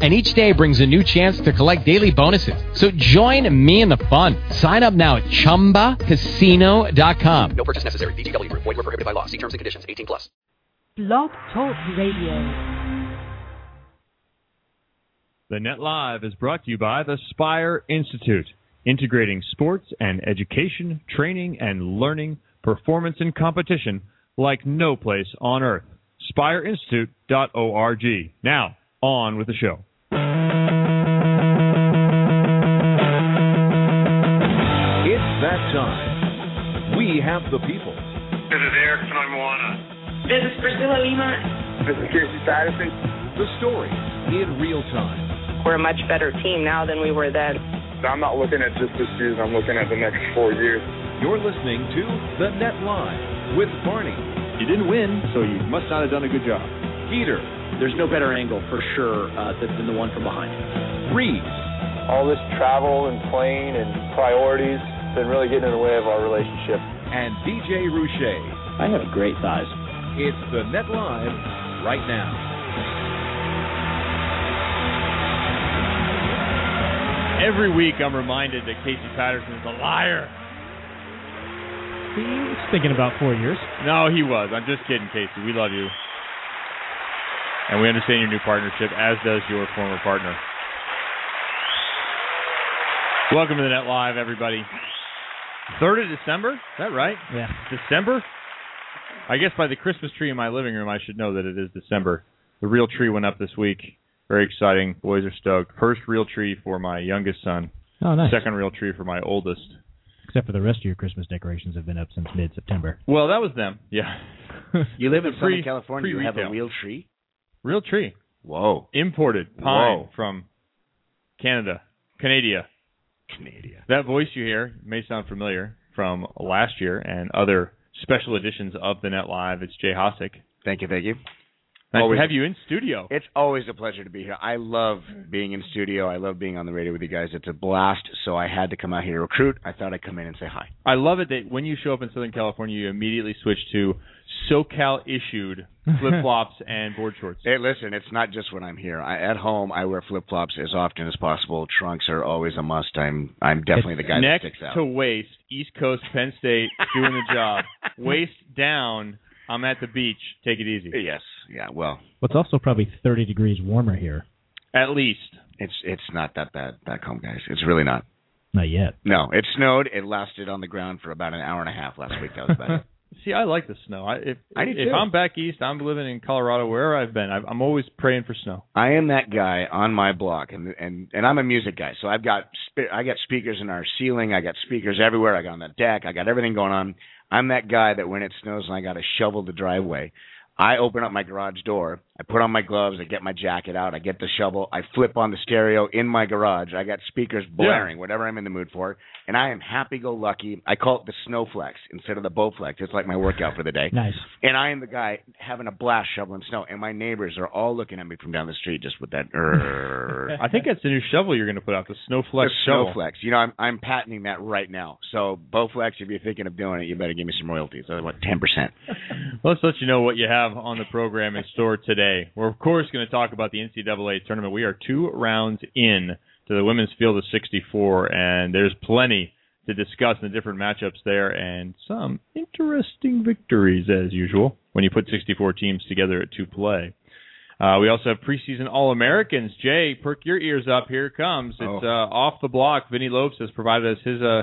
and each day brings a new chance to collect daily bonuses. So join me in the fun. Sign up now at ChumbaCasino.com. No purchase necessary. VGW Group. Void were prohibited by law. See terms and conditions. 18 plus. Blog Talk Radio. The Net Live is brought to you by the Spire Institute, integrating sports and education, training and learning, performance and competition like no place on earth. SpireInstitute.org. Now, on with the show. That time. We have the people. This is Eric Fonoimoana. This is Priscilla Lima. This is Casey Patterson. The story in real time. We're a much better team now than we were then. I'm not looking at just this season. I'm looking at the next four years. You're listening to The Net Live with Barney. You didn't win, so you must not have done a good job. Peter. There's no better angle for sure uh, than the one from behind. Reeves. All this travel and plane and priorities been really getting in the way of our relationship. And DJ Rouche. I have great thighs. It's the Net Live right now. Every week I'm reminded that Casey Patterson is a liar. He was thinking about four years. No, he was. I'm just kidding, Casey. We love you. And we understand your new partnership, as does your former partner. Welcome to the Net Live, everybody. 3rd of December? Is that right? Yeah. December? I guess by the Christmas tree in my living room, I should know that it is December. The real tree went up this week. Very exciting. Boys are stoked. First real tree for my youngest son. Oh, nice. Second real tree for my oldest. Except for the rest of your Christmas decorations have been up since mid-September. Well, that was them. Yeah. You live in Pre- Southern California. You have a real tree. Real tree. Whoa. Imported pine Whoa. from Canada. Canada. Canada. That voice you hear may sound familiar from last year and other special editions of the Net Live. It's Jay Hosack. Thank you, thank you. Nice Always- to have you in studio. It's always a pleasure to be here. I love being in studio. I love being on the radio with you guys. It's a blast. So I had to come out here to recruit. I thought I'd come in and say hi. I love it that when you show up in Southern California, you immediately switch to SoCal issued flip flops and board shorts. Hey, listen, it's not just when I'm here. I, at home, I wear flip flops as often as possible. Trunks are always a must. I'm I'm definitely the guy Neck that sticks out. to waist, East Coast, Penn State, doing the job. Waist down, I'm at the beach. Take it easy. Yes, yeah. Well, Well, it's also probably 30 degrees warmer here. At least. it's it's not that bad back home, guys. It's really not. Not yet. No, it snowed. It lasted on the ground for about an hour and a half last week. That was about it. See, I like the snow. I, if I do if too. I'm back east, I'm living in Colorado, wherever I've been. I've, I'm always praying for snow. I am that guy on my block, and and and I'm a music guy, so I've got spe- I got speakers in our ceiling, I got speakers everywhere, I got on the deck, I got everything going on. I'm that guy that when it snows and I got to shovel the driveway, I open up my garage door, I put on my gloves, I get my jacket out, I get the shovel, I flip on the stereo in my garage, I got speakers blaring, whatever I'm in the mood for, and I am happy go lucky. I call it the snowflex instead of the bowflex. It's like my workout for the day. Nice. And I am the guy having a blast shoveling snow, and my neighbors are all looking at me from down the street just with that. I think that's the new shovel you're going to put out, the Snowflex the shovel. Snowflex. You know, I'm I'm patenting that right now. So Bowflex, if you're thinking of doing it, you better give me some royalties. I want ten percent. Let's let you know what you have on the program in store today. We're of course going to talk about the NCAA tournament. We are two rounds in to the women's field of 64, and there's plenty to discuss in the different matchups there, and some interesting victories as usual when you put 64 teams together to play. Uh, we also have preseason All Americans. Jay, perk your ears up. Here it comes. It's uh, off the block. Vinny Lopes has provided us his uh,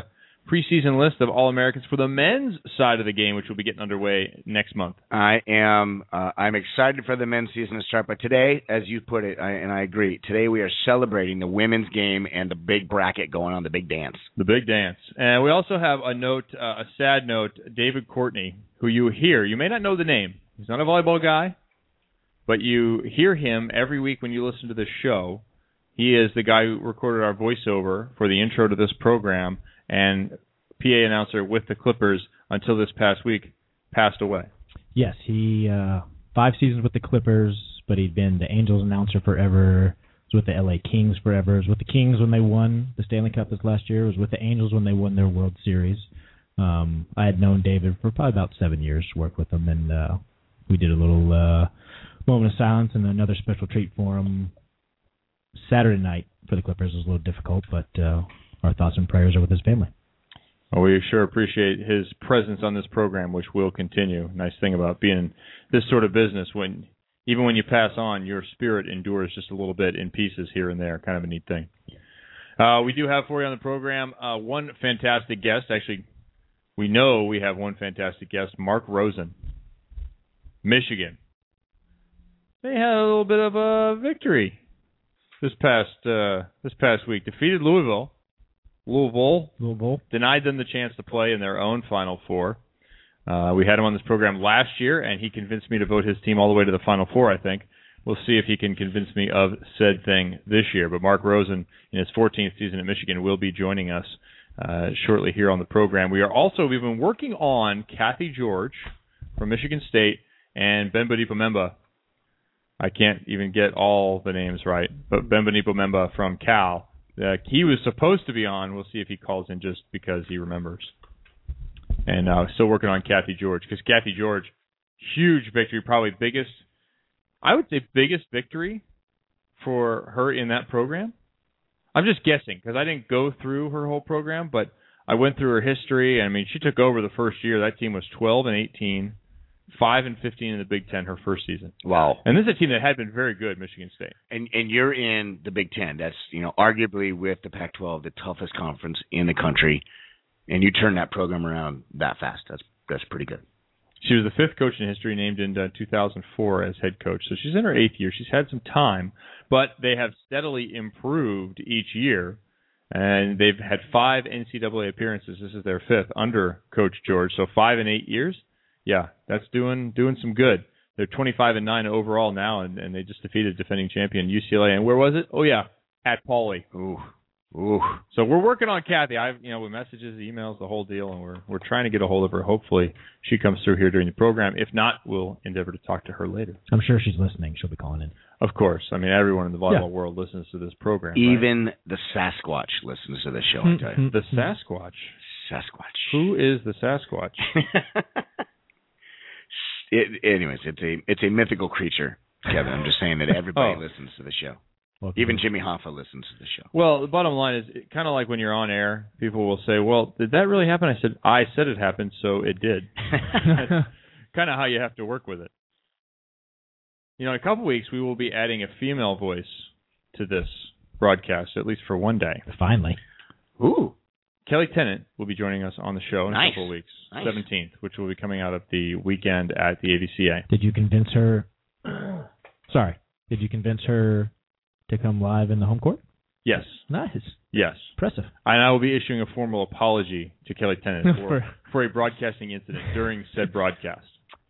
preseason list of All Americans for the men's side of the game, which will be getting underway next month. I am. Uh, I'm excited for the men's season to start, but today, as you put it, I, and I agree, today we are celebrating the women's game and the big bracket going on, the big dance. The big dance. And we also have a note, uh, a sad note. David Courtney, who you hear, you may not know the name. He's not a volleyball guy, but you hear him every week when you listen to this show. He is the guy who recorded our voiceover for the intro to this program and PA announcer with the Clippers until this past week passed away. Yes, he uh five seasons with the Clippers, but he'd been the Angels announcer forever. Was with the LA Kings forever. Was with the Kings when they won the Stanley Cup this last year. Was with the Angels when they won their World Series. Um, I had known David for probably about seven years. Worked with him, and uh, we did a little uh, moment of silence and another special treat for him. Saturday night for the Clippers was a little difficult, but uh, our thoughts and prayers are with his family. Well, we sure appreciate his presence on this program, which will continue. Nice thing about being in this sort of business when even when you pass on, your spirit endures just a little bit in pieces here and there. Kind of a neat thing. Uh, we do have for you on the program uh, one fantastic guest. Actually, we know we have one fantastic guest, Mark Rosen, Michigan. They had a little bit of a victory this past uh, this past week. Defeated Louisville. Louisville, Louisville denied them the chance to play in their own Final Four. Uh, we had him on this program last year, and he convinced me to vote his team all the way to the Final Four. I think we'll see if he can convince me of said thing this year. But Mark Rosen, in his 14th season at Michigan, will be joining us uh, shortly here on the program. We are also we've been working on Kathy George from Michigan State and Bembadipo Memba. I can't even get all the names right, but Bembadipo Memba from Cal. Uh, he was supposed to be on. We'll see if he calls in just because he remembers. And uh, still working on Kathy George because Kathy George, huge victory, probably biggest, I would say biggest victory for her in that program. I'm just guessing because I didn't go through her whole program, but I went through her history. I mean, she took over the first year. That team was 12 and 18, 5 and 15 in the Big Ten her first season. Wow. And this is a team that had been very good, Michigan State. And and you're in the Big Ten. That's you know arguably with the Pac-12 the toughest conference in the country, and you turn that program around that fast. That's that's pretty good. She was the fifth coach in history named in uh, 2004 as head coach. So she's in her eighth year. She's had some time, but they have steadily improved each year. And they've had five NCAA appearances. This is their fifth under Coach George. So five in eight years. Yeah, that's doing doing some good. They're 25 and nine overall now, and, and they just defeated defending champion UCLA. And where was it? Oh yeah, at Pauley. Ooh, ooh. So we're working on Kathy. I've you know with messages, emails, the whole deal, and we're we're trying to get a hold of her. Hopefully, she comes through here during the program. If not, we'll endeavor to talk to her later. I'm sure she's listening. She'll be calling in. Of course. I mean, everyone in the volleyball Yeah. world listens to this program. right? Even the Sasquatch listens to this show. I tell you. the Sasquatch. Sasquatch. Who is the Sasquatch? it, anyways, it's a it's a mythical creature, Kevin. I'm just saying that everybody Oh. listens to the show. Well, Even Jimmy Hoffa listens to the show. Well, the bottom line is kind of like when you're on air, people will say, "Well, did that really happen?" I said, "I said it happened, so it did." Kind of how you have to work with it. You know, in a couple weeks we will be adding a female voice to this broadcast, at least for one day. Finally. Ooh. Kelli Tennant will be joining us on the show in Nice. a couple of weeks, Nice. 17th, which will be coming out of the weekend at the AVCA. Did you convince her? Sorry. Did you convince her to come live in the home court? Yes, Nice. yes. Impressive. And I will be issuing a formal apology to Kelli Tennant for, For- for a broadcasting incident during said broadcast.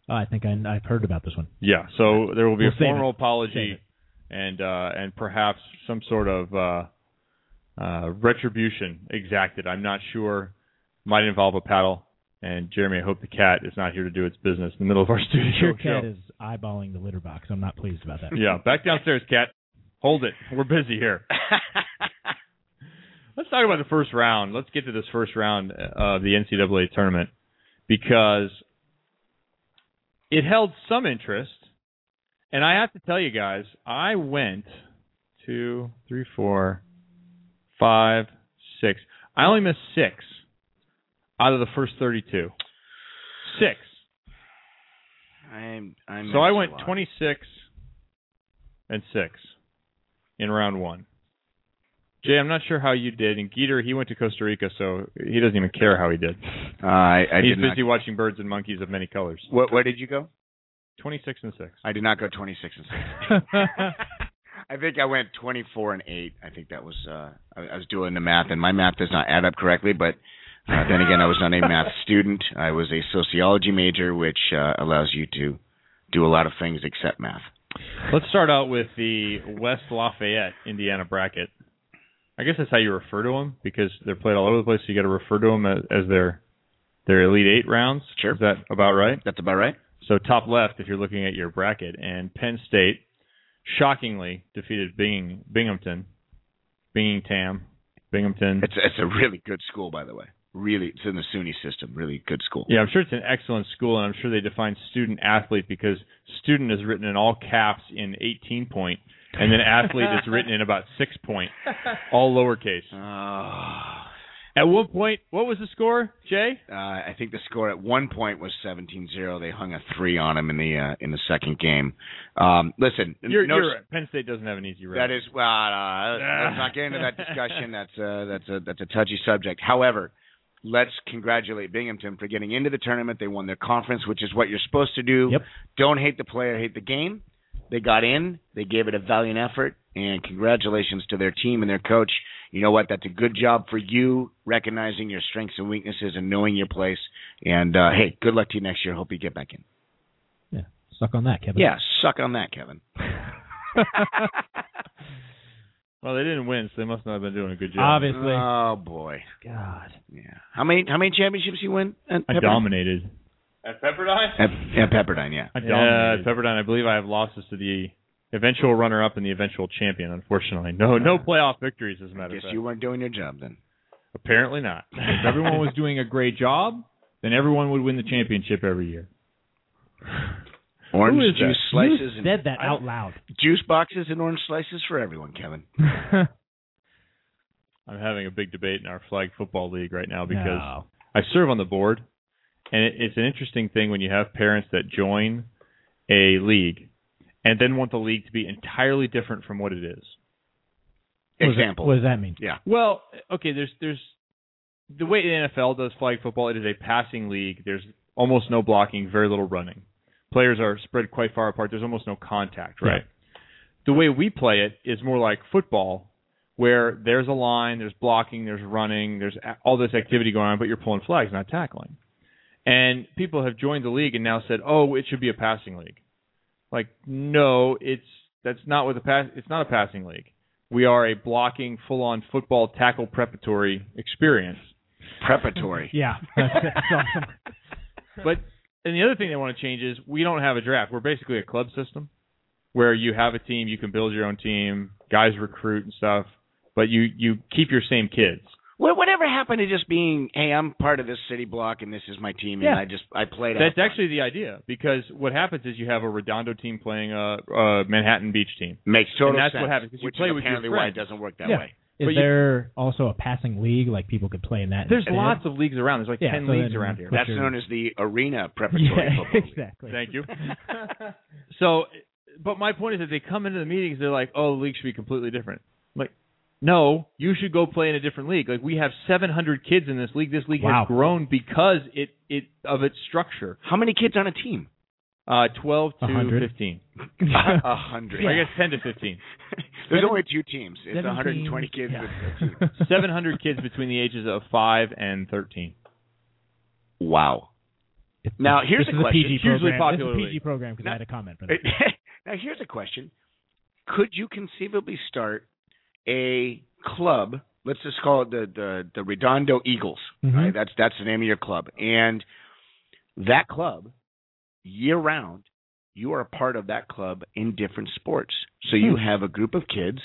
Oh, I think I, I've heard about this one. Yeah, so there will be We'll a formal it. Apology and uh, and perhaps some sort of uh, uh, retribution exacted. I'm not sure. Might involve a paddle. And Jeremy, I hope the cat is not here to do its business in the middle of our studio Your show. cat is eyeballing the litter box. I'm not pleased about that. Yeah, back downstairs, cat. Hold it. We're busy here. Let's talk about the first round. Let's get to this first round of the NCAA tournament because it held some interest. And I have to tell you guys, I went two, three, four, five, six. I only missed six out of the first 32. Six. I'm, I'm So I went 26 and 6 in round one. Jay, I'm not sure how you did. And Geeter, he went to Costa Rica, so he doesn't even care how he did. Uh, I, I He's did not. busy watching birds and monkeys of many colors. What, where did you go? 26 and 6. I did not go 26 and 6. I think I went 24 and 8. I think that was uh I, I was doing the math and my math does not add up correctly, but uh, then again I was not a math student. I was a sociology major which uh, allows you to do a lot of things except math. Let's start out with the West Lafayette, Indiana bracket. I guess that's how you refer to them because they're played all over the place. So you got to refer to them as, as their their Elite Eight rounds. Sure. Is that about right? That's about right. So top left, if you're looking at your bracket, and Penn State shockingly defeated Bing, Binghamton, Binghamton, Binghamton. It's it's a really good school, by the way. Really, it's in the SUNY system. Really good school. Yeah, I'm sure it's an excellent school, and I'm sure they define student athlete because student is written in all caps in 18 point, and then athlete is written in about six point, all lowercase. Oh. At one point, what was the score, Jay? Uh, I think the score at one point was 17-0. They hung a three on him in the uh, in the second game. Um, listen, You're, no, you're right. Penn State doesn't have an easy road. that is well. Uh, let's not get into that discussion. That's uh, that's a that's a touchy subject. However, let's congratulate Binghamton for getting into the tournament. They won their conference, which is what you're supposed to do. Yep. Don't hate the player, hate the game. They got in. They gave it a valiant effort, and congratulations to their team and their coach. You know what? That's a good job for you, recognizing your strengths and weaknesses and knowing your place. And uh, hey, good luck to you next year. Hope you get back in. Yeah, suck on that, Kevin. Yeah, suck on that, Kevin. well, they didn't win, so they must not have been doing a good job. Obviously. Oh boy. God. Yeah. How many how many championships you win? At I dominated. At Pepperdine? At, at Pepperdine, yeah. I yeah, at Pepperdine. I believe I have losses to the eventual runner-up and the eventual champion. Unfortunately, no no playoff victories. As a matter of fact, Guess you weren't doing your job then. apparently not. If everyone was doing a great job, then everyone would win the championship every year. Orange juice that? slices You and said that out don't- loud. juice boxes and orange slices for everyone, Kevin. I'm having a big debate in our flag football league right now because No. I serve on the board, and it, it's an interesting thing when you have parents that join a league and then want the league to be entirely different from what it is. What Example. What does that mean? Yeah. Well, okay, there's there's the way the NFL does flag football. It is a passing league. There's almost no blocking, very little running. Players are spread quite far apart. There's almost no contact, right? The way we play it is more like football, where there's a line, there's blocking, there's running, there's all this activity going on, but you're pulling flags, not tackling. And people have joined the league and now said, "Oh, it should be a passing league." Like, no, it's that's not what the pass. It's not a passing league. We are a blocking, full-on football tackle preparatory experience. Preparatory. Yeah. That's, that's awesome. But and the other thing they want to change is we don't have a draft. We're basically a club system where you have a team, you can build your own team, guys recruit and stuff, but you you keep your same kids. What, whatever happened to just being, hey, I'm part of this city block and this is my team Yeah. and I just I played. That's actually the idea because what happens is you have a Redondo team playing a, a Manhattan Beach team. makes total and that's sense. what happens, 'cause you which play is with your apparently why it doesn't work that Yeah. way. Is But you- there also a passing league like people could play in that? There's instead? lots of leagues around. There's like Yeah, ten so leagues around here. That's your- known as the arena preparatory Yeah, football. league. exactly. Thank you. so, but my point is that they come into the meetings, they're like, "Oh, the league should be completely different." I'm like, no, you should go play in a different league. Like we have 700 kids in this league. This league Wow. has grown because it it of its structure. How many kids on a team? Uh, 12 to hundred. 15. A hundred. I guess 10 to 15. There's Seven- only two teams. It's 120 kids. yeah. with 700 kids between the ages of 5 and 13. Wow. Now here's this a is question. a PG Hugely program. popular This is a PG league. program because I had a comment for that. now here's a question: Could you conceivably start a club? Let's just call it the the, the Redondo Eagles. Mhm. Right? That's that's the name of your club, and that club year round, you are a part of that club in different sports. So you Hmm. have a group of kids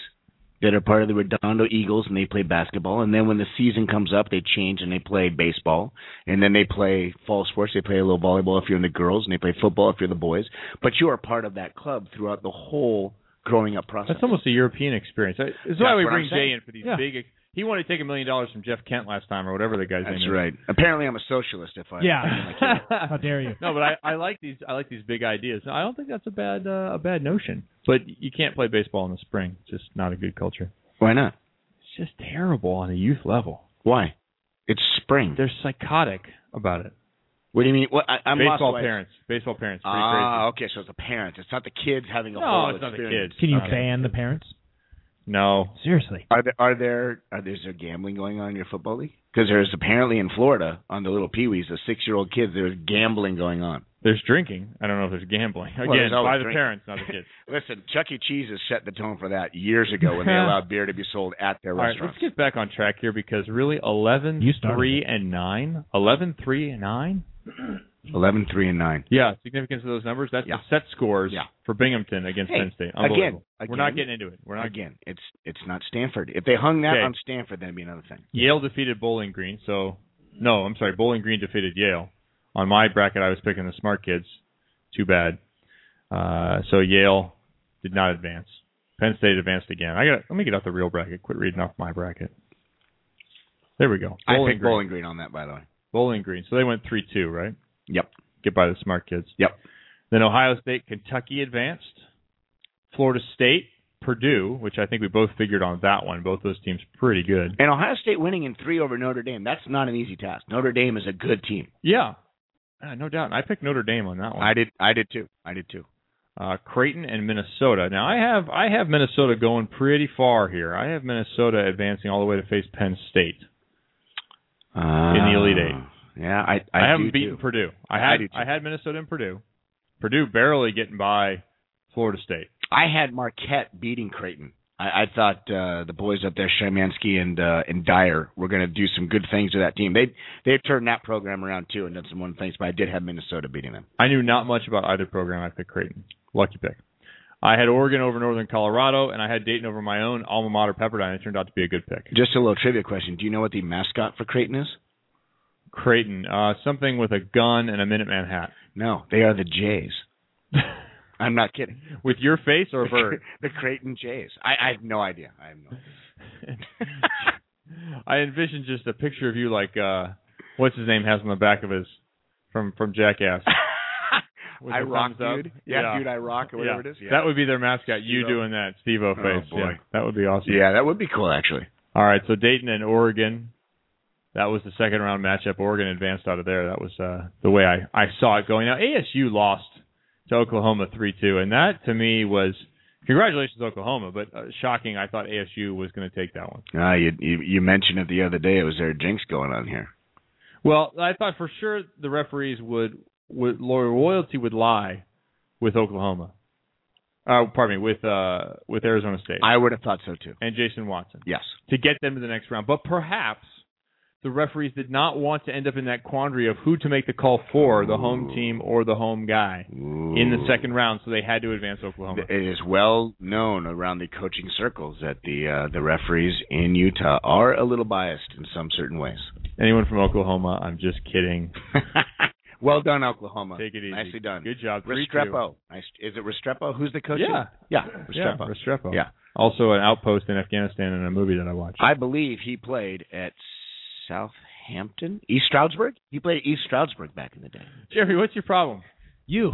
that are part of the Redondo Eagles and they play basketball and then when the season comes up they change and they play baseball and then they play fall sports they play a little volleyball if you're in the girls and they play football if you're the boys but you are part of that club throughout the whole growing up process That's almost a European experience. That's, This That's why we bring Jay in for these Yeah. big. He wanted to take a million dollars from Jeff Kent last time, or whatever the guy's that's name is. That's right apparently I'm a socialist if I Yeah. How dare you? no, but I, I like these. I like these big ideas. I don't think that's a bad uh, a bad notion. But you can't play baseball in the spring. It's just not a good culture. why not It's just terrible on a youth level. why it's spring They're psychotic about it. What do you mean what I, I'm lost baseball why- parents. Baseball parents. Pretty ah okay so it's the parents it's not the kids having a No, whole it's not the kids. Can you Okay. ban the parents? No. Seriously. Are there are there are there, is there gambling going on in your football league? Because there's apparently in Florida on the little peewees, the six year old kids, there's gambling going on. There's drinking. I don't know if there's gambling. Again, Well, there's by the drinking. parents, not the kids. Listen, Chuck E. Cheese has set the tone for that years ago when they allowed beer to be sold at their All right, restaurants. let's get back on track here because really 11, You 3, it. and 9. 11, 3, and 9? 11, 3, and nine. Yeah, significance of those numbers. That's Yeah. the set scores Yeah. for Binghamton against Hey, Penn State. again, Unbelievable. we're not getting into it. We're not Again, it's it's not Stanford. If they hung that Okay. on Stanford, that'd be another thing. Yale defeated Bowling Green. So, no, I'm sorry. Bowling Green defeated Yale. On my bracket, I was picking the smart kids. Too bad. Uh, so Yale did not advance. Penn State advanced again. I got. Let me get out the real bracket. Quit reading off my bracket. There we go. I picked Green. Bowling Green on that, by the way. Bowling Green. So they went three two, right? Yep. Get by the smart kids. Yep. Then Ohio State, Kentucky advanced. Florida State, Purdue, which I think we both figured on that one. Both those teams pretty good. And Ohio State winning in three over Notre Dame, that's not an easy task. Notre Dame is a good team. Yeah, uh, no doubt. I picked Notre Dame on that one. I did I did too. I did too. uh, Creighton and Minnesota. Now I have I have Minnesota going pretty far here. I have Minnesota advancing all the way to face Penn State Uh, in the Elite Eight. Yeah, I I, I, haven't beaten too. Purdue. I had. I had Minnesota and Purdue. Purdue barely getting by Florida State. I had Marquette beating Creighton. I, I thought uh, the boys up there, Shymansky and uh, and Dyer, were going to do some good things to that team. They they turned that program around too and done some one things. But I did have Minnesota beating them. I knew not much about either program. I picked Creighton. Lucky pick. I had Oregon over Northern Colorado, and I had Dayton over my own alma mater, Pepperdine. It turned out to be a good pick. Just a little trivia question: Do you know what the mascot for Creighton is? Creighton, uh, something with a gun and a Minuteman hat. No, they are the Jays. I'm not kidding. With your face or a bird? the Creighton Jays. I, I have no idea. I have no. Idea. I envision just a picture of you like uh what's his name has on the back of his from from Jackass. With I rock, thumbs up. dude. Yeah, dude, I rock or whatever Yeah. it is. Yeah. That would be their mascot. You Steve-O. doing that, Steve O Oh, face. boy. Yeah, that would be awesome. yeah, that would be cool actually. All right, so Dayton and Oregon. That was the second round matchup. Oregon advanced out of there. That was uh the way I I saw it going. Now ASU lost to Oklahoma three two, and that to me was congratulations Oklahoma, but uh, shocking. I thought ASU was going to take that one. Ah, you, you you mentioned it the other day. It was there jinx going on here. Well, I thought for sure the referees would would loyalty would lie with Oklahoma. Uh, pardon me, with uh with Arizona State I would have thought so too. and Jason Watson Yes. to get them to the next round. But perhaps the referees did not want to end up in that quandary of who to make the call for, the home team or the home guy in the second round, so they had to advance Oklahoma. It is well known around the coaching circles that the uh, the referees in Utah are a little biased in some certain ways. Anyone from Oklahoma, I'm just kidding. well done, Oklahoma. Take it easy. Nicely done. Good job. 3-2. Restrepo. Nice. Is it Restrepo? Who's the coach? Yeah. Yeah. Yeah, Restrepo. Restrepo. Yeah. Also an outpost in Afghanistan in a movie that I watched. I believe he played at Southampton, East Stroudsburg. He played at East Stroudsburg back in the day. Jerry, what's your problem? You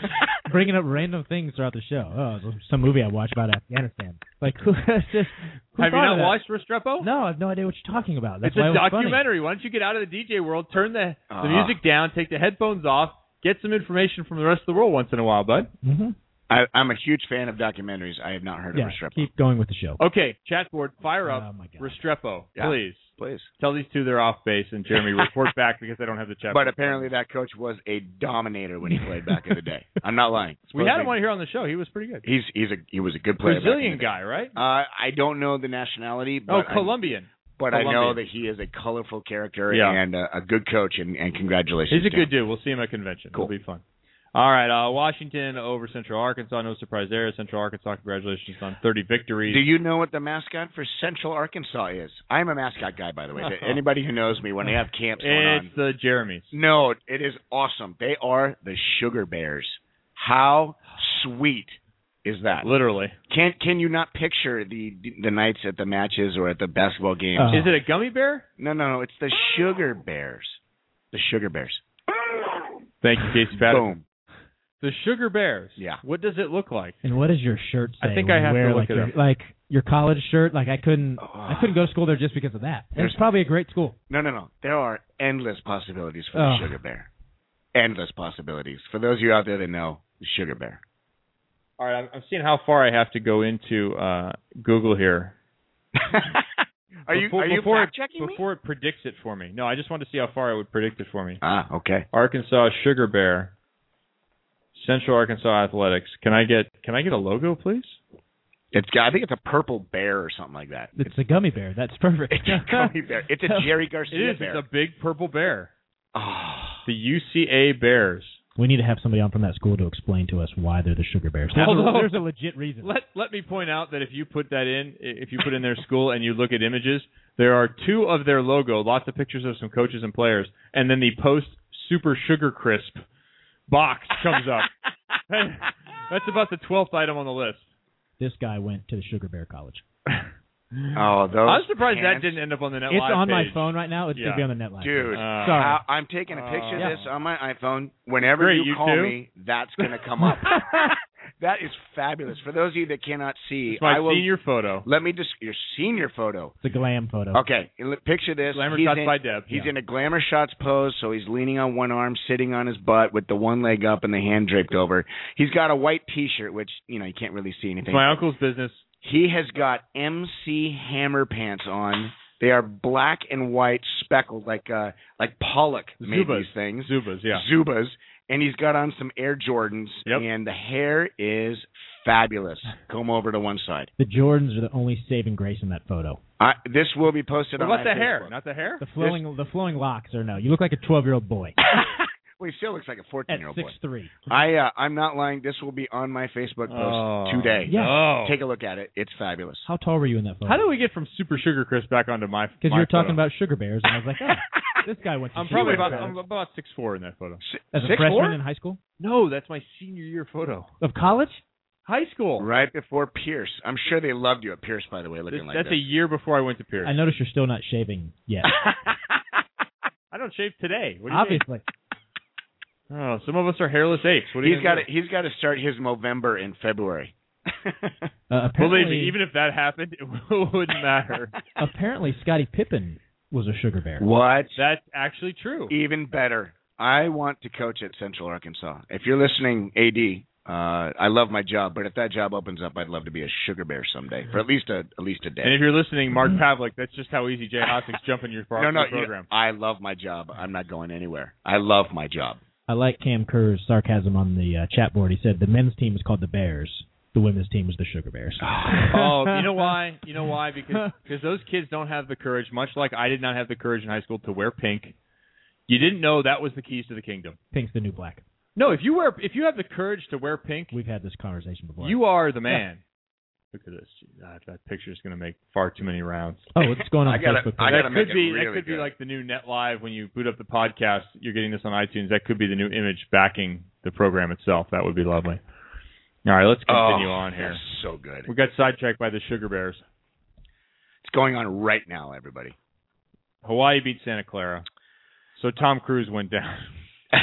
bringing up random things throughout the show. Oh, some movie I watched about Afghanistan. Like, who has just? Who Have you not watched Restrepo? No, I have no idea what you're talking about. That's it's why a it was funny. documentary. Why don't you get out of the DJ world, turn the the Uh-huh. music down, take the headphones off, get some information from the rest of the world once in a while, bud. Mhm. I, I'm a huge fan of documentaries. I have not heard Yeah, of Restrepo. keep going with the show. Okay, chat board, fire up Oh my god. Restrepo, Yeah. please. Please. Tell these two they're off base, and Jeremy report back because I don't have the chat. But apparently that coach was a dominator when he played back in the day. I'm not lying. we had him on here on the show. He was pretty good. He's he's a he was a good player. Brazilian guy, right? Uh, I don't know the nationality, but oh, Colombian. but I know that he is a colorful character Yeah. and a, a good coach. And, and congratulations. He's a good him. dude. We'll see him at convention. Cool. It'll be fun. All right, uh, Washington over Central Arkansas. No surprise there. Central Arkansas, congratulations on 30 victories. Do you know what the mascot for Central Arkansas is? I'm a mascot guy, by the way. Anybody who knows me, when they have camps going on, it's the Jeremys. No, it is awesome. They are the Sugar Bears. How sweet is that? Literally. Can can you not picture the the nights at the matches or at the basketball games? Oh. Is it a gummy bear? No, no, no. It's the Sugar Bears. The Sugar Bears. Thank you, Casey Patterson. Boom. The Sugar Bears. Yeah. What does it look like? And what does your shirt say? I think I you have to wear, look like it your, up. Like your college shirt. Like I couldn't, I couldn't go to school there just because of that. There's- it's probably a great school. No, no, no. There are endless possibilities for Oh. the Sugar Bear. Endless possibilities. For those of you out there that know, the Sugar Bear. All right, I'm, I'm seeing how far I have to go into uh, Google here. are you before, are you before fact checking it, me? before it predicts it for me? No, I just wanted to see how far it would predict it for me. Ah, okay. Arkansas Sugar Bear, Central Arkansas Athletics. Can I get can I get a logo, please? It's got, I think it's a purple bear or something like that. It's a gummy bear. That's perfect. It's a gummy bear. It's a Jerry Garcia is. bear. It's a big purple bear. Oh. the UCA Bears. We need to have somebody on from that school to explain to us why they're the Sugar Bears. There's, Although- a, there's a legit reason. Let let me point out that if you put that in, if you put in their school and you look at images, there are two of their logo, lots of pictures of some coaches and players, and then the post Super Sugar Crisp box comes up. That's about the twelfth item on the list. This guy went to the Sugar Bear College. Oh, those. I'm surprised pants. that didn't end up on the net it's live on my phone right now. It's Yeah. gonna be on the net live. Dude. Uh, sorry. I, I'm taking a picture of Uh, this on my iPhone. Whenever Great, you you call too? me, that's going to come up. that is fabulous. For those of you that cannot see, It's my I will, senior photo. Let me just your senior photo. it's a glam photo. Okay, picture this. Glamour he's shots in, by Deb. He's Yeah. in a glamour shots pose, so he's leaning on one arm, sitting on his butt with the one leg up and the hand draped over. He's got a white T-shirt, which you know you can't really see It's anything. my uncle's business. He has got MC Hammer pants on. They are black and white, speckled like uh like Pollock made Zubas. these things. Zubas, yeah. Zubas, and he's got on some Air Jordans, Yep. and the hair is fabulous. Comb over to one side. The Jordans are the only saving grace in that photo. I, this will be posted What on about my the hair? Not the hair? The flowing the flowing locks are no. You look like a 12 year old boy well, he still looks like a 14 at year old six boy. three. I uh, I'm not lying. This will be on my Facebook post Oh, today. Yeah. no. Take a look at it. It's fabulous. How tall were you in that photo? How do we get from Super Sugar Crisp back onto my? Photo? Because you were talking photo? about sugar bears, and I was like, oh, this guy went to I'm Sugar probably about College. I'm about six four in that photo. as a freshman four? in high school No, that's my senior year photo. of college. High school. Right before Pierce. I'm sure they loved you at Pierce, by the way, looking This- like that's this. a year before I went to Pierce. I noticed you're still not shaving yet. I don't shave today. What do you Obviously, think? Oh, some of us are hairless apes. What are He's got gonna he's got to start his Movember in February. uh, apparently, Believe me, even if that happened, it wouldn't matter. apparently Scottie Pippen was a sugar bear. what? That's actually true. Even better. I want to coach at Central Arkansas. If you're listening, AD, uh, I love my job, but if that job opens up, I'd love to be a sugar bear someday for at least a at least a day. And if you're listening, Mark Pavlik, that's just how easy Jay Hosack's jumping your pro- no, no, your you know. I love my job. I'm not going anywhere. I love my job. I like Cam Kerr's sarcasm on the uh, chat board. He said the men's team is called the Bears. The women's team was the Sugar Bears. oh, you know why? You know why? Because because those kids don't have the courage, much like I did not have the courage in high school to wear pink. You didn't know that was the keys to the kingdom. Pink's the new black. No, if you wear if you have the courage to wear pink, We've had this conversation before. you are the man. Look at this. That, that picture is going to make far too many rounds. oh, what's going on? I gotta- Facebook I that could be really that could be like the new Net Live when you boot up the podcast. You're getting this on iTunes. That could be the new image backing the program itself. That would be lovely. All right, let's continue oh, on here. So good. We got sidetracked by the Sugar Bears. It's going on right now, everybody. Hawaii beat Santa Clara, so Tom Cruise went down.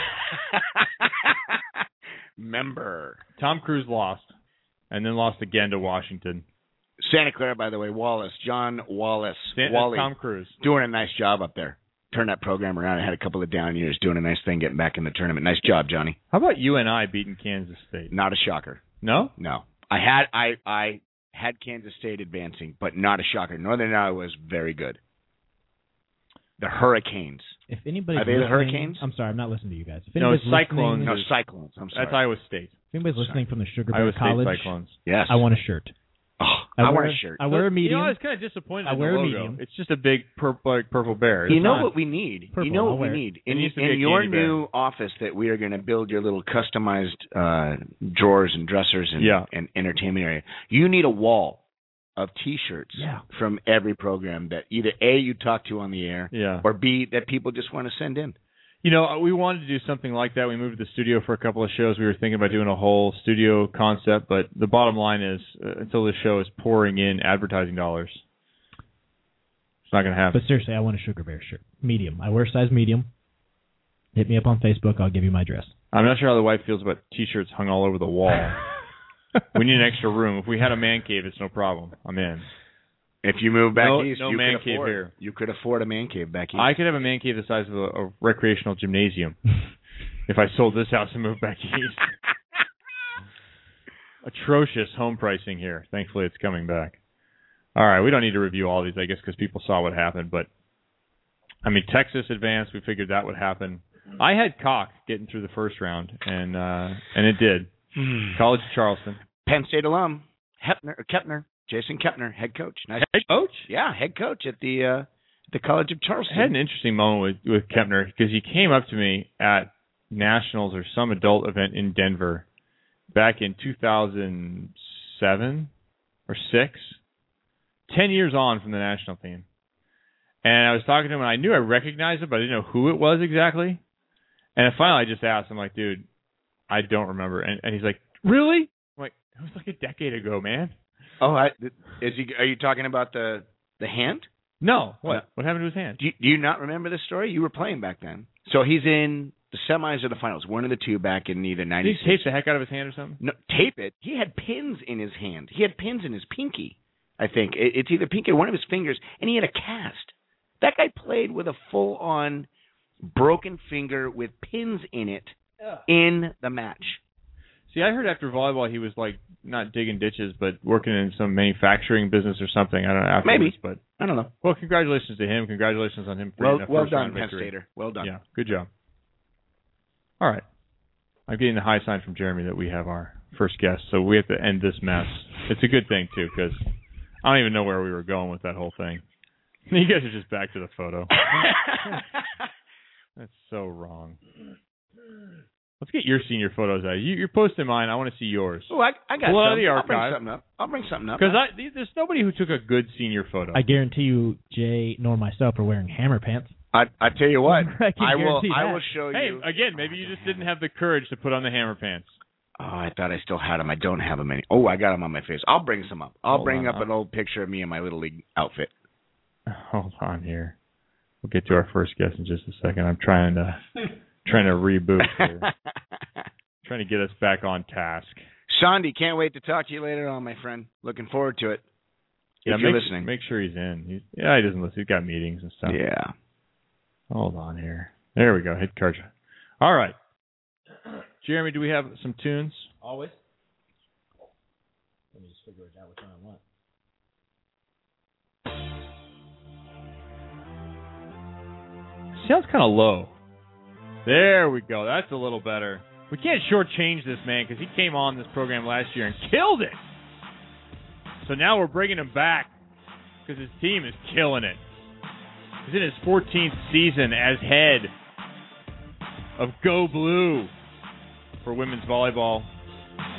Member. Tom Cruise lost, and then lost again to Washington. Santa Clara, by the way, Wallace, John Wallace, Stan- Wally, Tom Cruise. doing a nice job up there. Turned that program around. I Had a couple of down years, doing a nice thing, getting back in the tournament. Nice job, Johnny. How about UNI beating Kansas State? Not a shocker. No, No, I had I I had Kansas State advancing, but not a shocker. Northern Iowa was very good. The Hurricanes. If anybody's Are they the listening- Hurricanes? I'm sorry, I'm not listening to you guys. If No, Cyclones. No, Cyclones. I'm sorry. that's Iowa State. if anybody's listening from the Sugar Bear College, Cyclones. Yes. I want a shirt. Oh, I, I, wear, want a shirt. I wear a medium. You know, I was kind of disappointed I in wear the a medium. It's just a big purple, like purple bear. You know what we need? Purple, you know what we need? In, needs to be a in your candy bear. new office that we are going to build your little customized uh, drawers and dressers and, Yeah. and entertainment area, you need a wall of T-shirts Yeah. from every program that either A, you talk to on the air, Yeah. or B, that people just want to send in. You know, we wanted to do something like that. We moved to the studio for a couple of shows. We were thinking about doing a whole studio concept, but the bottom line is, uh, until this show is pouring in advertising dollars, it's not going to happen. But seriously, I want a Sugar Bear shirt. Medium. I wear size medium. Hit me up on Facebook. I'll give you my address. I'm not sure how the wife feels about T-shirts hung all over the wall. we need an extra room. If we had a man cave, it's no problem. I'm in. If you move back No- east, no you man could cave afford, here. You could afford a man cave back east. I could have a man cave the size of a, a recreational gymnasium if I sold this house and moved back east. Atrocious home pricing here. Thankfully, it's coming back. All right, we don't need to review all these, I guess, because people saw what happened. But I mean, Texas advanced. We figured that would happen. I had Cock getting through the first round, and uh, and it did. College of Charleston. Penn State alum, Hepner, or Kepner, Jason Kepner, head coach. Nice Head coach? Yeah, head coach at the uh, the College of I Charleston. had an interesting moment with with Kempner because he came up to me at nationals or some adult event in Denver back in 2007 or 6, 10 years on from the national team. And I was talking to him, and I knew I recognized him, but I didn't know who it was exactly. And finally, I just asked him, like, dude, I don't remember. And, and he's like, really? I'm like, it was like a decade ago, man. Oh, I, is he? Are you talking about the the hand? No. What? What happened to his hand? Do you, do you not remember this story? You were playing back then. So he's in the semis or the finals, one of the two back in either Did ninety he tape the heck out of his hand or something? No, tape it. He had pins in his hand. He had pins in his pinky. I think it, it's either pinky or one of his fingers, and he had a cast. That guy played with a full-on broken finger with pins in it in the match. See, I heard after volleyball he was like not digging ditches, but working in some manufacturing business or something. I don't know. Maybe. but I don't know. well, congratulations to him. Congratulations on him. for Well, well done, round Penn. Stater. Well done. Yeah, good job. All right, I'm getting the high sign from Jeremy that we have our first guest, so we have to end this mess. It's a good thing too, because I don't even know where we were going with that whole thing. You guys are just back to the photo. That's so wrong. Let's get your senior photos out. You, you're posting mine. I want to see yours. Oh, I, I got Pull out of something. the I'll bring something up. I'll bring something up. Because I there's nobody who took a good senior photo. I guarantee you, Jay nor myself are wearing hammer pants. I, I tell you what, I can I will. guarantee I will show hey, you. again, maybe you just oh, didn't have the courage to put on the hammer pants. Oh, I thought I still had them. I don't have them any. Oh, I got them on my face. I'll bring some up. I'll Hold bring on, up an old picture of me in my little league outfit. Hold on here. We'll get to our first guest in just a second. I'm trying to trying to reboot here. trying to get us back on task. Sandy, can't wait to talk to you later on, my friend. Looking forward to it. Yeah, if you're make, listening. make sure he's in. He's, yeah, he doesn't listen. He's got meetings and stuff. Yeah. Hold on here. There we go. Hit card. All right. Jeremy, do we have some tunes? Always. Let me just figure it out which one I want. Sounds kind of low. There we go. That's a little better. We can't shortchange this man because he came on this program last year and killed it. So now we're bringing him back because his team is killing it. He's in his 14th season as head of Go Blue for women's volleyball.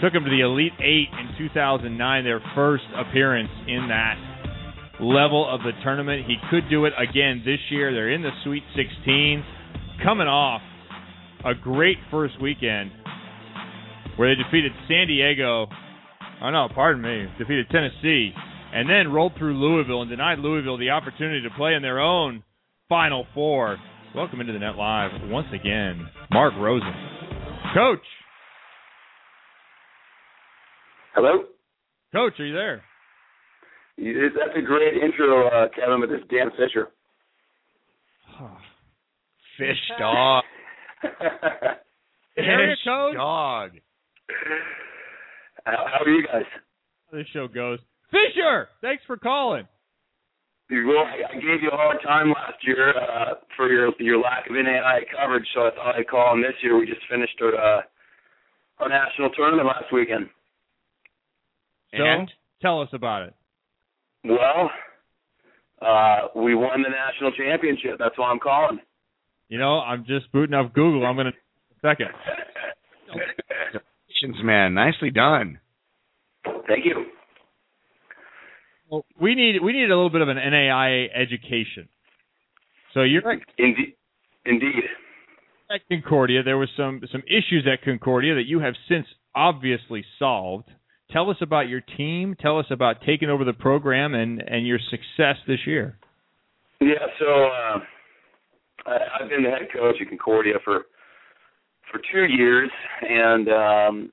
Took him to the Elite Eight in 2009, their first appearance in that level of the tournament. He could do it again this year. They're in the Sweet 16, coming off a great first weekend where they defeated San Diego. Oh no, pardon me, defeated Tennessee, and then rolled through Louisville and denied Louisville the opportunity to play in their own Final Four. Welcome into the Net Live once again, Mark Rosen, Coach. Hello. Coach, are you there? That's a great intro, uh, Kevin, with this Dan Fisher. Fish dog. Area Fish code? dog. How, how are you guys? This show goes. Fisher, thanks for calling. Well, I I gave you a hard time last year uh, for your your lack of NAIA coverage, so I thought I'd call in this year. We just finished our uh, our national tournament last weekend. So, And? tell us about it. Well, uh, we won the national championship. That's why I'm calling. You know, I'm just booting up Google. I'm going to second. Congratulations, man. Nicely done. Thank you. Well, we need we need a little bit of an NAIA education. So you're Indeed. Indeed. at Concordia. There was some some issues at Concordia that you have since obviously solved. Tell us about your team. Tell us about taking over the program and and your success this year. Yeah, so uh, I, I've been the head coach at Concordia for for two years, and um,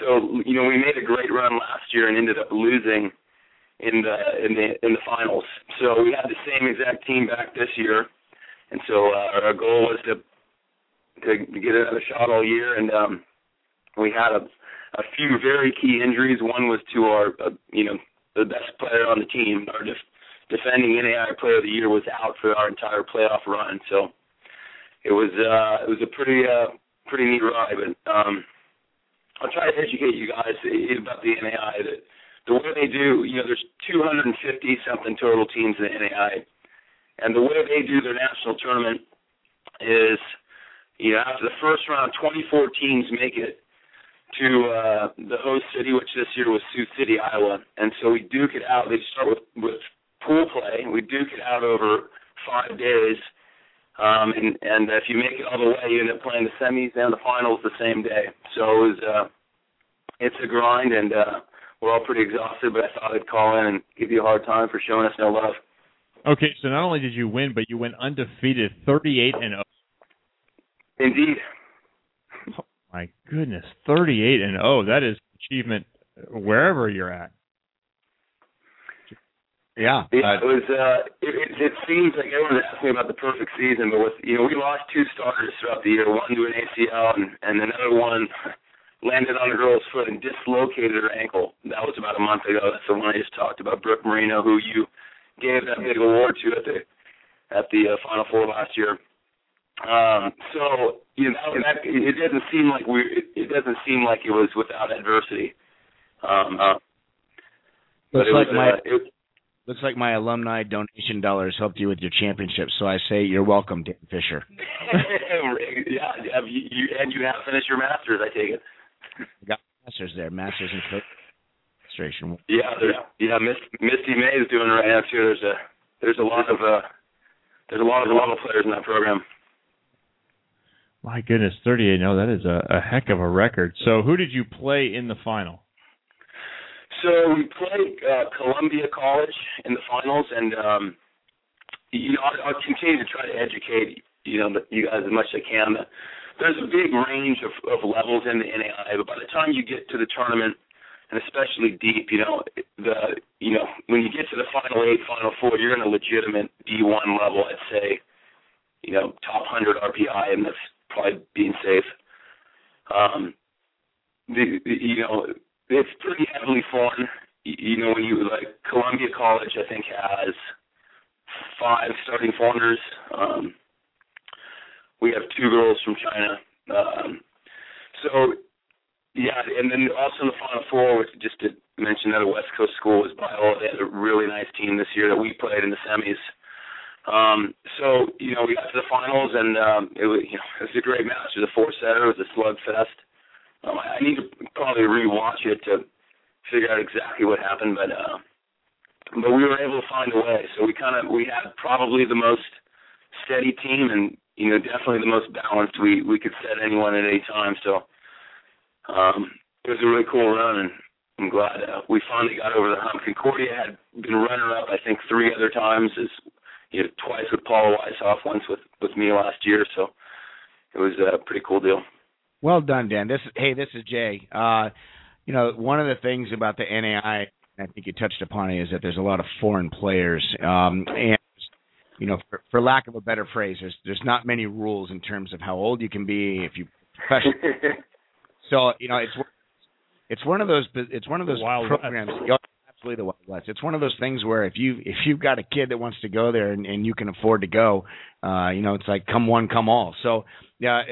so you know we made a great run last year and ended up losing in the in the in the finals. So we had the same exact team back this year, and so uh, our goal was to to, get another shot all year, and um, we had a a few very key injuries. One was to our uh, you know the best player on the team, our def- defending NAIA Player of the Year was out for our entire playoff run. So it was uh, it was a pretty uh, pretty neat ride. But um, I'll try to educate you guys about the NAIA. That the way they do, you know, there's 250 something total teams in the NAIA, and the way they do their national tournament is, you know, after the first round, 24 teams make it to uh, the host city, which this year was Sioux City, Iowa, and so we duke it out. They start with with pool play. We duke it out over five days. Um, and and if you make it all the way, you end up playing the semis and the finals the same day. So it was uh, it's a grind, and uh, we're all pretty exhausted. But I thought I'd call in and give you a hard time for showing us no love. Okay, so not only did you win, but you went undefeated, 38 and 0. Indeed. Oh, my goodness, 38 and 0. That is achievement wherever you're at. Yeah. It was. Uh, it, it, it seems like everyone's asking about the perfect season, but with you know we lost two starters throughout the year. One to an ACL, and and another one landed on a girl's foot and dislocated her ankle. That was about a month ago. That's the one I just talked about, Brooke Marino, who you gave that big award to at the at the uh, Final Four last year. Um, so you know that, it doesn't seem like we it, it doesn't seem like it was without adversity. Um, uh, looks it like my uh, it, looks like my alumni donation dollars helped you with your championship. So I say you're welcome, Dan Fisher. yeah, you, you and you have finished your masters. I take it. got masters there, masters in coach administration. Yeah, there's, yeah, Miss, Misty May is doing it right now too. There's a there's a lot of uh there's a lot of a lot of players in that program. My goodness, 38 No, that is a, a heck of a record. So, who did you play in the final? So we played uh, Columbia College in the finals, and um, you know I'll, I'll continue to try to educate you know you guys as much as I can. There's a big range of, of levels in the NAIA, but by the time you get to the tournament, and especially deep, you know the you know when you get to the final eight, final four, you're in a legitimate D1 level. I'd say, you know, top 100 RPI, and that's probably being safe. Um, the, the you know it's pretty heavily fun. You know, when you like Columbia College, I think has five starting foreigners. Um, we have two girls from China. Um, so, yeah, and then also in the Final Four, which just to mention another West Coast school was Biola. They had a really nice team this year that we played in the semis. Um, so, you know, we got to the finals, and um, it was, you know, it was a great match. It was a four-setter. It was a slugfest. Um, I need to probably rewatch it to figure out exactly what happened, but uh, but we were able to find a way. So we kind of we had probably the most steady team, and you know definitely the most balanced. We we could set anyone at any time. So um, it was a really cool run, and I'm glad uh, we finally got over the hump. Concordia had been runner up, I think, three other times. As you know, twice with Paula Weishoff, once with with me last year. So it was a pretty cool deal. Well done, Dan. This hey, this is Jay. Uh, you know, one of the things about the NAIA, I think you touched upon it, is that there's a lot of foreign players, um, and you know, for, for lack of a better phrase, there's there's not many rules in terms of how old you can be if you professional. so you know, it's it's one of those it's one of those Wild programs. Absolutely, the Wild West. It's one of those things where if you if you've got a kid that wants to go there and, and you can afford to go, uh, you know, it's like come one, come all. So yeah,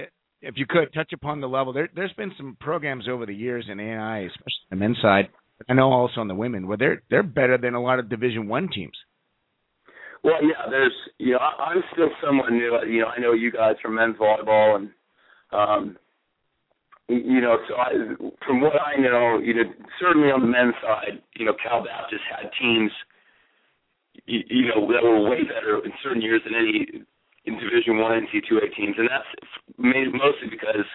if you could touch upon the level, there, there's been some programs over the years in AI, especially the men's side. I know also on the women, where they're they're better than a lot of Division One teams. Well, yeah, there's you know I, I'm still somewhat new. You know, I know you guys from men's volleyball, and um, you know, so I, from what I know, you know, certainly on the men's side, you know, Cal Baptist had teams, you, you know, that were way better in certain years than any in Division One NC2A teams, and that's mostly because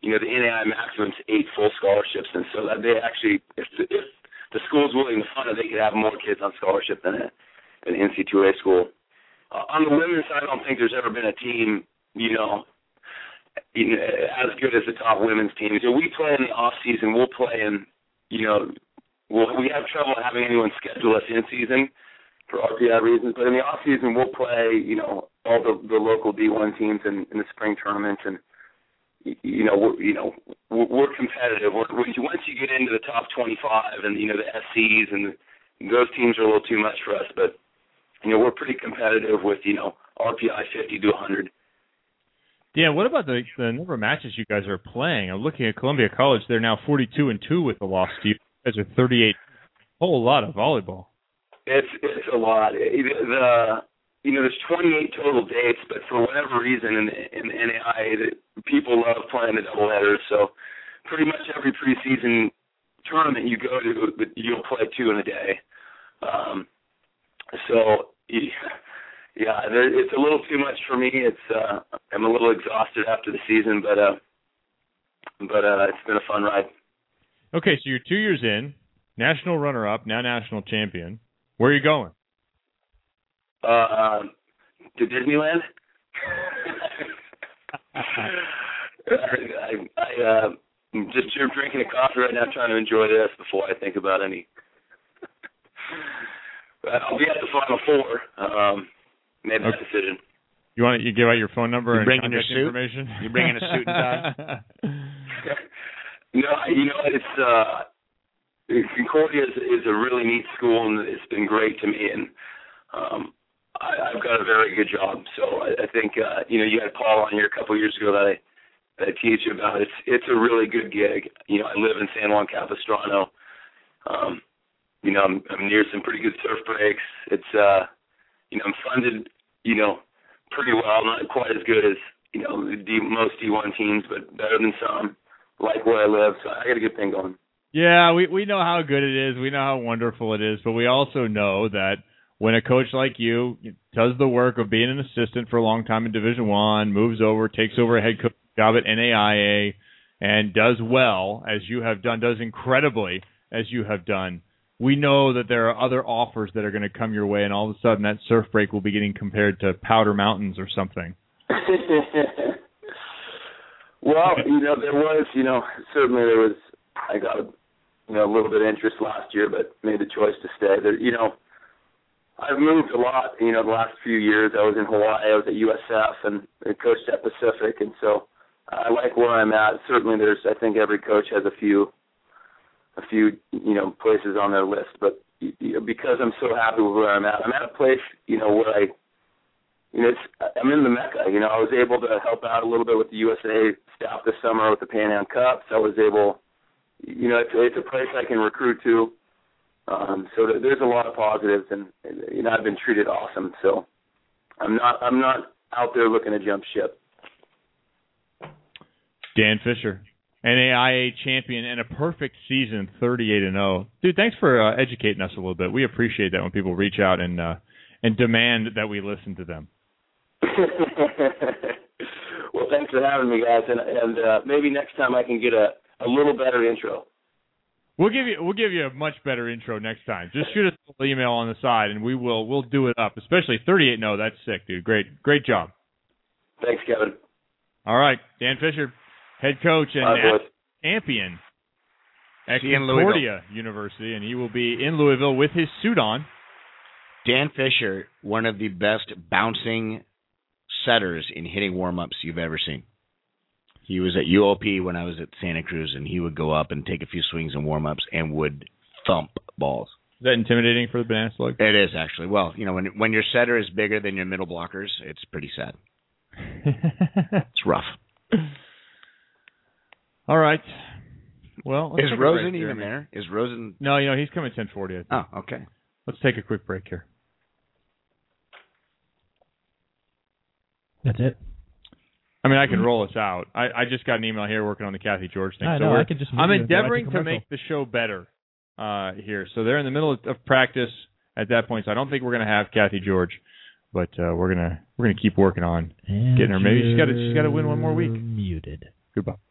you know the NAIA maximum's eight full scholarships, and so they actually, if the, if the school's willing to fund it, they could have more kids on scholarship than a, an NC2A school. Uh, on the women's side, I don't think there's ever been a team, you know, you know, as good as the top women's teams. So we play in the off season. We'll play in, you know, we'll, we have trouble having anyone schedule us in season for RPI reasons. But in the off season, we'll play, you know, all the the local D1 teams in, in the spring tournaments, and you know, we're, you know, we're, competitive. We're, once you get into the top 25, and you know the SCs and those teams are a little too much for us, but you know we're pretty competitive with you know RPI 50 to 100. Yeah, what about the the number of matches you guys are playing? I'm looking at Columbia College; they're now 42 and two with the loss. You guys are 38. Whole lot of volleyball. It's it's a lot. The you know, there's 28 total dates, but for whatever reason in in NAIA, that people love playing the doubleheaders. So pretty much every preseason tournament you go to, you'll play two in a day. Um, so yeah, it's a little too much for me. It's uh, I'm a little exhausted after the season, but uh, but uh, it's been a fun ride. Okay, so you're two years in, national runner-up, now national champion. Where are you going? Uh, to Disneyland. I, I uh, just drinking a coffee right now, trying to enjoy this before I think about any. I'll be at the final four. Um, made that okay. decision. You want to, you give out your phone number you and bringing your suit? information? You bringing a suit and tie? no, you know it's uh Concordia is, is a really neat school and it's been great to me and um I, I've got a very good job. So I, I think uh, you know you had Paul on here a couple years ago that I that I teach you about. It's it's a really good gig. You know I live in San Juan Capistrano. Um, you know I'm I'm near some pretty good surf breaks. It's uh you know I'm funded you know pretty well, not quite as good as you know D, most D1 teams, but better than some. Like where I live, so I got a good thing going. Yeah, we we know how good it is. We know how wonderful it is, but we also know that when a coach like you does the work of being an assistant for a long time in Division One, moves over, takes over a head coach job at NAIA, and does well as you have done, does incredibly as you have done. We know that there are other offers that are going to come your way, and all of a sudden that surf break will be getting compared to Powder Mountains or something. well, you know, there was, you know, certainly there was. I got, you know, a little bit of interest last year, but made the choice to stay. There, you know I've moved a lot, you know, the last few years. I was in Hawaii, I was at USF, and coached at Pacific, and so I like where I'm at. Certainly, there's, I think every coach has a few, a few, you know, places on their list. But because I'm so happy with where I'm at, I'm at a place, you know, where I, you know, it's, I'm in the mecca. You know, I was able to help out a little bit with the USA staff this summer with the Pan Am Cups. I was able, you know, it's, it's a place I can recruit to um, so there's a lot of positives, and you know I've been treated awesome. So I'm not I'm not out there looking to jump ship. Dan Fisher, NAIA champion and a perfect season, 38 and 0. Dude, thanks for uh, educating us a little bit. We appreciate that when people reach out and uh, and demand that we listen to them. well, thanks for having me, guys, and and uh, maybe next time I can get a a little better intro. We'll give you we'll give you a much better intro next time. Just shoot us an email on the side, and we will we'll do it up. Especially 38 no, that's sick, dude. Great great job. Thanks, Kevin. All right, Dan Fisher, head coach and Bye, champion at Concordia University, and he will be in Louisville with his suit on. Dan Fisher, one of the best bouncing setters in hitting warm ups you've ever seen. He was at UOP when I was at Santa Cruz, and he would go up and take a few swings and warm ups and would thump balls. Is that intimidating for the banana slug? It is actually. Well, you know, when when your setter is bigger than your middle blockers, it's pretty sad. it's rough. All right. Well, is Rosen even there? Is Rosen? No, you know he's coming ten forty. Oh, okay. Let's take a quick break here. That's it. I mean, I can roll us out. I, I just got an email here working on the Cathy George thing. I so know, I could just I'm endeavoring to make the show better uh, here. So they're in the middle of, of practice at that point. So I don't think we're going to have Cathy George, but uh, we're gonna we're gonna keep working on and getting her. Maybe she's got to she's got to win one more week. Muted. Goodbye.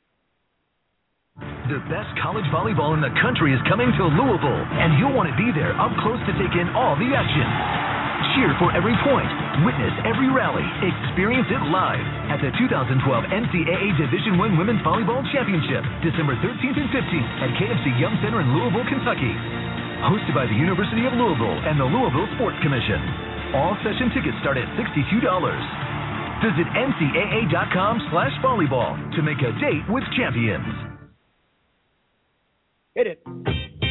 The best college volleyball in the country is coming to Louisville, and you'll want to be there up close to take in all the action. Cheer for every point. Witness every rally. Experience it live at the 2012 NCAA Division I Women's Volleyball Championship, December 13th and 15th at KFC Yum Center in Louisville, Kentucky. Hosted by the University of Louisville and the Louisville Sports Commission. All session tickets start at $62. Visit ncaa.com slash volleyball to make a date with champions. Hit it.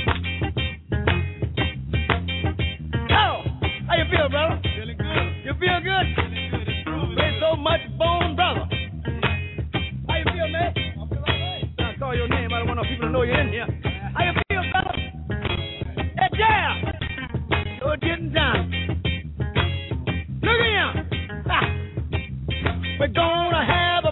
How you feel, brother? Feeling good. You feel good? Feeling good. It's groovy. Play so much bone, brother. How you feel, man? I feel all right. I call your name. I don't want no people to know you're in here. How you feel, brother? Hey, yeah. You're getting down. Look at him. Ha. We're gonna have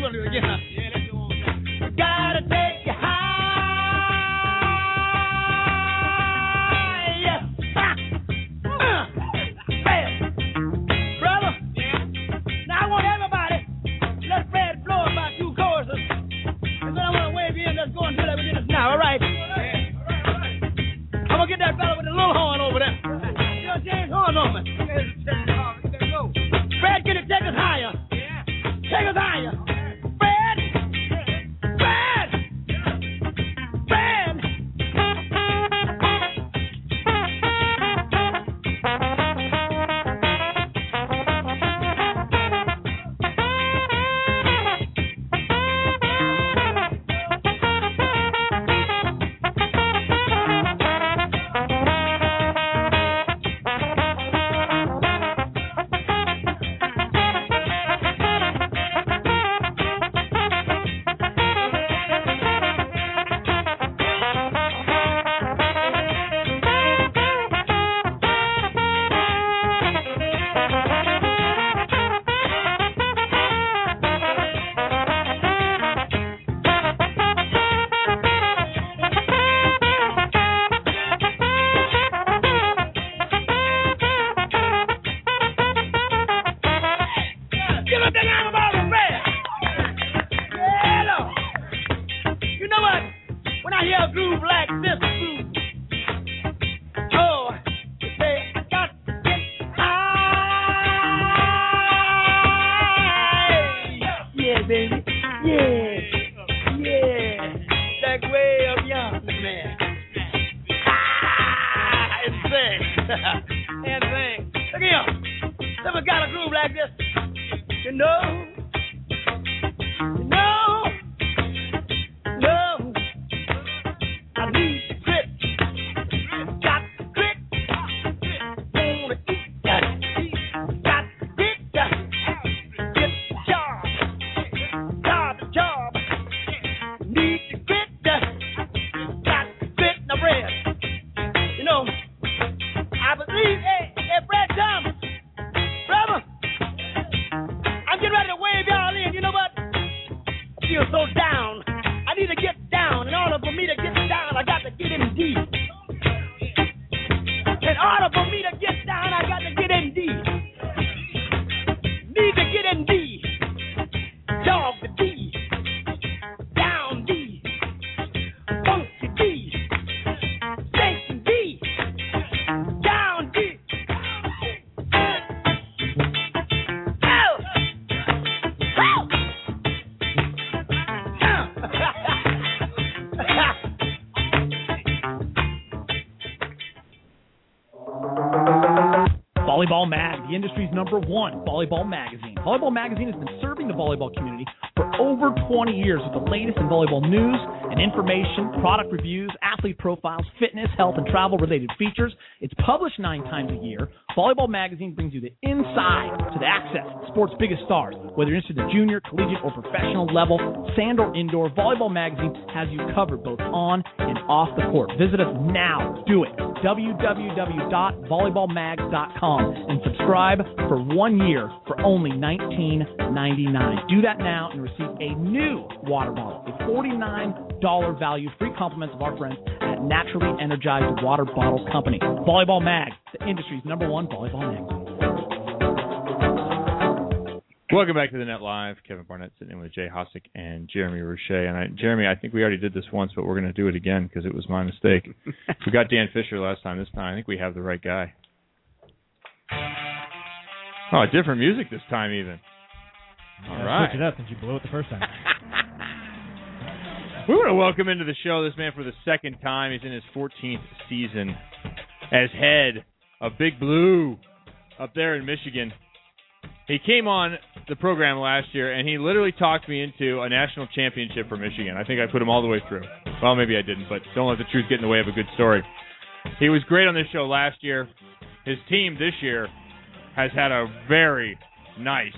Mà lừa. Industry's number one volleyball magazine. Volleyball Magazine has been serving the volleyball community for over 20 years with the latest in volleyball news and information, product reviews, athlete profiles, fitness, health, and travel related features. Published nine times a year. Volleyball Magazine brings you the inside to the access sport's biggest stars. Whether you're interested in the junior, collegiate, or professional level, sand or indoor, Volleyball Magazine has you covered both on and off the court. Visit us now. Do it. www.volleyballmag.com and subscribe for one year for only $19.99. Do that now and receive a new water bottle, a $49 value, free compliments of our friends at Naturally Energized Water Bottle Company. Volleyball Mag, the industry's number one volleyball mag. Welcome back to the Net Live. Kevin Barnett sitting in with Jay Hosack and Jeremy Roche. And I, Jeremy, I think we already did this once, but we're going to do it again because it was my mistake. we got Dan Fisher last time. This time, I think we have the right guy. Oh, different music this time, even. All Yeah, right. Switch it up since you blew it the first time. We want to welcome into the show this man for the second time. He's in his 14th season as head of Big Blue up there in Michigan. He came on the program last year and he literally talked me into a national championship for Michigan. I think I put him all the way through. Well, maybe I didn't, but don't let the truth get in the way of a good story. He was great on this show last year. His team this year has had a very nice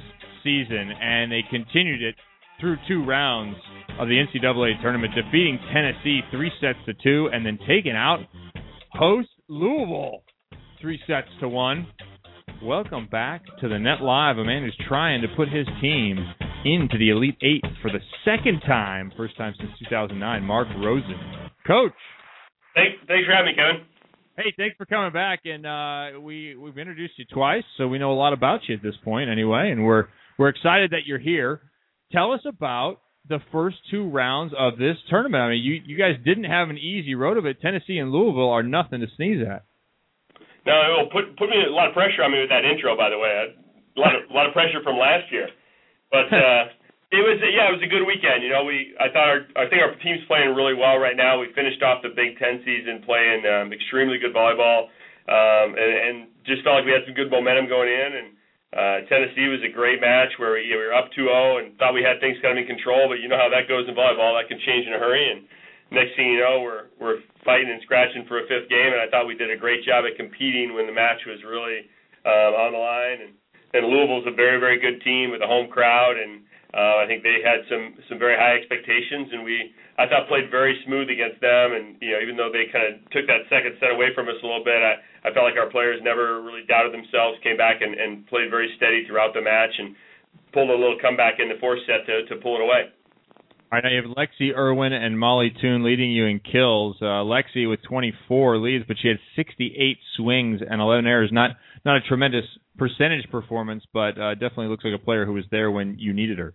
season, and they continued it through two rounds of the NCAA tournament, defeating Tennessee three sets to two, and then taking out host Louisville three sets to one. Welcome back to the Net Live, a man who's trying to put his team into the Elite Eight for the second time, first time since 2009. Mark Rosen, coach. Thanks, thanks for having me, Kevin. Hey, thanks for coming back, and uh, we we've introduced you twice, so we know a lot about you at this point, anyway, and we're we're excited that you're here. Tell us about the first two rounds of this tournament. I mean, you you guys didn't have an easy road of it. Tennessee and Louisville are nothing to sneeze at. No, it will put put me a lot of pressure on me with that intro. By the way, a lot of a lot of pressure from last year, but uh, it was yeah, it was a good weekend. You know, we I thought our I think our team's playing really well right now. We finished off the Big Ten season playing um, extremely good volleyball, um, and, and just felt like we had some good momentum going in. And uh, Tennessee was a great match where we, you know, we were up 2-0 and thought we had things kind of in control, but you know how that goes in volleyball. That can change in a hurry and next thing you know, we're we're fighting and scratching for a fifth game, and I thought we did a great job at competing when the match was really um, on the line. And and Louisville's a very very good team with a home crowd, and uh, I think they had some some very high expectations, and we I thought played very smooth against them. And you know, even though they kind of took that second set away from us a little bit, I I felt like our players never really doubted themselves, came back and and played very steady throughout the match, and pulled a little comeback in the fourth set to to pull it away. All right, now you have Lexi Erwin and Molly Toon leading you in kills. Uh, Lexi with 24 leads, but she had 68 swings and 11 errors. Not not a tremendous percentage performance, but uh, definitely looks like a player who was there when you needed her.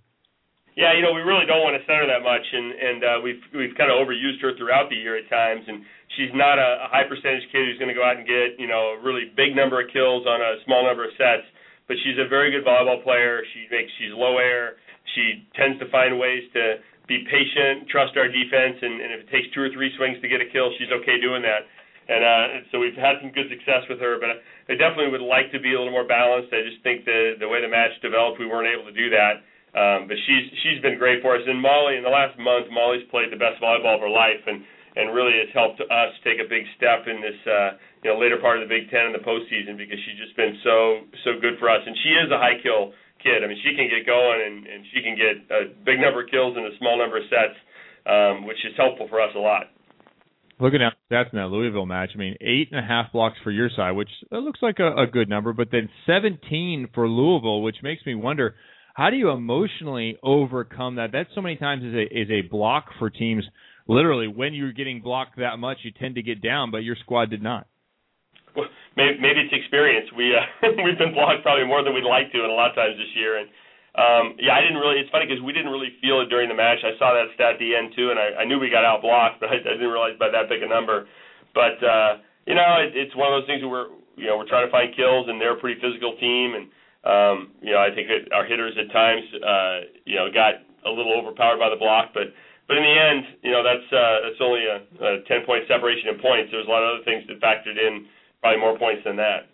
Yeah, you know, we really don't want to center that much, and and uh, we've we've kind of overused her throughout the year at times, and she's not a, a high percentage kid who's going to go out and get you know a really big number of kills on a small number of sets, but she's a very good volleyball player. She makes she's low air. She tends to find ways to be patient, trust our defense, and, and if it takes two or three swings to get a kill, she's okay doing that. And uh, so we've had some good success with her, but I definitely would like to be a little more balanced. I just think the the way the match developed, we weren't able to do that. Um, but she's she's been great for us. And Molly, in the last month, Molly's played the best volleyball of her life, and and really has helped us take a big step in this uh, you know later part of the Big Ten and the postseason because she's just been so so good for us. And she is a high kill kid. I mean, she can get going and, and she can get a big number of kills in a small number of sets, um, which is helpful for us a lot. Looking at stats in that Louisville match, I mean, eight and a half blocks for your side, which looks like a, a good number, but then 17 for Louisville, which makes me wonder how do you emotionally overcome that? That so many times is a is a block for teams. Literally, when you're getting blocked that much, you tend to get down, but your squad did not well, maybe, maybe it's experience. We uh, we've been blocked probably more than we'd like to, and a lot of times this year. And um, yeah, I didn't really. It's funny because we didn't really feel it during the match. I saw that stat at the end too, and I, I knew we got out blocked, but I, I didn't realize by that big a number. But uh, you know, it, it's one of those things where we're you know we're trying to find kills, and they're a pretty physical team, and um, you know I think that our hitters at times uh, you know got a little overpowered by the block, but but in the end, you know that's uh, that's only a, a 10 point separation in points. There's a lot of other things that factored in probably more points than that.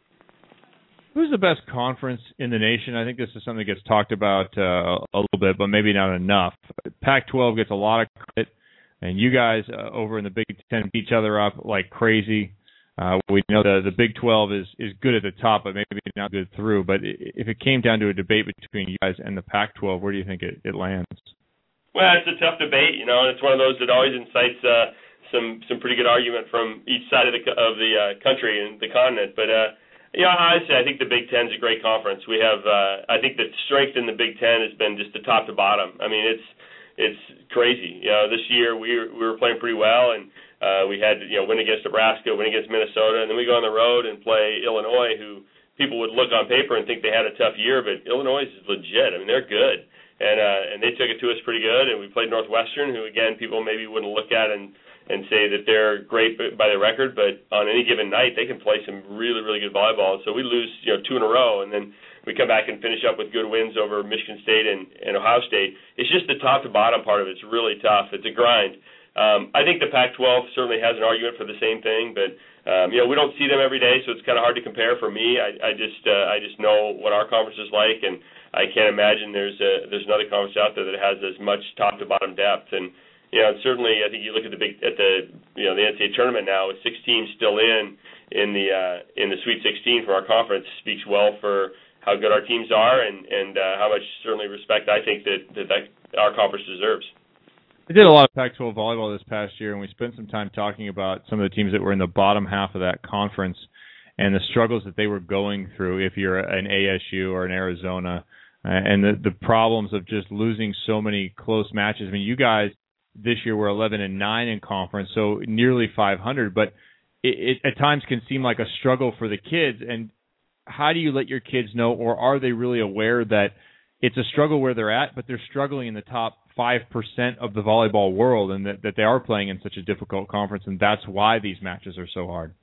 Who's the best conference in the nation? I think this is something that gets talked about uh, a little bit, but maybe not enough. Pac-12 gets a lot of credit, and you guys uh, over in the Big Ten beat each other up like crazy. Uh, we know the the Big 12 is is good at the top, but maybe not good through. But if it came down to a debate between you guys and the Pac-12, where do you think it, it lands? Well, it's a tough debate, you know. And it's one of those that always incites uh, some some pretty good argument from each side of the of the uh, country and the continent. But uh, yeah, honestly, I think the Big Ten is a great conference. We have uh, I think the strength in the Big Ten has been just the top to bottom. I mean, it's it's crazy. You know, this year we were, we were playing pretty well, and uh, we had you know win against Nebraska, win against Minnesota, and then we go on the road and play Illinois, who people would look on paper and think they had a tough year, but Illinois is legit. I mean, they're good, and uh, and they took it to us pretty good. And we played Northwestern, who again people maybe wouldn't look at and and say that they're great by the record, but on any given night they can play some really really good volleyball. So we lose you know two in a row, and then we come back and finish up with good wins over Michigan State and, and Ohio State. It's just the top to bottom part of it. It's really tough. It's a grind. Um, I think the Pac-12 certainly has an argument for the same thing, but um, you know we don't see them every day, so it's kind of hard to compare for me. I, I just uh, I just know what our conference is like, and I can't imagine there's a, there's another conference out there that has as much top to bottom depth. And you know, certainly I think you look at the big at the you know the NCAA tournament now with six teams still in in the uh, in the Sweet 16 for our conference speaks well for how good our teams are and and uh, how much certainly respect I think that that, that our conference deserves. I did a lot of Pac-12 volleyball this past year, and we spent some time talking about some of the teams that were in the bottom half of that conference and the struggles that they were going through. If you're an ASU or an Arizona, uh, and the the problems of just losing so many close matches. I mean, you guys this year we're 11 and 9 in conference, so nearly 500. But it, it at times can seem like a struggle for the kids. And how do you let your kids know, or are they really aware that it's a struggle where they're at, but they're struggling in the top five percent of the volleyball world, and that, that they are playing in such a difficult conference, and that's why these matches are so hard.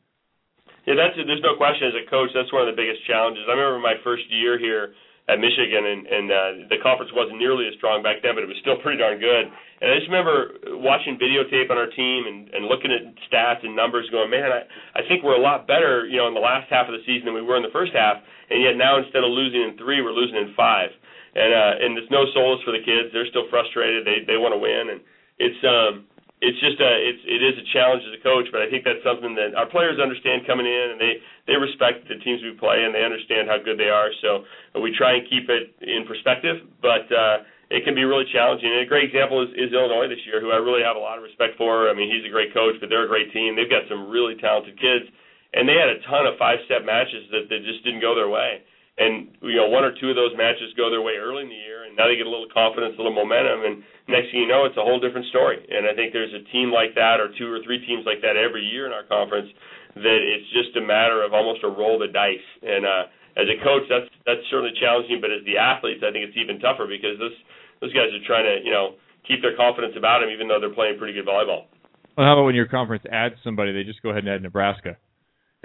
Yeah, that's there's no question. As a coach, that's one of the biggest challenges. I remember my first year here at Michigan, and, and uh, the conference wasn't nearly as strong back then, but it was still pretty darn good. And I just remember watching videotape on our team and, and looking at stats and numbers, going, man, I, I think we're a lot better, you know, in the last half of the season than we were in the first half, and yet now instead of losing in three, we're losing in five. And uh, and there's no solace for the kids. They're still frustrated. They they want to win, and it's um it's just a it's it is a challenge as a coach, but I think that's something that our players understand coming in, and they they respect the teams we play, and they understand how good they are. So we try and keep it in perspective, but uh, it can be really challenging. And a great example is, is Illinois this year, who I really have a lot of respect for. I mean, he's a great coach, but they're a great team. They've got some really talented kids, and they had a ton of five-step matches that that just didn't go their way and you know one or two of those matches go their way early in the year, and now they get a little confidence, a little momentum, and next thing you know, it's a whole different story. And I think there's a team like that, or two or three teams like that every year in our conference. That it's just a matter of almost a roll of the dice. And uh, as a coach, that's that's certainly challenging, but as the athletes, I think it's even tougher because those those guys are trying to you know keep their confidence about them, even though they're playing pretty good volleyball. Well, how about when your conference adds somebody, they just go ahead and add Nebraska?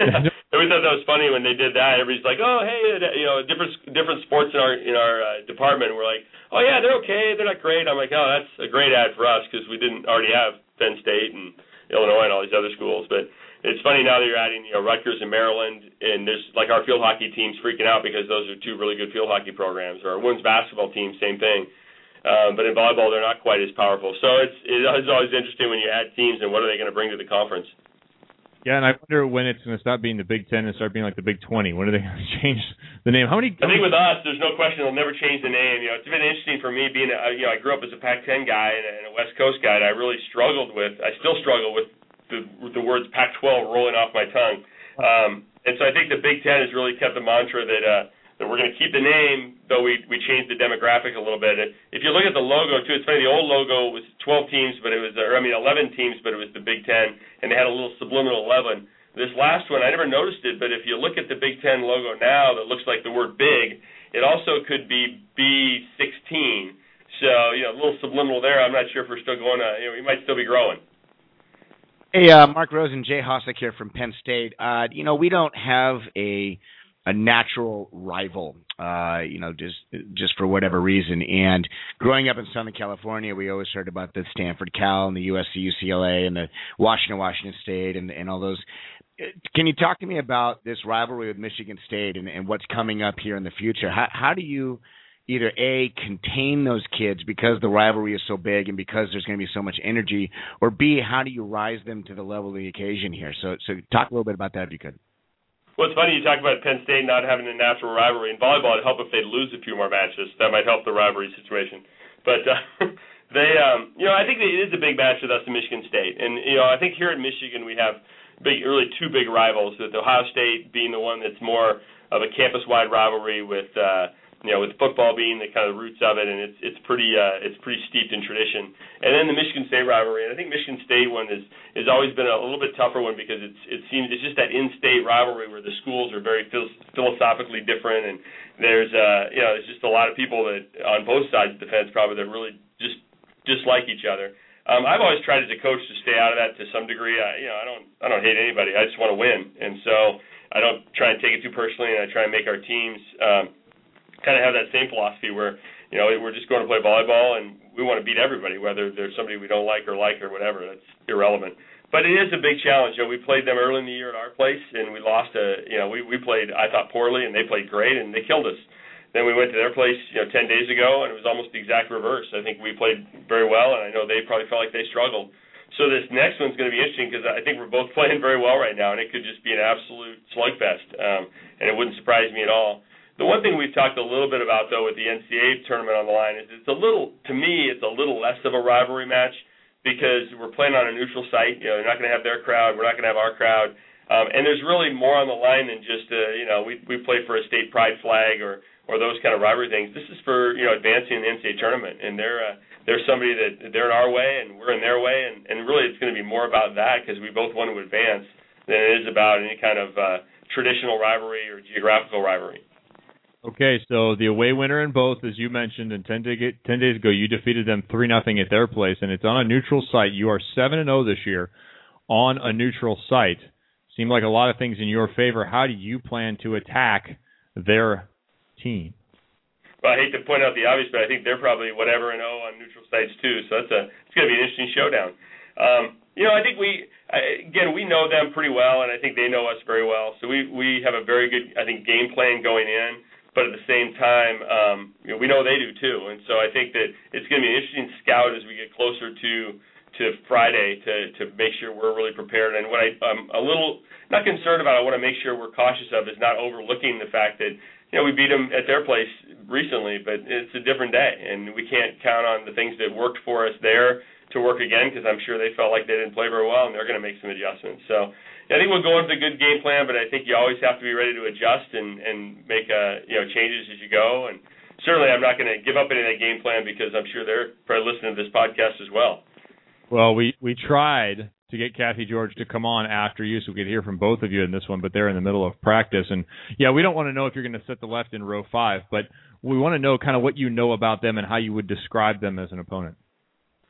Always thought that was funny when they did that. Everybody's like, "Oh, hey, you know, different different sports in our in our uh, department." We're like, "Oh yeah, they're okay. They're not great." I'm like, "Oh, that's a great ad for us because we didn't already have Penn State and Illinois and all these other schools." But it's funny now that you're adding, you know, Rutgers and Maryland, and there's like our field hockey team's freaking out because those are two really good field hockey programs. Or our women's basketball team, same thing. Um, but in volleyball, they're not quite as powerful. So it's it's always interesting when you add teams and what are they going to bring to the conference. Yeah, and I wonder when it's going to stop being the Big Ten and start being like the Big Twenty. When are they going to change the name? How many? I think with us, there's no question they'll never change the name. You know, it's been interesting for me being, a, you know, I grew up as a Pac-10 guy and a West Coast guy, and I really struggled with. I still struggle with the with the words Pac-12 rolling off my tongue. Um, and so I think the Big Ten has really kept the mantra that uh, that we're going to keep the name, though we we changed the demographic a little bit. If you look at the logo too, it's funny. The old logo was 12 teams, but it was, or I mean, 11 teams, but it was the Big Ten, and they had a little subliminal 11. This last one, I never noticed it, but if you look at the Big Ten logo now, that looks like the word "big." It also could be B16. So you know, a little subliminal there. I'm not sure if we're still going to. You know, we might still be growing. Hey, uh, Mark Rosen, Jay Hosack here from Penn State. Uh, you know, we don't have a a natural rival, uh, you know, just just for whatever reason. And growing up in Southern California, we always heard about the Stanford Cal and the USC UCLA and the Washington Washington State and and all those. Can you talk to me about this rivalry with Michigan State and, and what's coming up here in the future? How how do you either a contain those kids because the rivalry is so big and because there's going to be so much energy, or b how do you rise them to the level of the occasion here? So so talk a little bit about that if you could. Well, it's funny you talk about Penn State not having a natural rivalry. In volleyball, it'd help if they lose a few more matches. That might help the rivalry situation. But uh, they, um, you know, I think it is a big match with us in Michigan State, and you know, I think here at Michigan we have big, really two big rivals. With Ohio State being the one that's more of a campus-wide rivalry with. Uh, you know, with football being the kind of roots of it, and it's it's pretty uh, it's pretty steeped in tradition. And then the Michigan State rivalry, and I think Michigan State one is has always been a, little bit tougher one because it's it seems it's just that in-state rivalry where the schools are very phil- philosophically different, and there's uh you know there's just a lot of people that on both sides of the fence probably that really just dislike each other. Um, I've always tried as a coach to stay out of that to some degree. I, you know, I don't I don't hate anybody. I just want to win, and so I don't try and take it too personally, and I try and make our teams. Um, kind of have that same philosophy where you know we're just going to play volleyball and we want to beat everybody, whether there's somebody we don't like or like or whatever. That's irrelevant. But it is a big challenge. You know, we played them early in the year at our place, and we lost a. You know, we we played I thought poorly, and they played great, and they killed us. Then we went to their place, you know, 10 days ago, and it was almost the exact reverse. I think we played very well, and I know they probably felt like they struggled. So this next one's going to be interesting because I think we're both playing very well right now, and it could just be an absolute slugfest. Um, and it wouldn't surprise me at all. The one thing we've talked a little bit about though with the NCAA tournament on the line is it's a little to me it's a little less of a rivalry match because we're playing on a neutral site. You know, they're not going to have their crowd, we're not going to have our crowd, um, and there's really more on the line than just uh, you know we we play for a state pride flag or or those kind of rivalry things. This is for you know advancing the NCAA tournament, and they're uh, they're somebody that they're in our way and we're in their way, and and really it's going to be more about that because we both want to advance than it is about any kind of uh, traditional rivalry or geographical rivalry. Okay, so the away winner in both, as you mentioned, and 10, day, 10 days ago, you defeated them 3 nothing at their place, and it's on a neutral site. You are 7 and 0 this year on a neutral site. seem like a lot of things in your favor. How do you plan to attack their team? Well, I hate to point out the obvious, but I think they're probably whatever and zero on neutral sites too. So that's a it's going to be an interesting showdown. Um, you know, I think we again we know them pretty well, and I think they know us very well. So we we have a very good I think game plan going in. But at the same time, um, you know, we know they do too, and so I think that it's going to be an interesting scout as we get closer to to Friday to to make sure we're really prepared. And what I, I'm a little not concerned about, I want to make sure we're cautious of is not overlooking the fact that you know we beat them at their place recently, but it's a different day, and we can't count on the things that worked for us there to work again because I'm sure they felt like they didn't play very well, and they're going to make some adjustments. So I think we'll go into a good game plan, but I think you always have to be ready to adjust and and make uh, you know changes as you go. And certainly, I'm not going to give up any of that game plan because I'm sure they're probably listening to this podcast as well. Well, we we tried to get Cathy George to come on after you so we could hear from both of you in this one, but they're in the middle of practice. And yeah, we don't want to know if you're going to sit the left in row five, but we want to know kind of what you know about them and how you would describe them as an opponent.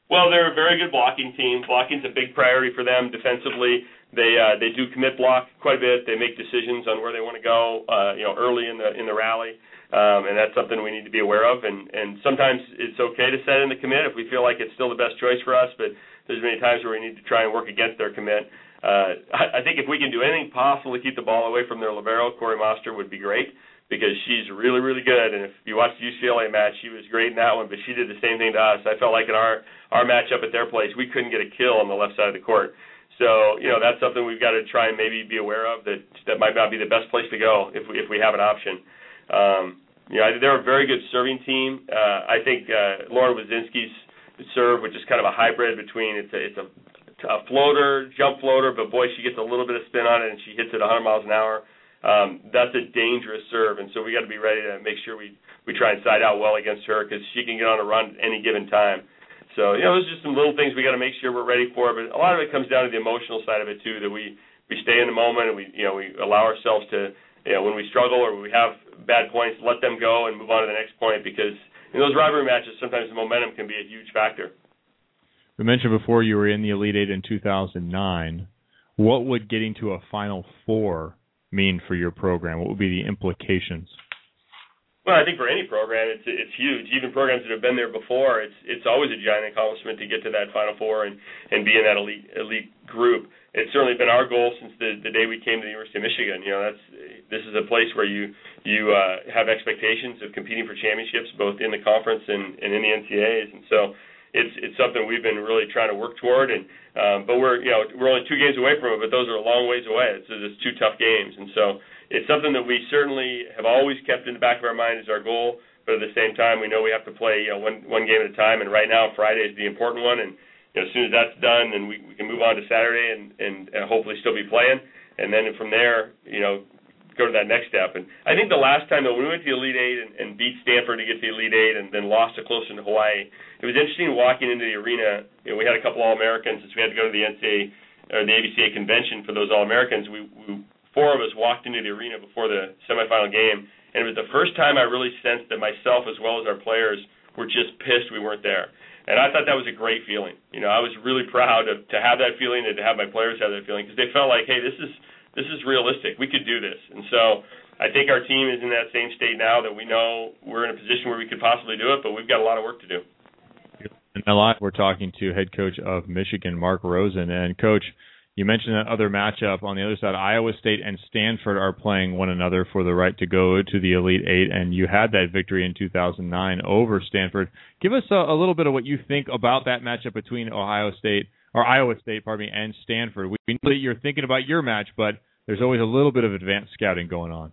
Well, they're a very good blocking team. Blocking's a big priority for them defensively. They uh, they do commit block quite a bit. They make decisions on where they want to go, uh, you know, early in the in the rally, um, and that's something we need to be aware of. And and sometimes it's okay to set in the commit if we feel like it's still the best choice for us. But there's many times where we need to try and work against their commit. Uh, I, I think if we can do anything possible to keep the ball away from their libero, Kori Moster would be great because she's really, really good. And if you watch the UCLA match, she was great in that one, but she did the same thing to us. I felt like in our our matchup at their place, we couldn't get a kill on the left side of the court. So you know that's something we've got to try and maybe be aware of that that might not be the best place to go if we if we have an option. Um, you know, they're a very good serving team. Uh, I think uh, Lauren Wicinski's serve, which is kind of a hybrid between it's a it's a, a floater, jump floater, but boy, she gets a little bit of spin on it and she hits it 100 miles an hour um, that's a dangerous serve, and so we got to be ready to make sure we we try and side out well against her because she can get on a run at any given time. So you know, those are just some little things we got to make sure we're ready for. But a lot of it comes down to the emotional side of it too. That we we stay in the moment and we you know we allow ourselves to you know when we struggle or we have bad points, let them go and move on to the next point because in those rivalry matches sometimes the momentum can be a huge factor. We mentioned before you were in the Elite Eight in 2009. What would getting to a Final Four mean for your program? What would be the implications? Well, I think for any program, it's it's huge. Even programs that have been there before, it's it's always a giant accomplishment to get to that Final Four and and be in that elite elite group. It's certainly been our goal since the the day we came to the University of Michigan. You know, that's this is a place where you you uh, have expectations of competing for championships, both in the conference and, and in the NCAA's, and so it's it's something we've been really trying to work toward. And um, but we're you know we're only two games away from it, but those are a long ways away. It's, it's two tough games, and so it's something that we certainly have always kept in the back of our mind as our goal. But at the same time, we know we have to play you know one one game at a time. And right now, Friday is the important one. And you know, as soon as that's done, then we, we can move on to Saturday and, and and hopefully still be playing. And then from there, you know, go to that next step. And I think the last time that we went to the Elite Eight and, and beat Stanford to get the Elite Eight and then lost to Clemson to Hawaii, it was interesting walking into the arena. You know, we had a couple All Americans since we had to go to the NCAA or the AVCA convention for those All Americans. We, we four of us walked into the arena before the semifinal game, and it was the first time I really sensed that myself as well as our players were just pissed we weren't there. And I thought that was a great feeling. You know, I was really proud of, to have that feeling and to have my players have that feeling because they felt like, hey, this is this is realistic. We could do this. And so I think our team is in that same state now that we know we're in a position where we could possibly do it, but we've got a lot of work to do. And live, we're talking to head coach of Michigan, Mark Rosen. And coach, you mentioned that other matchup on the other side. Iowa State and Stanford are playing one another for the right to go to the Elite Eight, and you had that victory in 2009 over Stanford. Give us a, a little bit of what you think about that matchup between Ohio State or Iowa State, pardon me, and Stanford. We know that you're thinking about your match, but there's always a little bit of advanced scouting going on.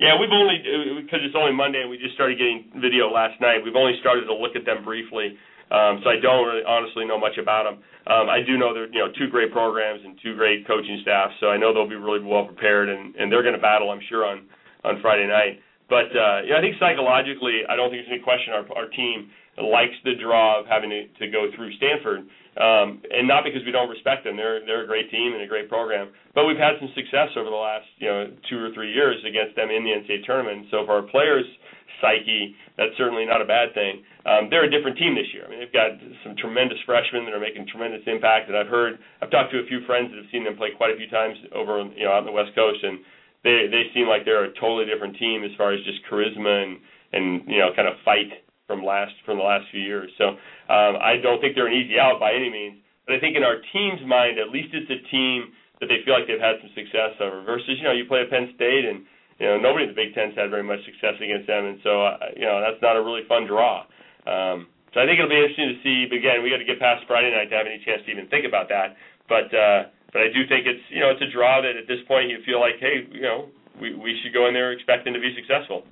Yeah, we've only uh, because it's only Monday and we just started getting video last night. We've only started to look at them briefly, um, so I don't really honestly know much about them. Um, I do know they're you know two great programs and two great coaching staffs, so I know they'll be really well prepared and, and they're going to battle, I'm sure, on on Friday night. But uh, yeah, I think psychologically, I don't think there's any question our our team likes the draw of having to, to go through Stanford um, and not because we don't respect them. They're they're a great team and a great program. But we've had some success over the last you know two or three years against them in the NCAA tournament. So for our players psyche. That's certainly not a bad thing. Um, they're a different team this year. I mean, they've got some tremendous freshmen that are making tremendous impact. And I've heard, I've talked to a few friends that have seen them play quite a few times over, you know, out on the West Coast, and they they seem like they're a totally different team as far as just charisma and and you know, kind of fight from last from the last few years. So um, I don't think they're an easy out by any means. But I think in our team's mind, at least it's a team that they feel like they've had some success over. Versus, you know, you play at Penn State and you know nobody in the Big Ten's had very much success against them, and so uh, you know that's not a really fun draw. Um, so I think it'll be interesting to see. But again, we got to get past Friday night to have any chance to even think about that. But uh, but I do think it's you know it's a draw that at this point you feel like hey you know we we should go in there expecting to be successful.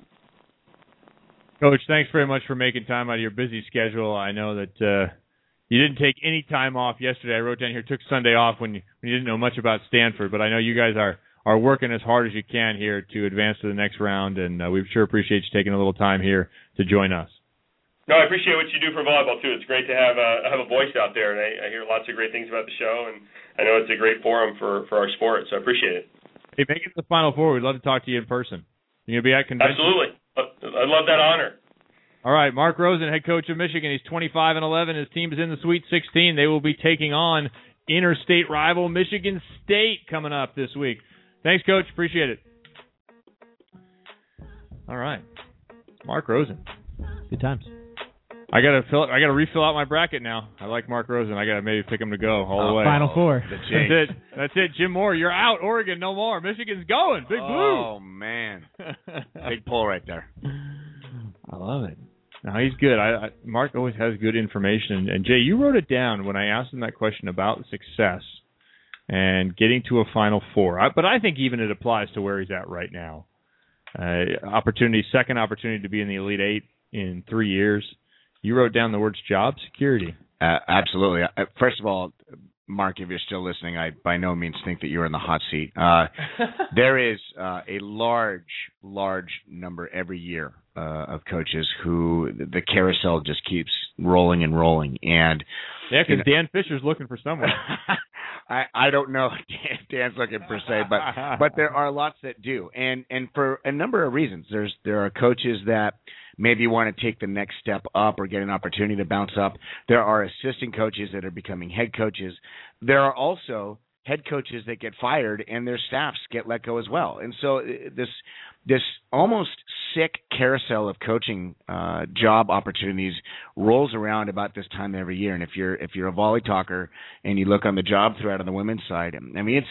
Coach, thanks very much for making time out of your busy schedule. I know that uh, you didn't take any time off yesterday. I wrote down here took Sunday off when you when you didn't know much about Stanford, but I know you guys are are working as hard as you can here to advance to the next round, and uh, we sure appreciate you taking a little time here to join us. No, I appreciate what you do for volleyball too. It's great to have a have a voice out there, and I, I hear lots of great things about the show, and I know it's a great forum for for our sport. So I appreciate it. Hey, make it to the Final Four. We'd love to talk to you in person. You gonna be at convention? Absolutely, I love that honor. All right, Mark Rosen, head coach of Michigan. He's 25 and 11. His team is in the Sweet 16. They will be taking on interstate rival Michigan State coming up this week. Thanks, coach. Appreciate it. All right, Mark Rosen. Good times. I gotta fill. I gotta refill out my bracket now. I like Mark Rosen. I gotta maybe pick him to go all uh, the way. Final four. The That's it. That's it. Jim Moore, you're out. Oregon, no more. Michigan's going. Big oh, blue. Oh man, big pull right there. I love it. No, he's good. I, I Mark always has good information. And, and Jay, you wrote it down when I asked him that question about success and getting to a Final Four. I, but I think even it applies to where he's at right now. Uh, opportunity, second opportunity to be in the Elite Eight in three years. You wrote down the words job security. Uh, absolutely. Uh, First of all, Mark, if you're still listening, I by no means think that you're in the hot seat. Uh, there is uh, a large, large number every year uh, of coaches who the carousel just keeps rolling and rolling, and Yeah, you because know- Dan Fisher's looking for someone. I I don't know if Dan's looking per se, but but there are lots that do, and and for a number of reasons. There's there are coaches that maybe want to take the next step up or get an opportunity to bounce up. There are assistant coaches that are becoming head coaches. There are also head coaches that get fired and their staffs get let go as well. And so uh, this this almost sick carousel of coaching uh, job opportunities rolls around about this time every year. And if you're if you're a volley talker and you look on the job thread on the women's side, I mean it's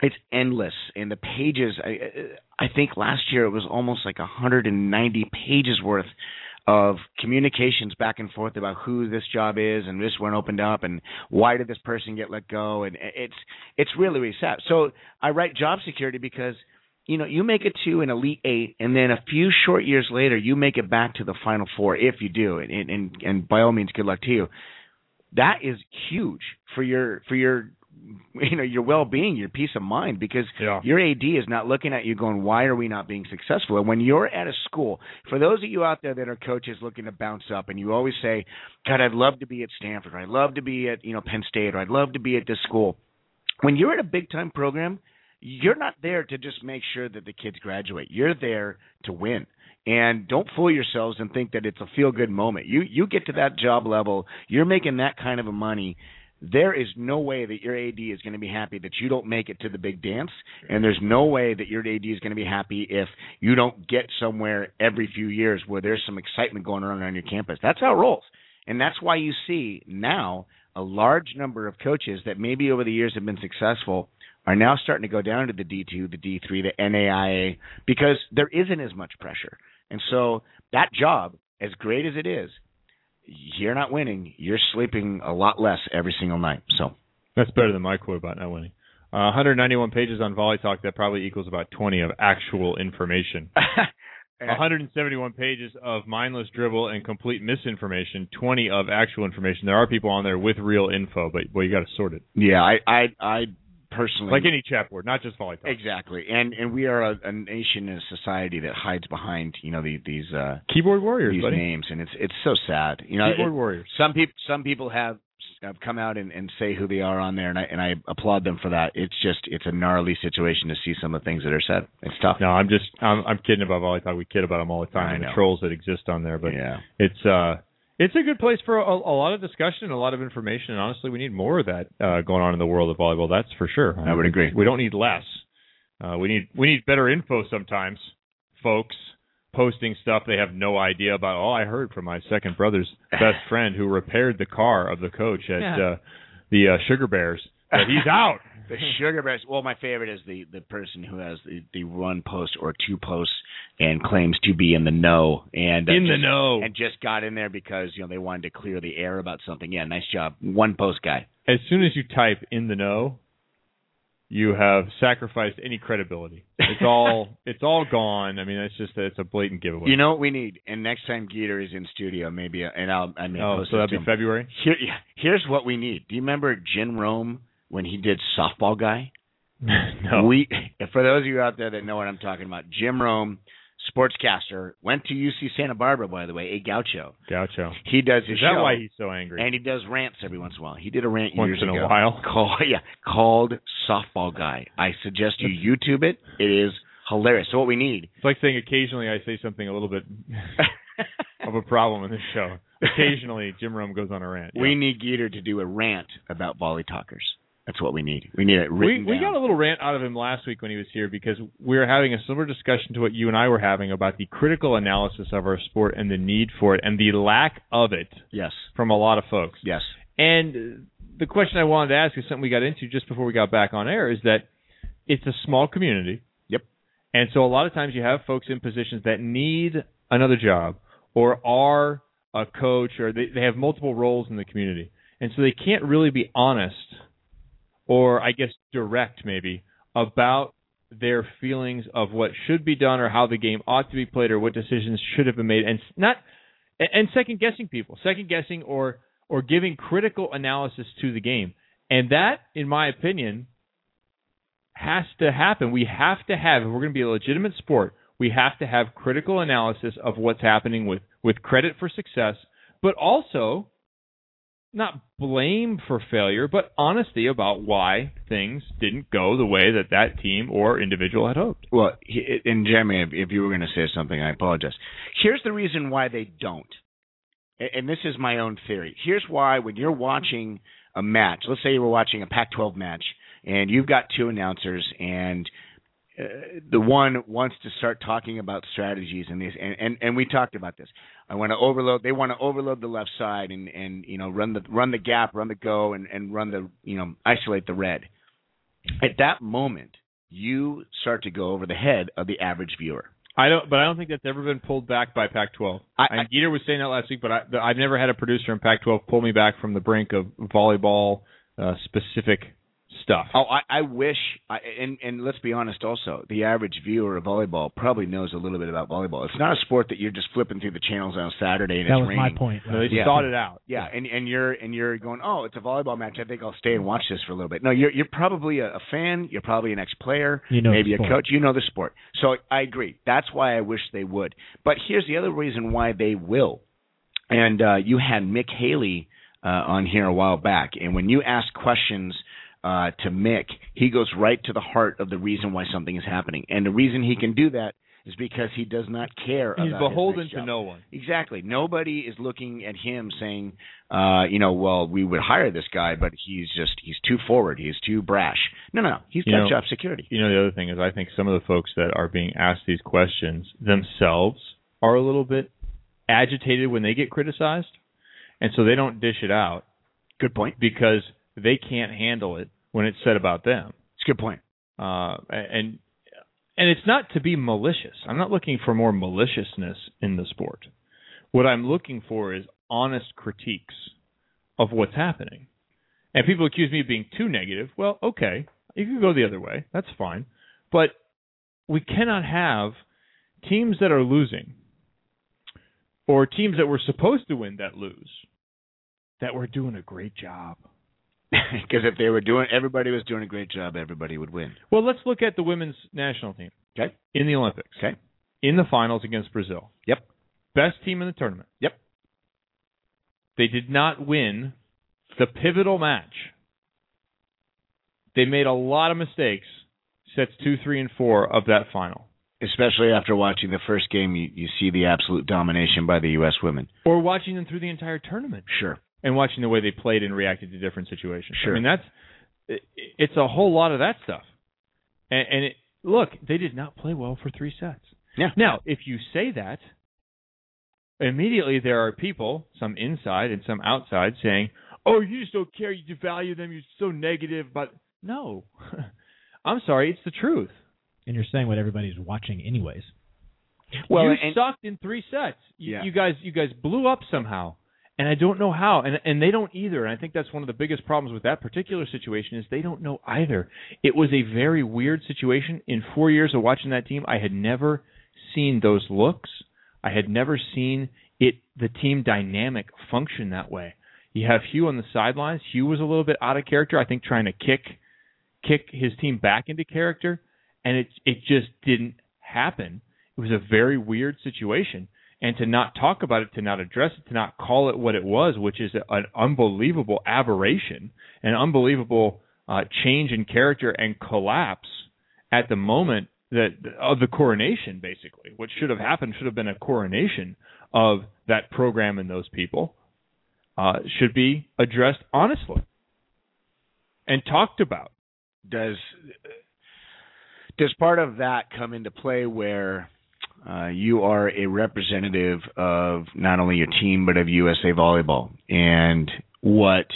it's endless and the pages I, I think last year it was almost like 190 pages worth of communications back and forth about who this job is and this one opened up and why did this person get let go. And it's it's really really sad. So i write job security because you know you make it to an elite eight and then a few short years later you make it back to the final four if you do. And and and by all means good luck to you. That is huge for your for your you know your well-being your peace of mind because Yeah. your AD is not looking at you going why are we not being successful? And when you're at a school for those of you out there that are coaches looking to bounce up and you always say god I'd love to be at Stanford. Or I'd love to be at you know Penn State or I'd love to be at this school. When you're at a big time program you're not there to just make sure that the kids graduate. You're there to win. And don't fool yourselves and think that it's a feel good moment. You you get to that job level you're making that kind of a money there is no way that your AD is going to be happy that you don't make it to the big dance, and there's no way that your AD is going to be happy if you don't get somewhere every few years where there's some excitement going on on your campus. That's how it rolls, and that's why you see now a large number of coaches that maybe over the years have been successful are now starting to go down to the D2, the D3, the NAIA because there isn't as much pressure, and so that job, as great as it is, you're not winning. You're sleeping a lot less every single night. So That's better than my quote about not winning. Uh, 191 pages on Volley Talk. That probably equals about 20 of actual information. 171 pages of mindless dribble and complete misinformation. 20 of actual information. There are people on there with real info, but boy, you got to sort it. yeah, I I I personally Like any chat board, not just Volley Talk. exactly, and and we are a, a nation and a society that hides behind you know the, these uh Keyboard warriors, these buddy. names, and it's it's so sad. You know, Keyboard it- warriors. some people some people have have come out and, and say who they are on there, and I and I applaud them for that. It's just it's a gnarly situation to see some of the things that are said. It's tough. No, I'm just I'm, I'm kidding about Volley Talk. We kid about them all the time I and know. the trolls that exist on there, but Yeah. it's uh it's a good place for a, a lot of discussion a lot of information. And honestly, we need more of that uh, going on in the world of volleyball. That's for sure. I would agree. We don't need less. Uh, we need we need better info sometimes, folks. Posting stuff they have no idea about. Oh, I heard from my second brother's best friend who repaired the car of the coach at Yeah. uh, the uh, Sugar Bears that he's out. The sugar bears. Well, my favorite is the the person who has the, the one post or two posts and claims to be in the know and uh, In the just- know. and just got in there because you know they wanted to clear the air about something. Yeah, nice job, one post guy. As soon as you type in the know, you have sacrificed any credibility. It's all it's all gone. I mean, it's just it's a blatant giveaway. You know what we need? And next time Geeter is in studio, maybe, and I'll I mean. Oh, so that'd be. February? Here, yeah, here's what we need. Do you remember Jim Rome when he did softball guy? no. We, for those of you out there that know what I'm talking about, Jim Rome, sportscaster, went to UC Santa Barbara, by the way, a gaucho. Gaucho. He does his Is that show, why he's so angry? and he does rants every once in a while. He did a rant Once years in a while? Called, yeah, called softball guy. I suggest you YouTube it. It is hilarious. So what we need It's like saying occasionally I say something a little bit of a problem in this show. Occasionally Jim Rome goes on a rant. we need Geeter to do a rant about volley talkers. That's what we need. We need it we written we down. got a little rant out of him last week when he was here because we were having a similar discussion to what you and I were having about the critical analysis of our sport and the need for it and the lack of it yes. from a lot of folks. Yes. And the question I wanted to ask is something we got into just before we got back on air is that it's a small community. Yep. And so a lot of times you have folks in positions that need another job or are a coach or they, they have multiple roles in the community. And so they can't really be honest or I guess direct maybe about their feelings of what should be done or how the game ought to be played or what decisions should have been made and not and- second guessing people, second guessing or or giving critical analysis to the game. And that in my opinion has to happen. We have to have if we're going to be a legitimate sport, we have to have critical analysis of what's happening with with credit for success, but also not blame for failure, but honesty about why things didn't go the way that that team or individual had hoped. Well, and Jeremy, if, you were going to say something, I apologize. Here's the reason why they don't, and this is my own theory. Here's why when you're watching a match, let's say you were watching a Pac-12 match, and you've got two announcers, and uh, the one wants to start talking about strategies and these, and, and and we talked about this. I want to overload. They want to overload the left side and and you know run the run the gap, run the go, and and run the you know isolate the red. At that moment, you start to go over the head of the average viewer. I don't, but I don't think that's ever been pulled back by Pac-12. I- and Geeter was saying that last week, but I, I've never had a producer in Pac-12 pull me back from the brink of volleyball uh, specific stuff. Oh, I, I wish, I, and and let's be honest. Also, the average viewer of volleyball probably knows a little bit about volleyball. It's not a sport that you're just flipping through the channels on a Saturday and That it's was my raining. point. No, they Yeah. sought it out. Yeah, and and you're and you're going, oh, it's a volleyball match. I think I'll stay and watch this for a little bit. No, you're you're probably a, a fan. You're probably an ex-player. You know maybe the a coach. You know the sport. So I agree. That's why I wish they would. But here's the other reason why they will. And uh, you had Mick Haley uh, on here a while back, and when you ask questions uh, to Mick, he goes right to the heart of the reason why something is happening. And the reason he can do that is because he does not care He's about his beholden next to job. no one. Exactly. Nobody is looking at him saying, uh, you know, well, we would hire this guy, but he's just he's too forward, he's too brash. No, no, no. He's You got know- job security. You know, the other thing is, I think some of the folks that are being asked these questions themselves are a little bit agitated when they get criticized, and so they don't dish it out Good point. because they can't handle it when it's said about them. It's a good point. Uh, and and it's not to be malicious. I'm not looking for more maliciousness in the sport. What I'm looking for is honest critiques of what's happening. And people accuse me of being too negative. Well, okay, you can go the other way. That's fine. But we cannot have teams that are losing or teams that were supposed to win that lose that were doing a great job. Because if they were doing, everybody was doing a great job, everybody would win. Well, let's look at the women's national team. Okay. In the Olympics. Okay. In the finals against Brazil. Yep. Best team in the tournament. Yep. They did not win the pivotal match. They made a lot of mistakes. Sets two, three, and four of that final. Especially after watching the first game, you, you see the absolute domination by the U.S. women. Or watching them through the entire tournament. Sure. And watching the way they played and reacted to different situations. Sure. I mean, that's it, it's a whole lot of that stuff. And, and it, look, they did not play well for three sets. Yeah. Now, if you say that, immediately there are people, some inside and some outside, saying, "Oh, you just don't care. You devalue them. You're so negative." But no, I'm sorry, it's the truth. And you're saying what everybody's watching, anyways. Well, you and- sucked in three sets. You, Yeah. you guys, you guys blew up somehow, and I don't know how, and and they don't either. And I think that's one of the biggest problems with that particular situation is they don't know either. It was a very weird situation. In four years of watching that team, I had never seen those looks. I had never seen it the team dynamic function that way. You have Hugh on the sidelines. Hugh was a little bit out of character. I think trying to kick kick his team back into character, and it it just didn't happen. It was a very weird situation, and to not talk about it, to not address it, to not call it what it was, which is an unbelievable aberration, an unbelievable uh, change in character and collapse at the moment that of the coronation. Basically, what should have happened should have been a coronation of that program and those people. Uh, should be addressed honestly and talked about. Does does part of that come into play where uh, you are a representative of not only your team but of USA Volleyball and what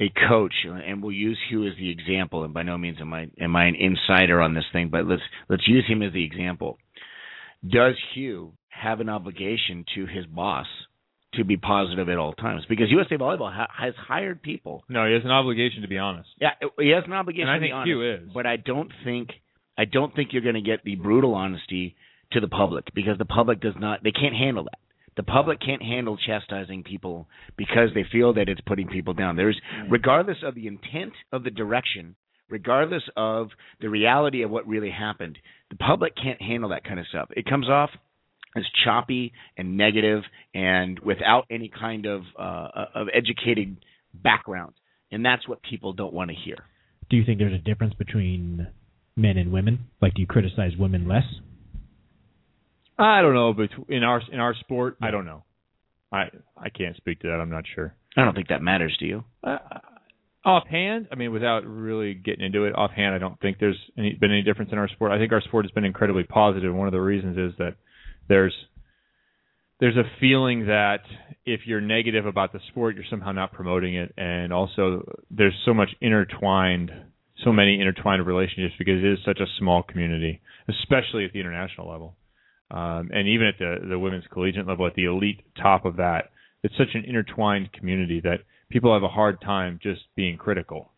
a coach and we'll use Hugh as the example and by no means am I am I an insider on this thing but let's let's use him as the example. Does Hugh have an obligation to his boss to be positive at all times because USA Volleyball ha- has hired people No, he has an obligation to be honest. yeah, he has an obligation. And I to be think honest, Hugh is. but I don't think I don't think you're going to get the brutal honesty to the public because the public does not. They can't handle that. The public can't handle chastising people because they feel that it's putting people down. There's, regardless of the intent of the direction, regardless of the reality of what really happened, the public can't handle that kind of stuff. It comes off as choppy and negative and without any kind of uh, of educated background, and that's what people don't want to hear. Do you think there's a difference between men and women? Like, do you criticize women less? I don't know, but in our in our sport, I don't know. I I can't speak to that. I'm not sure. I don't think that matters to you. Uh, offhand, I mean, without really getting into it, offhand, I don't think there's any, been any difference in our sport. I think our sport has been incredibly positive. One of the reasons is that there's there's a feeling that if you're negative about the sport, you're somehow not promoting it, and also there's so much intertwined, so many intertwined relationships because it is such a small community, especially at the international level, um, and even at the the women's collegiate level, at the elite top of that. It's such an intertwined community that people have a hard time just being critical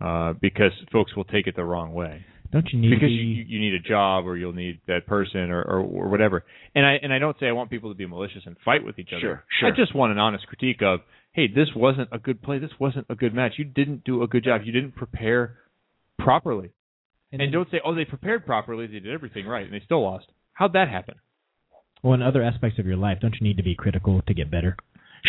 uh, because folks will take it the wrong way. Don't you need because to be, you, you need a job or you'll need that person or, or, or whatever. And I and I don't say I want people to be malicious and fight with each other. Sure, sure. I just want an honest critique of, hey, this wasn't a good play. This wasn't a good match. You didn't do a good job. You didn't prepare properly. And And, then- don't say, oh, they prepared properly. They did everything right and they still lost. How'd that happen? well, in other aspects of your life, don't you need to be critical to get better?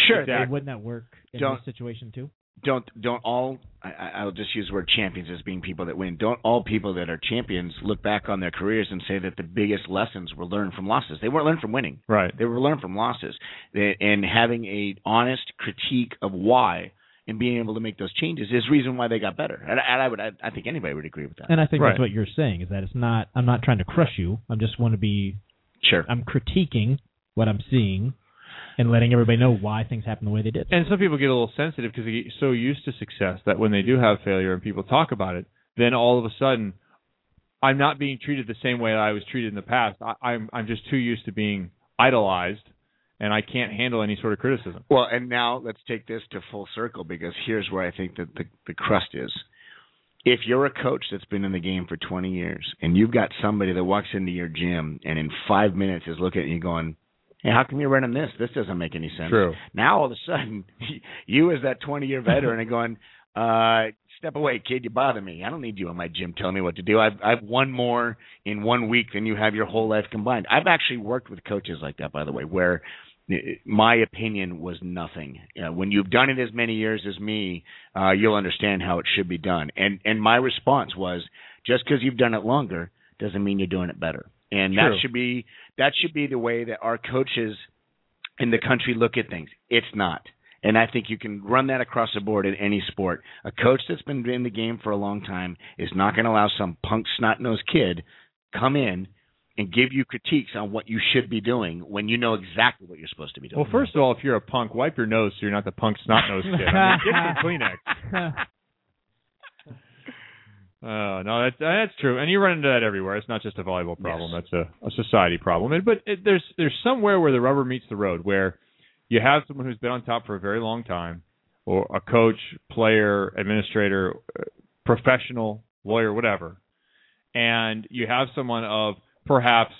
Sure, Exactly. Wouldn't that work in Don't- this situation too? don't don't all I, I- I'll just use the word champions as being people that win. Don't all people that are champions look back on their careers and say that the biggest lessons were learned from losses? They weren't learned from winning. Right. They were learned from losses. And having a honest critique of why and being able to make those changes is the reason why they got better. And, I- and I would I, I think anybody would agree with that. And I think Right. that's what you're saying is that it's not. I'm not trying to crush you. I'm just want to be. Sure. I'm critiquing what I'm seeing, and letting everybody know why things happen the way they did. And some people get a little sensitive because they get so used to success that when they do have failure and people talk about it, then all of a sudden, I'm not being treated the same way that I was treated in the past. I, I'm I'm just too used to being idolized, and I can't handle any sort of criticism. Well, and now let's take this to full circle because here's where I think that the, the crust is. If you're a coach that's been in the game for 20 years and you've got somebody that walks into your gym and in five minutes is looking at you going, hey, how come you're running this? This doesn't make any sense. True. Now all of a sudden, you as that 20 year veteran are going, uh, step away, kid. You bother me. I don't need you in my gym telling me what to do. I've I've won more in one week than you have your whole life combined. I've actually worked with coaches like that, by the way, where my opinion was nothing. Uh, when you've done it as many years as me, uh, you'll understand how it should be done. And and my response was, just because you've done it longer doesn't mean you're doing it better. And True. that should be that should be the way that our coaches in the country look at things. It's not. And I think you can run that across the board in any sport. A coach that's been in the game for a long time is not going to allow some punk snot nosed kid come in and give you critiques on what you should be doing when you know exactly what you're supposed to be doing. Well, first of all, if you're a punk, wipe your nose so you're not the punk snot nose kid. I mean, get some Kleenex. Oh no, that's that's true, and you run into that everywhere. It's not just a volleyball problem; that's a, a society problem. And, but it, there's there's somewhere where the rubber meets the road, where you have someone who's been on top for a very long time, or a coach, player, administrator, uh, professional, lawyer, whatever, and you have someone of perhaps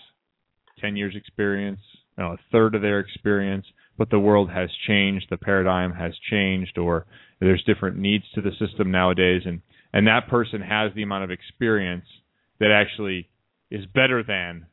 ten years experience, you know, a third of their experience, but the world has changed, the paradigm has changed, or there's different needs to the system nowadays, and and that person has the amount of experience that actually is better than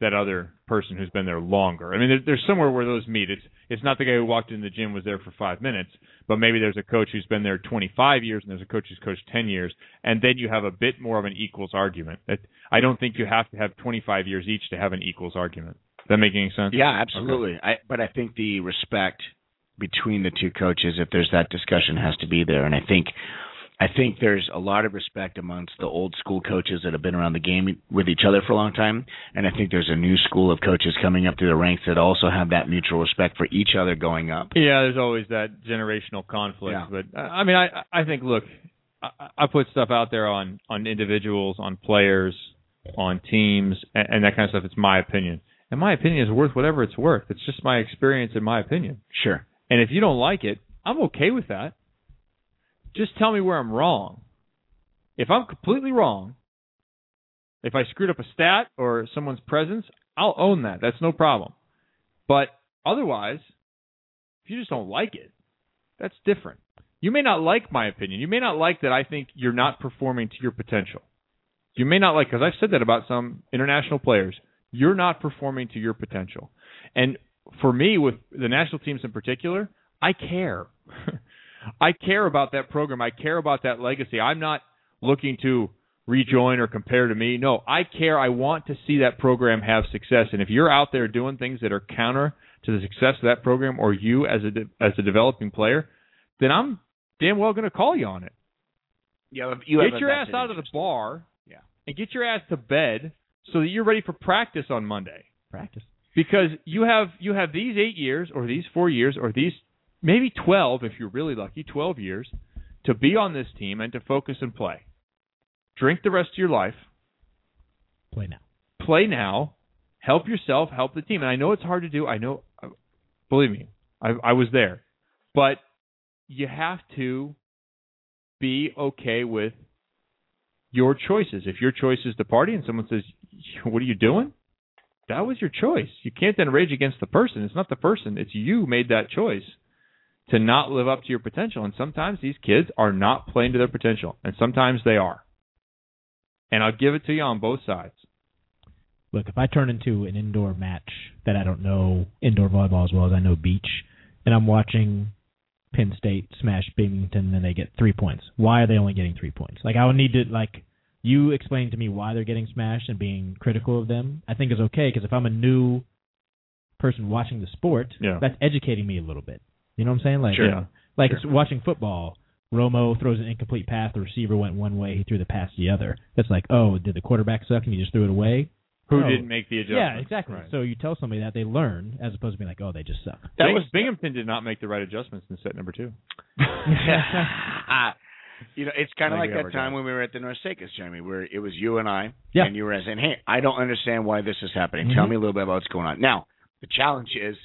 that other person who's been there longer. I mean, there, there's somewhere where those meet. It's it's not the guy who walked in the gym was there for five minutes, but maybe there's a coach who's been there 25 years and there's a coach who's coached 10 years, and then you have a bit more of an equals argument. That I don't think you have to have 25 years each to have an equals argument. Does that make any sense? Yeah, absolutely. I, but I think the respect between the two coaches, if there's that discussion, has to be there. And I think, I think there's a lot of respect amongst the old school coaches that have been around the game with each other for a long time. And I think there's a new school of coaches coming up through the ranks that also have that mutual respect for each other going up. Yeah, there's always that generational conflict. Yeah. But uh, I mean, I I think look, I, I put stuff out there on on individuals, on players, on teams, and, and that kind of stuff. It's my opinion, and my opinion is worth whatever it's worth. It's just my experience and my opinion. Sure. And if you don't like it, I'm okay with that. Just tell me where I'm wrong. If I'm completely wrong, if I screwed up a stat or someone's presence, I'll own that. That's no problem. But otherwise, if you just don't like it, that's different. You may not like my opinion. You may not like that I think you're not performing to your potential. You may not like, because I've said that about some international players, you're not performing to your potential. And for me, with the national teams in particular, I care. I care about that program. I care about that legacy. I'm not looking to rejoin or compare to me. No, I care. I want to see that program have success. And if you're out there doing things that are counter to the success of that program or you as a de- as a developing player, then I'm damn well going to call you on it. Yeah, you have get your ass out of the bar. Yeah. And get your ass to bed so that you're ready for practice on Monday. Practice. Because you have you have these 8 years or these 4 years or these maybe 12 if you're really lucky, 12 years to be on this team and to focus and play. Drink the rest of your life. Play now. Play now. Help yourself, help the team. And I know it's hard to do. I know believe me. I I was there. But you have to be okay with your choices. If your choice is to party and someone says, "What are you doing?" That was your choice. You can't then rage against the person. It's not the person. It's you made that choice to not live up to your potential. And sometimes these kids are not playing to their potential, and sometimes they are. And I'll give it to you on both sides. Look, if I turn into an indoor match that I don't know indoor volleyball as well as I know beach, and I'm watching Penn State smash Binghamton and they get three points, why are they only getting three points? Like I would need to like you explain to me why they're getting smashed and being critical of them. I think is okay because if I'm a new person watching the sport, Yeah. that's educating me a little bit. You know what I'm saying? Like, Sure. Yeah. like Sure. it's watching football. Romo throws an incomplete pass. The receiver went one way. He threw the pass the other. That's like, oh, did the quarterback suck and he just threw it away? Who Oh. didn't make the adjustment? Yeah, exactly. Right. So you tell somebody that they learn as opposed to being like, oh, they just suck. That was Binghamton did not make the right adjustments in set number two. you know, it's kind of Like like that time got. when we were at the North Sacres, Jeremy, where it was you and I, Yeah. and you were saying, "Hey, I don't understand why this is happening. Mhm. Tell me a little bit about what's going on." Now, the challenge is,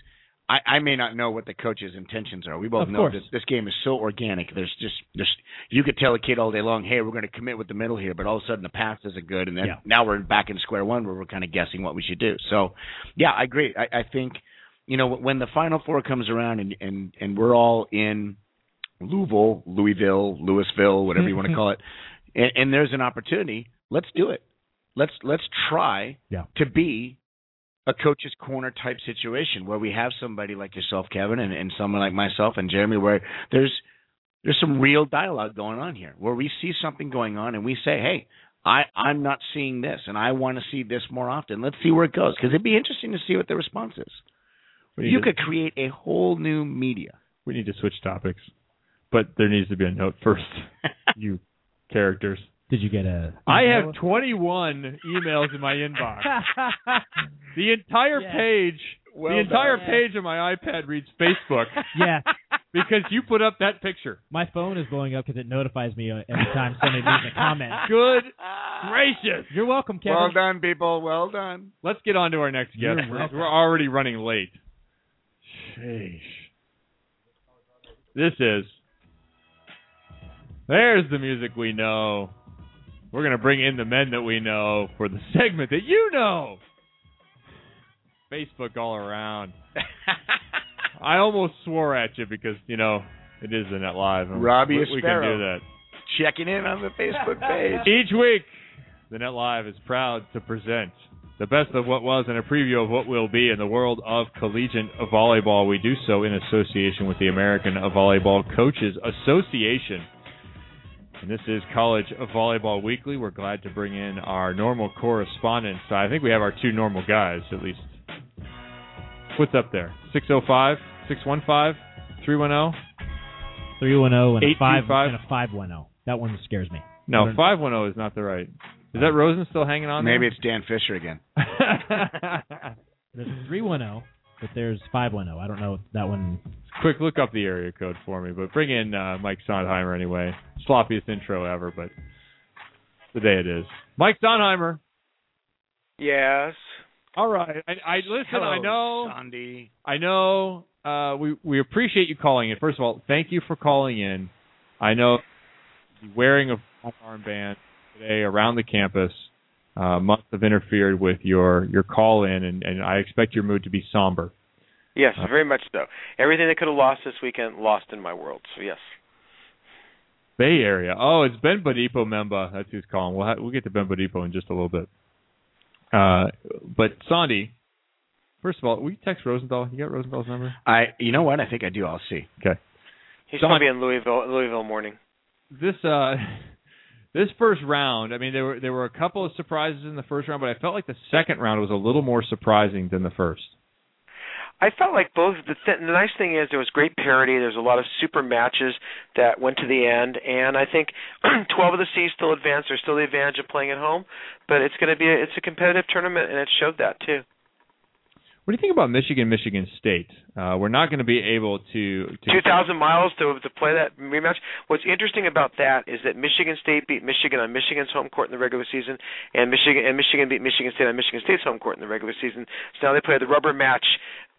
I, I may not know what the coach's intentions are. We both Of know course. that this game is so organic. There's just, there's, you could tell a kid all day long, "Hey, we're going to commit with the middle here," but all of a sudden the pass isn't good, and then Yeah. now we're back in square one where we're kind of guessing what we should do. So, yeah, I agree. I, I think, you know, when the Final Four comes around and and and we're all in Louisville, Louisville, Louisville, whatever you want to call it, and, and there's an opportunity, let's do it. Let's let's try Yeah. to be a coach's corner type situation where we have somebody like yourself, Kevin, and, and someone like myself and Jeremy, where there's there's some real dialogue going on here, where we see something going on and we say, hey. I, I'm not seeing this, and I want to see this more often. Let's see where it goes, because it'd be interesting to see what the response is. You to- could create a whole new media. We need to switch topics, but there needs to be a note first. you characters. Did you get a? I have 21 emails in my inbox. The entire Yes. page, Well the entire done. page of my iPad reads Facebook. Yeah. because you put up that picture. My phone is blowing up because it notifies me uh, every time somebody leaves a comment. Good gracious. You're welcome, Kevin. Well done, people. Well done. Let's get on to our next guest. We're, we're already running late. Sheesh. This is. There's the music we know. We're going to bring in the men that we know for the segment that you know. Facebook all around. I almost swore at you because, you know, it is the net live. and Robbie we, we can Sparrow. do that. Checking in on the Facebook page. Each week, the Net Live is proud to present the best of what was and a preview of what will be in the world of collegiate volleyball. We do so in association with the American Volleyball Coaches Association. And this is College Volleyball Weekly. We're glad to bring in our normal correspondents. I think we have our two normal guys, at least. What's up there? 605, 615, 310? 310 and a 5 and a 510. That one scares me. No, 510 is not the right. Is that Rosen still hanging on Maybe there? it's Dan Fisher again. There's 310, but there's 510. I don't know if that one. Quick, look up the area code for me, but bring in uh, Mike Sondheimer anyway. Sloppiest intro ever, but the day it is. Mike Sondheimer. Yes. All right. I, I listen. Hello, I know. Sandy. I know. Uh, we we appreciate you calling in. First of all, thank you for calling in. I know the wearing a armband today around the campus uh, must have interfered with your your call in, and, and I expect your mood to be somber. Yes, Uh, very much so. Everything that could have lost this weekend lost in my world. So yes. Bay Area. Oh, it's Ben Bodipo Memba. That's who's calling. We'll ha- we'll get to Ben Bodipo in just a little bit. Uh, but Sandy, first of all, will you text Rosenthal? You got Rosenthal's number? I. You know what? I think I do. I'll see. Okay. He's Don- going to be in Louisville, Louisville morning. This uh, this first round. I mean, there were there were a couple of surprises in the first round, but I felt like the second round was a little more surprising than the first. I felt like both. The, th- the nice thing is there was great parity. There's a lot of super matches that went to the end, and I think 12 of the C's still advanced. There's still the advantage of playing at home, but it's going to be a, it's a competitive tournament, and it showed that too. What do you think about Michigan, Michigan State? Uh, we're not going to be able to. to 2,000 miles to to play that rematch. What's interesting about that is that Michigan State beat Michigan on Michigan's home court in the regular season, and Michigan and Michigan beat Michigan State on Michigan State's home court in the regular season. So now they play the rubber match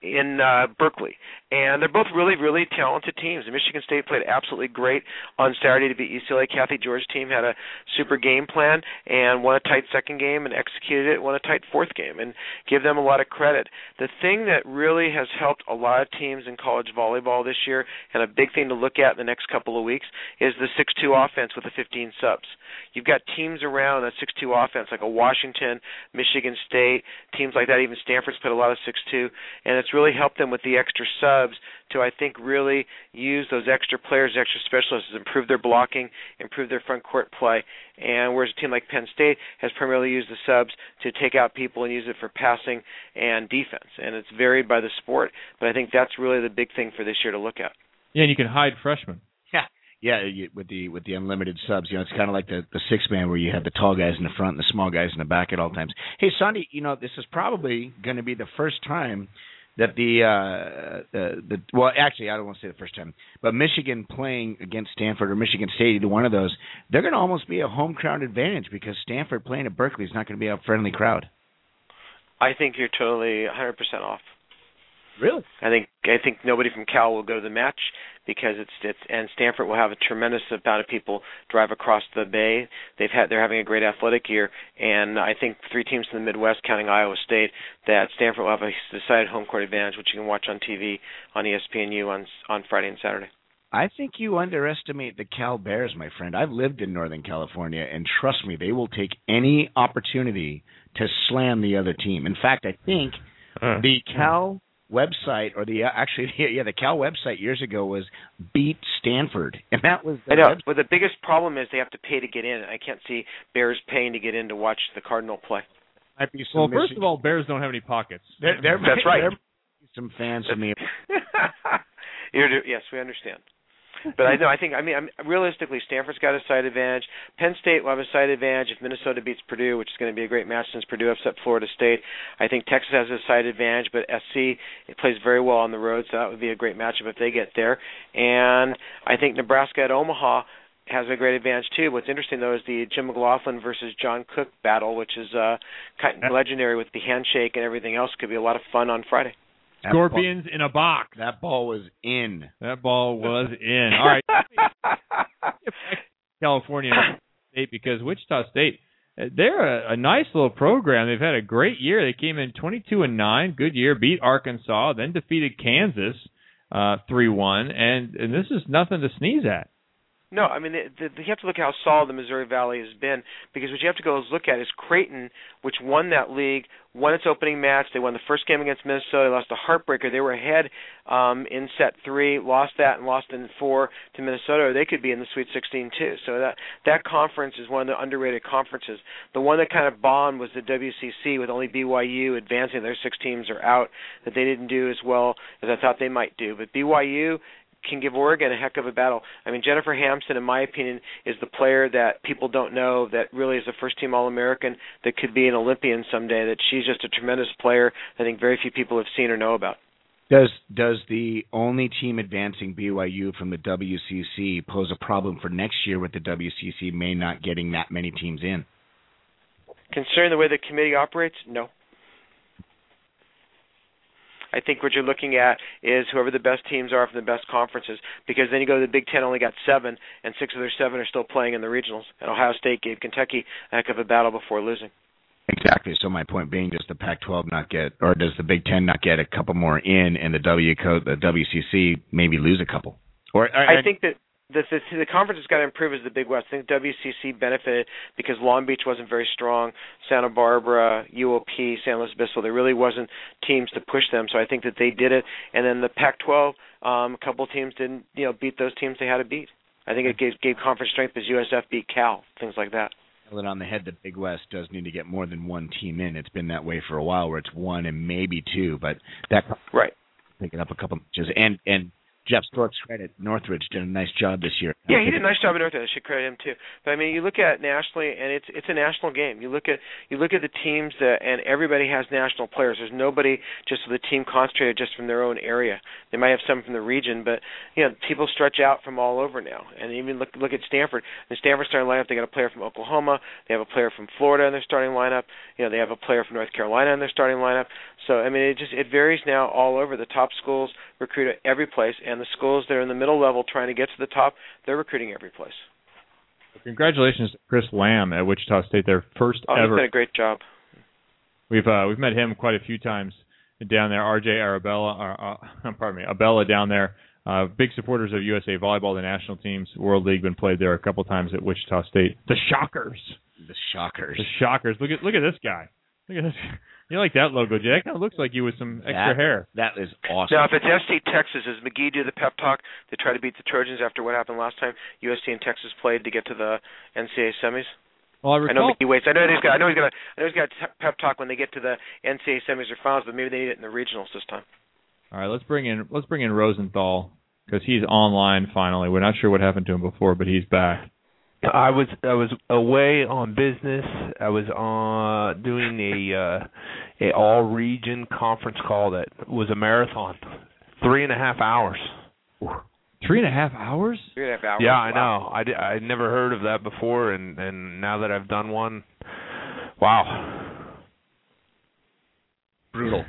in uh, Berkeley, and they're both really, really talented teams. Michigan State played absolutely great on Saturday to beat UCLA. Cathy George's team had a super game plan and won a tight second game and executed it. Won a tight fourth game, and give them a lot of credit. The thing that really has helped a lot of teams in college volleyball this year, and a big thing to look at in the next couple of weeks, is the 6-2 offense with the 15 subs. You've got teams around that 6-2 offense, like a Washington, Michigan State, teams like that. Even Stanford's played a lot of 6-2, and it's really helped them with the extra subs to, I think, really use those extra players, extra specialists, improve their blocking, improve their front court play. And whereas a team like Penn State has primarily used the subs to take out people and use it for passing and defense, and it's varied by the sport. But I think that's really the big thing for this year to look at. Yeah, and you can hide freshmen. Yeah, yeah. You, with the with the unlimited subs, you know, it's kind of like the the six man where you have the tall guys in the front and the small guys in the back at all times. Hey, Sonny, you know, this is probably going to be the first time that the uh the, the well actually I don't want to say the first time, but Michigan playing against Stanford or Michigan State, either one of those, they're going to almost be a home crowd advantage because Stanford playing at Berkeley is not going to be a friendly crowd. I think you're totally 100% off. Really? I think I think nobody from Cal will go to the match because it's it's and Stanford will have a tremendous amount of people drive across the bay. They've had they're having a great athletic year, and I think three teams in the Midwest, counting Iowa State, that Stanford will have a decided home court advantage, which you can watch on TV on ESPNU on on Friday and Saturday. I think you underestimate the Cal Bears, my friend. I've lived in Northern California, and trust me, they will take any opportunity to slam the other team. In fact, I think Uh. The Cal website, or the uh, actually, yeah, the Cal website years ago was beat Stanford, and that was. The I know, web- but the biggest problem is they have to pay to get in. I can't see Bears paying to get in to watch the Cardinal play. Might be some Well, first Michigan- of all, Bears don't have any pockets. there, there, That's right. there might some fans of me. Yes, we understand. But I know. I think. I mean, I'm, realistically, Stanford's got a side advantage. Penn State will have a side advantage if Minnesota beats Purdue, which is going to be a great match since Purdue upset Florida State. I think Texas has a side advantage, but SC it plays very well on the road, so that would be a great matchup if they get there. And I think Nebraska at Omaha has a great advantage too. What's interesting though is the Jim McLaughlin versus John Cook battle, which is uh, kind of legendary with the handshake and everything else. Could be a lot of fun on Friday. That Scorpions in a box. That ball was in. That ball was in. All right. California State because Wichita State they're a, a nice little program. They've had a great year. They came in 22 and 9, good year, beat Arkansas, then defeated Kansas uh 3-1 and and this is nothing to sneeze at. No, I mean the, the, you have to look at how solid the Missouri Valley has been because what you have to go is look at is Creighton, which won that league, won its opening match. They won the first game against Minnesota, lost a heartbreaker. They were ahead um, in set three, lost that, and lost in four to Minnesota. They could be in the Sweet 16 too. So that that conference is one of the underrated conferences. The one that kind of bombed was the WCC with only BYU advancing. Their six teams are out that they didn't do as well as I thought they might do. But BYU can give Oregon a heck of a battle. I mean, Jennifer Hamson, in my opinion, is the player that people don't know that really is a first team All American that could be an Olympian someday. That she's just a tremendous player. I think very few people have seen or know about. Does does the only team advancing BYU from the WCC pose a problem for next year with the WCC may not getting that many teams in? Considering the way the committee operates, no. I think what you're looking at is whoever the best teams are from the best conferences, because then you go to the Big Ten, only got seven, and six of their seven are still playing in the regionals. And Ohio State gave Kentucky a heck of a battle before losing. Exactly. So my point being, does the Pac-12 not get, or does the Big Ten not get a couple more in, and the W co- the WCC maybe lose a couple? Or I think that the, the the conference has got to improve as the Big West. I think WCC benefited because Long Beach wasn't very strong, Santa Barbara, UOP, San Luis Obispo. There really wasn't teams to push them, so I think that they did it. And then the Pac-12, um, a couple teams didn't, you know, beat those teams they had to beat. I think it gave gave conference strength as USF beat Cal, things like that. Nail it on the head. The Big West does need to get more than one team in. It's been that way for a while, where it's one and maybe two, but that right picking up a couple matches. And and Jeff Stork's credit, Northridge did a nice job this year. Yeah, he did a nice job at Northridge. I should credit him too. But I mean, you look at nationally, and it's it's a national game. You look at you look at the teams that, and everybody has national players. There's nobody just a team concentrated just from their own area. They might have some from the region, but you know, people stretch out from all over now. And even look look at Stanford. In Stanford starting lineup, they got a player from Oklahoma. They have a player from Florida in their starting lineup. You know, they have a player from North Carolina in their starting lineup. So I mean, it just it varies now all over. The top schools recruit at every place, and the schools that are in the middle level trying to get to the top, they're recruiting every place. Congratulations to Chris Lamb at Wichita State, their first Oh, he's ever. done a great job. We've uh, we've met him quite a few times down there. RJ Arabella, uh, uh, pardon me, Abella down there. Uh, big supporters of USA Volleyball, the national teams, World League, been played there a couple times at Wichita State. The Shockers. The Shockers. The Shockers. Look at look at this guy. Look at this. You like that logo, Jay? That kind of looks like you with some extra That- hair. That is awesome. Now, if it's SC Texas, does McGee do the pep talk to try to beat the Trojans after what happened last time USC and Texas played to get to the NCAA semis? Well, I I know McGee waits. I know he's got. I know he's got. I know he's got a pep talk when they get to the NCAA semis or finals, but maybe they need it in the regionals this time. All right, let's bring in let's bring in Rosenthal because he's online finally. We're not sure what happened to him before, but he's back. I was I was away on business. I was on doing a uh, a all region conference call that was a marathon, three and a half hours. Three and a half hours. Three and a half hours. Yeah, I Wow. know. I di- I never heard of that before, and and now that I've done one, wow. Brutal.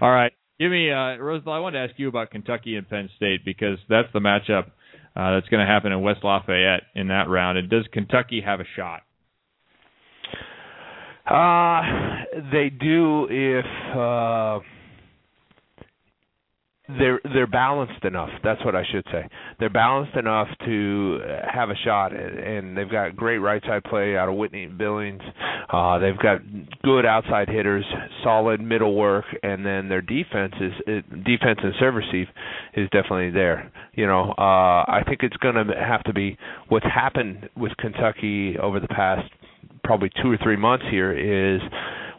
All right, give me uh, Rosenthal. I wanted to ask you about Kentucky and Penn State because that's the matchup uh, that's going to happen in West Lafayette in that round. And does Kentucky have a shot? Uh they do if uh they're they're balanced enough. That's what I should say. They're balanced enough to have a shot, and they've got great right side play out of Whitney and Billings. Uh, they've got good outside hitters, solid middle work, and then their defense is defense and serve receive is definitely there. You know, uh, I think it's going to have to be what's happened with Kentucky over the past probably two or three months here is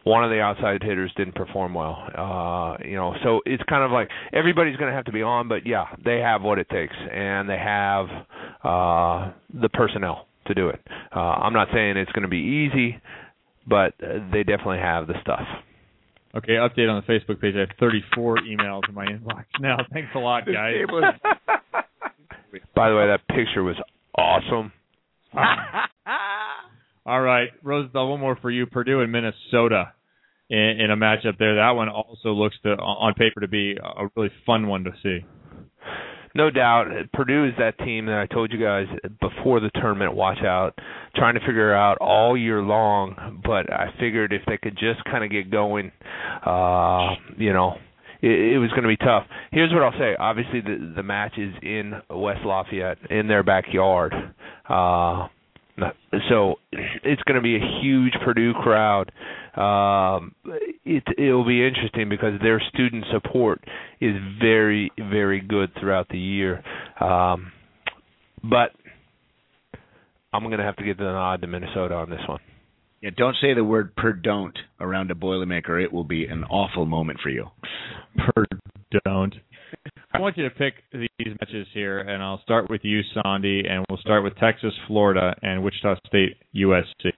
one of the outside hitters didn't perform well. Uh, you know, so it's kind of like everybody's going to have to be on, but yeah, they have what it takes, and they have uh, the personnel to do it. Uh, I'm not saying it's going to be easy, but they definitely have the stuff. Okay, update on the Facebook page. I have 34 emails in my inbox now. Thanks a lot, guys. By the way, that picture was awesome. All right, Rosenthal, one more for you. Purdue and Minnesota in, in a matchup there. That one also looks to, on paper, to be a really fun one to see. No doubt, Purdue is that team that I told you guys before the tournament. Watch out, trying to figure out all year long. But I figured if they could just kind of get going, uh, you know, it, it was going to be tough. Here's what I'll say. Obviously, the the match is in West Lafayette in their backyard. Uh, so it's going to be a huge Purdue crowd. Um, it it'll be interesting because their student support is very very good throughout the year. Um, but I'm going to have to give the nod to Minnesota on this one. Yeah, don't say the word per don't around a Boilermaker. It will be an awful moment for you. Per don't. I want you to pick these matches here, and I'll start with you, Sandy, and we'll start with Texas, Florida, and Wichita State, USC.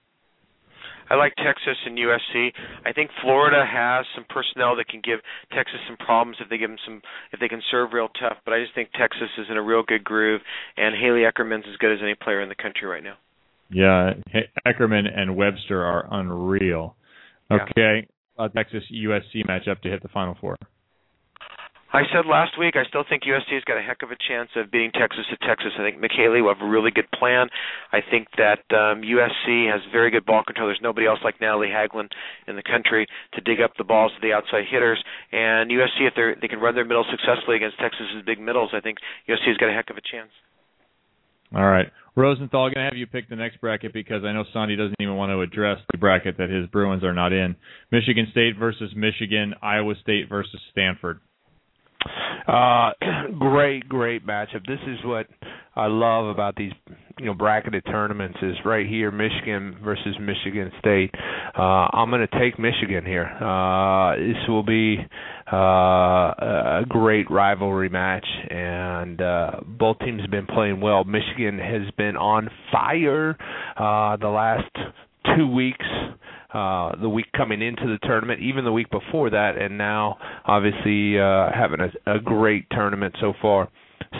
I like Texas and USC. I think Florida has some personnel that can give Texas some problems if they give them some if they can serve real tough. But I just think Texas is in a real good groove, and Haley Eckerman's as good as any player in the country right now. Yeah, Eckerman and Webster are unreal. Okay, yeah. uh, Texas USC matchup to hit the Final Four. I said last week I still think USC's got a heck of a chance of beating Texas to Texas. I think Mick Haley will have a really good plan. I think that um, USC has very good ball control. There's nobody else like Natalie Hagglund in the country to dig up the balls to the outside hitters. And USC, if they they can run their middle successfully against Texas's big middles, I think USC's got a heck of a chance. All right. Rosenthal, I'm going to have you pick the next bracket because I know Sandy doesn't even want to address the bracket that his Bruins are not in. Michigan State versus Michigan, Iowa State versus Stanford. Uh, great, great matchup. This is what I love about these, you know, bracketed tournaments is right here, Michigan versus Michigan State. Uh, I'm going to take Michigan here. Uh, this will be uh, a great rivalry match, and uh, both teams have been playing well. Michigan has been on fire uh, the last two weeks uh, the week coming into the tournament, even the week before that, and now obviously uh, having a, a great tournament so far.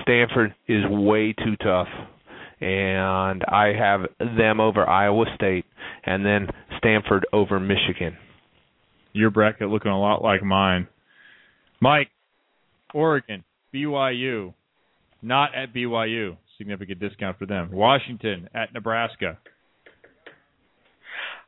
Stanford is way too tough, and I have them over Iowa State, and then Stanford over Michigan. Your bracket looking a lot like mine. Mike, Oregon, BYU, not at BYU, significant discount for them. Washington at Nebraska.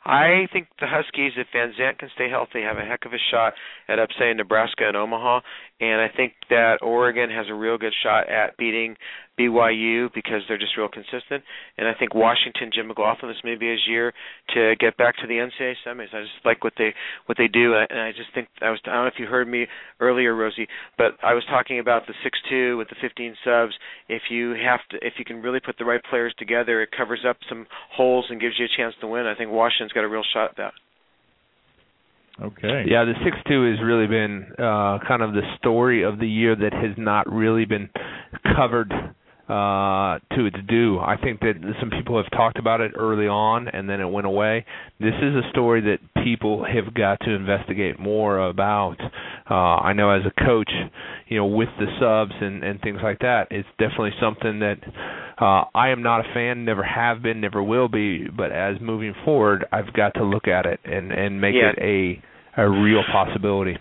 I think the Huskies, if Vansant can stay healthy, have a heck of a shot at upsetting Nebraska and Omaha. And I think that Oregon has a real good shot at beating BYU because they're just real consistent. And I think Washington, Jim McLaughlin, this may be his year to get back to the NCAA semis. I just like what they what they do, and I just think I was I don't know if you heard me earlier, Rosie, but I was talking about the six two with the 15 subs. If you have to, if you can really put the right players together, it covers up some holes and gives you a chance to win. I think Washington's got a real shot at that. Okay. Yeah, the six two has really been uh kind of the story of the year that has not really been covered uh to its due. I think that some people have talked about it early on and then it went away. This is a story that people have got to investigate more about. Uh I know as a coach, you know, with the subs and and things like that, it's definitely something that uh I am not a fan, never have been, never will be, but as moving forward, I've got to look at it and and make yeah. it a a real possibility.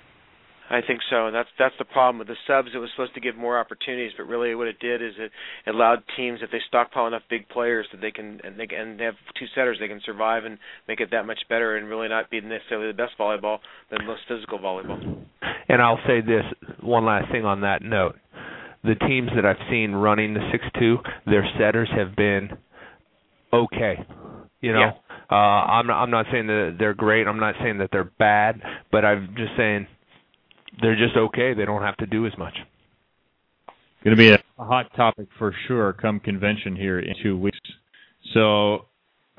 I think so. And that's that's the problem with the subs. It was supposed to give more opportunities, but really what it did is it, it allowed teams if they stockpile enough big players that they can and they can and they have two setters, they can survive and make it that much better and really not be necessarily the best volleyball, but the most physical volleyball. And I'll say this: one last thing on that note. The teams that I've seen running the six two, their setters have been okay. You know, Yeah. uh, I'm not, I'm not saying that they're great. I'm not saying that they're bad, but I'm just saying they're just okay. They don't have to do as much. Going to be a, a hot topic for sure come convention here in two weeks. So,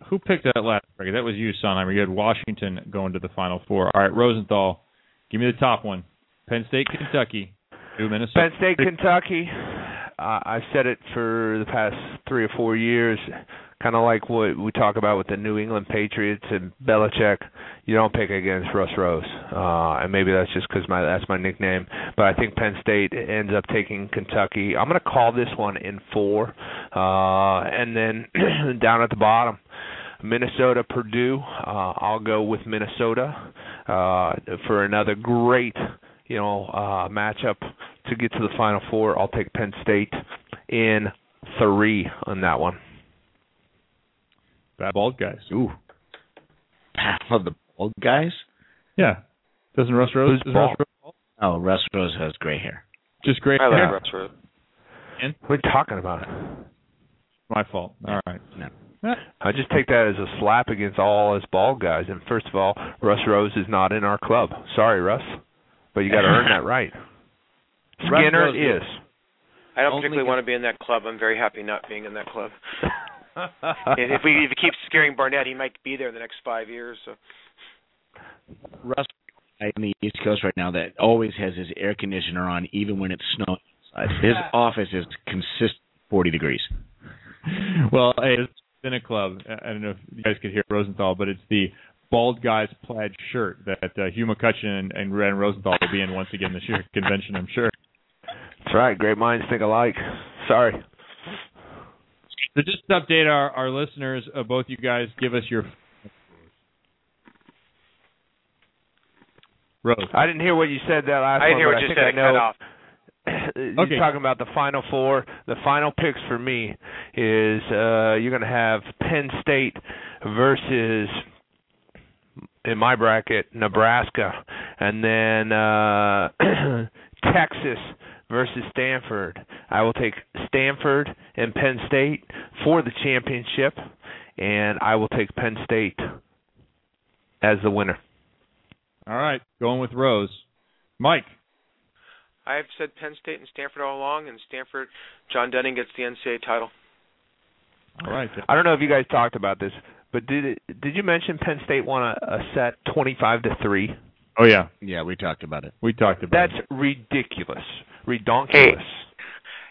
who picked that last bracket? That was you, Sonheimer. You had Washington going to the Final Four. All right, Rosenthal, give me the top one. Penn State, Kentucky, New Minnesota. Penn State, Kentucky. Uh, I've said it for the past three or four years. Kind of like what we talk about with the New England Patriots and Belichick. You don't pick against Russ Rose, uh, and maybe that's just because my that's my nickname. But I think Penn State ends up taking Kentucky. I'm going to call this one in four, uh, and then down at the bottom, Minnesota, Purdue. Uh, I'll go with Minnesota uh, for another great, you know, uh, matchup to get to the Final Four. I'll take Penn State in three on that one. Bad bald guys. Ooh. Battle of the bald guys? Yeah. Doesn't Russ Rose? Who's doesn't Russ bald? Rose Oh, Russ Rose has gray hair. just gray I like hair? Russ Rose. And What are you talking about? my fault. All right. No. I just take that as a slap against all us bald guys. And first of all, Russ Rose is not in our club. Sorry, Russ, but you got to earn that right. Skinner is. I don't Only particularly get- want to be in that club. I'm very happy not being in that club. And if we if it keeps scaring Barnett, he might be there in the next five years. So Russ on the East Coast right now that always has his air conditioner on even when it's snowing outside. His office is consistent 40 degrees. Well, hey, it's been a club. I I don't know if you guys could hear Rosenthal, but it's the bald guys plaid shirt that uh, Hugh McCutcheon and, and Ren Rosenthal will be in once again this year convention, I'm sure. That's right. Great minds think alike. Sorry. So just to update our, our listeners, uh, both you guys give us your Rose. I didn't hear what you said that last I didn't hear what I you said. I I know. cut off. You're Okay. talking about the final four. The final picks for me is uh you're going to have Penn State versus in my bracket Nebraska and then uh Texas versus Stanford. I will take Stanford and Penn State for the championship and I will take Penn State as the winner. All right, going with Rose. Mike. I've said Penn State and Stanford all along, and Stanford, John Dunning gets the NCAA title. All right. I don't know if you guys talked about this, but did it, did you mention Penn State won a, a set twenty five to three? Oh yeah, Yeah, we talked about it. we talked about it. That's it. ridiculous, redonkulous.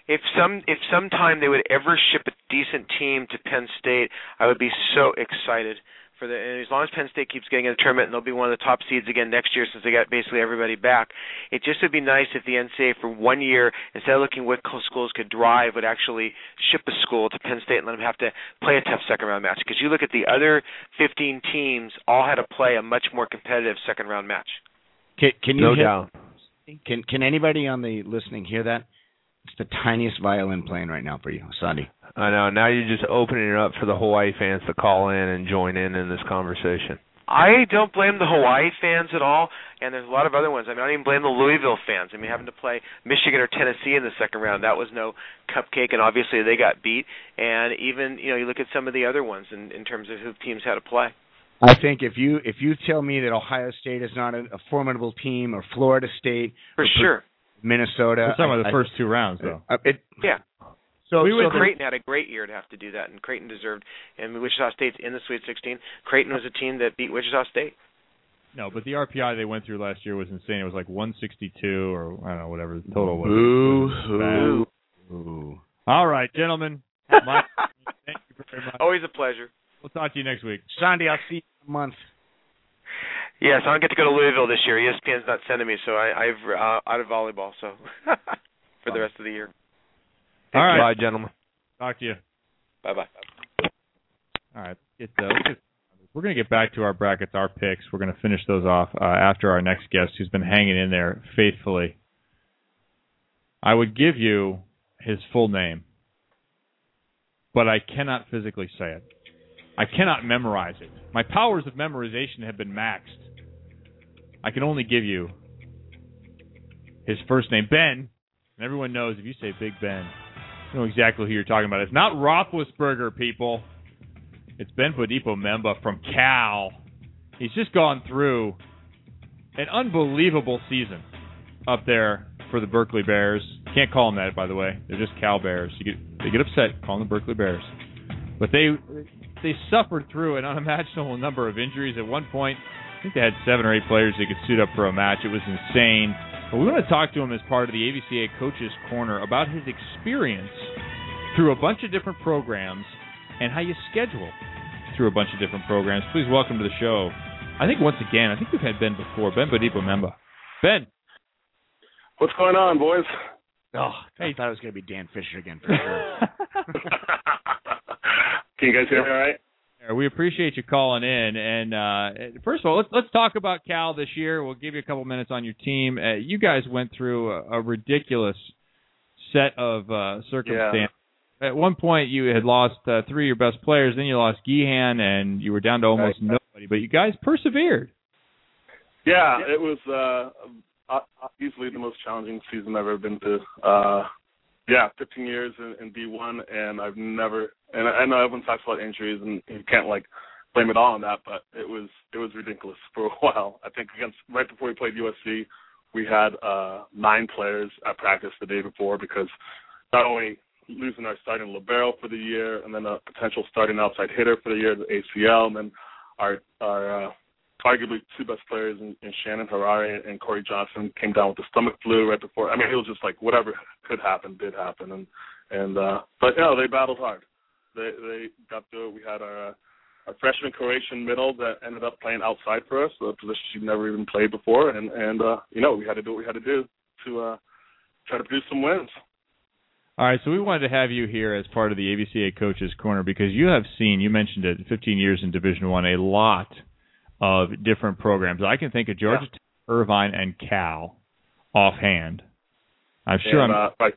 If some if sometime they would ever ship a decent team to Penn State, I would be so excited for the. And as long as Penn State keeps getting in the tournament, and they'll be one of the top seeds again next year since they got basically everybody back. It just would be nice if the NCAA for one year, instead of looking what schools could drive, would actually ship a school to Penn State and let them have to play a tough second round match. Because you look at the other 15 teams, all had to play a much more competitive second round match. Can, can you no hear- doubt. Can can anybody on the listening hear that? It's the tiniest violin playing right now for you, Sandy. I know. Now you're just opening it up for the Hawaii fans to call in and join in in this conversation. I don't blame the Hawaii fans at all, and there's a lot of other ones. I mean, I don't even blame the Louisville fans. I mean, having to play Michigan or Tennessee in the second round, that was no cupcake, and obviously they got beat. And even, you know, you look at some of the other ones in, in terms of who teams had to play. I think if you if you tell me that Ohio State is not a, a formidable team, or Florida State, For or sure. Minnesota, We're talking about the I- first two rounds, though. I- it, Yeah. so we so would Creighton had a great year to have to do that, and Creighton deserved. And Wichita State's in the Sweet 16. Creighton was a team that beat Wichita State. No, but the RPI they went through last year was insane. It was like 162 or I don't know whatever the total was. Boo It was hoo. All right, gentlemen. Mike, thank you very much. Always a pleasure. We'll talk to you next week. Sandy, I'll see you in a month. Yes, I don't get to go to Louisville this year. ESPN's not sending me, so I, I've uh, out of volleyball. So for the rest of the year. All right. Bye, gentlemen. Talk to you. Bye bye. All right. Get, uh, get- we're going to get back to our brackets, our picks. We're going to finish those off uh, after our next guest, who's been hanging in there faithfully. I would give you his full name, but I cannot physically say it. I cannot memorize it. My powers of memorization have been maxed. I can only give you his first name, Ben. And everyone knows if you say Big Ben, you know exactly who you're talking about. It's not Roethlisberger, people. It's Ben Bodipo Memba from Cal. He's just gone through an unbelievable season up there for the Berkeley Bears. Can't call them that, by the way. They're just Cal Bears. You get, they get upset calling them Berkeley Bears, but they they suffered through an unimaginable number of injuries. At one point, I think they had seven or eight players they could suit up for a match. It was insane. But we want to talk to him as part of the AVCA Coaches Corner about his experience through a bunch of different programs and how you schedule through a bunch of different programs. Please welcome to the show. I think once again, I think we've had Ben before. Ben Bodipo Memba. Ben. What's going on, boys? Oh, I thought it was going to be Dan Fisher again for sure. Can you guys hear me all right? Yeah, We appreciate you calling in. And uh, first of all, let's let's talk about Cal this year. We'll give you a couple minutes on your team. Uh, you guys went through a, a ridiculous set of uh, circumstances. At one point, you had lost uh, three of your best players. Then you lost Gehan, and you were down to almost Right. nobody. But you guys persevered. Yeah, it was uh, uh, easily the most challenging season I've ever been to. Yeah, 15 years in, in D1, and I've never. And I I know everyone talks about injuries, and you can't like blame it all on that, but it was it was ridiculous for a while. I think against right before we played USC, we had uh, nine players at practice the day before because not only losing our starting libero for the year, and then a potential starting outside hitter for the year, the ACL, and then our our uh, arguably two best players in, in Shannon Harari and Corey Johnson came down with the stomach flu right before. I mean, it was just like whatever could happen did happen, and and uh, but you know they battled hard. They they got through. We had our uh, our freshman Croatian middle that ended up playing outside for us, a position she'd never even played before, and and uh, you know we had to do what we had to do to uh, try to produce some wins. All right, so we wanted to have you here as part of the AVCA Coaches Corner because you have seen, you mentioned it, 15 years in Division One, a lot of different programs. I can think of Georgia Tech, Irvine, and Cal offhand. I'm sure and, I'm. uh, right.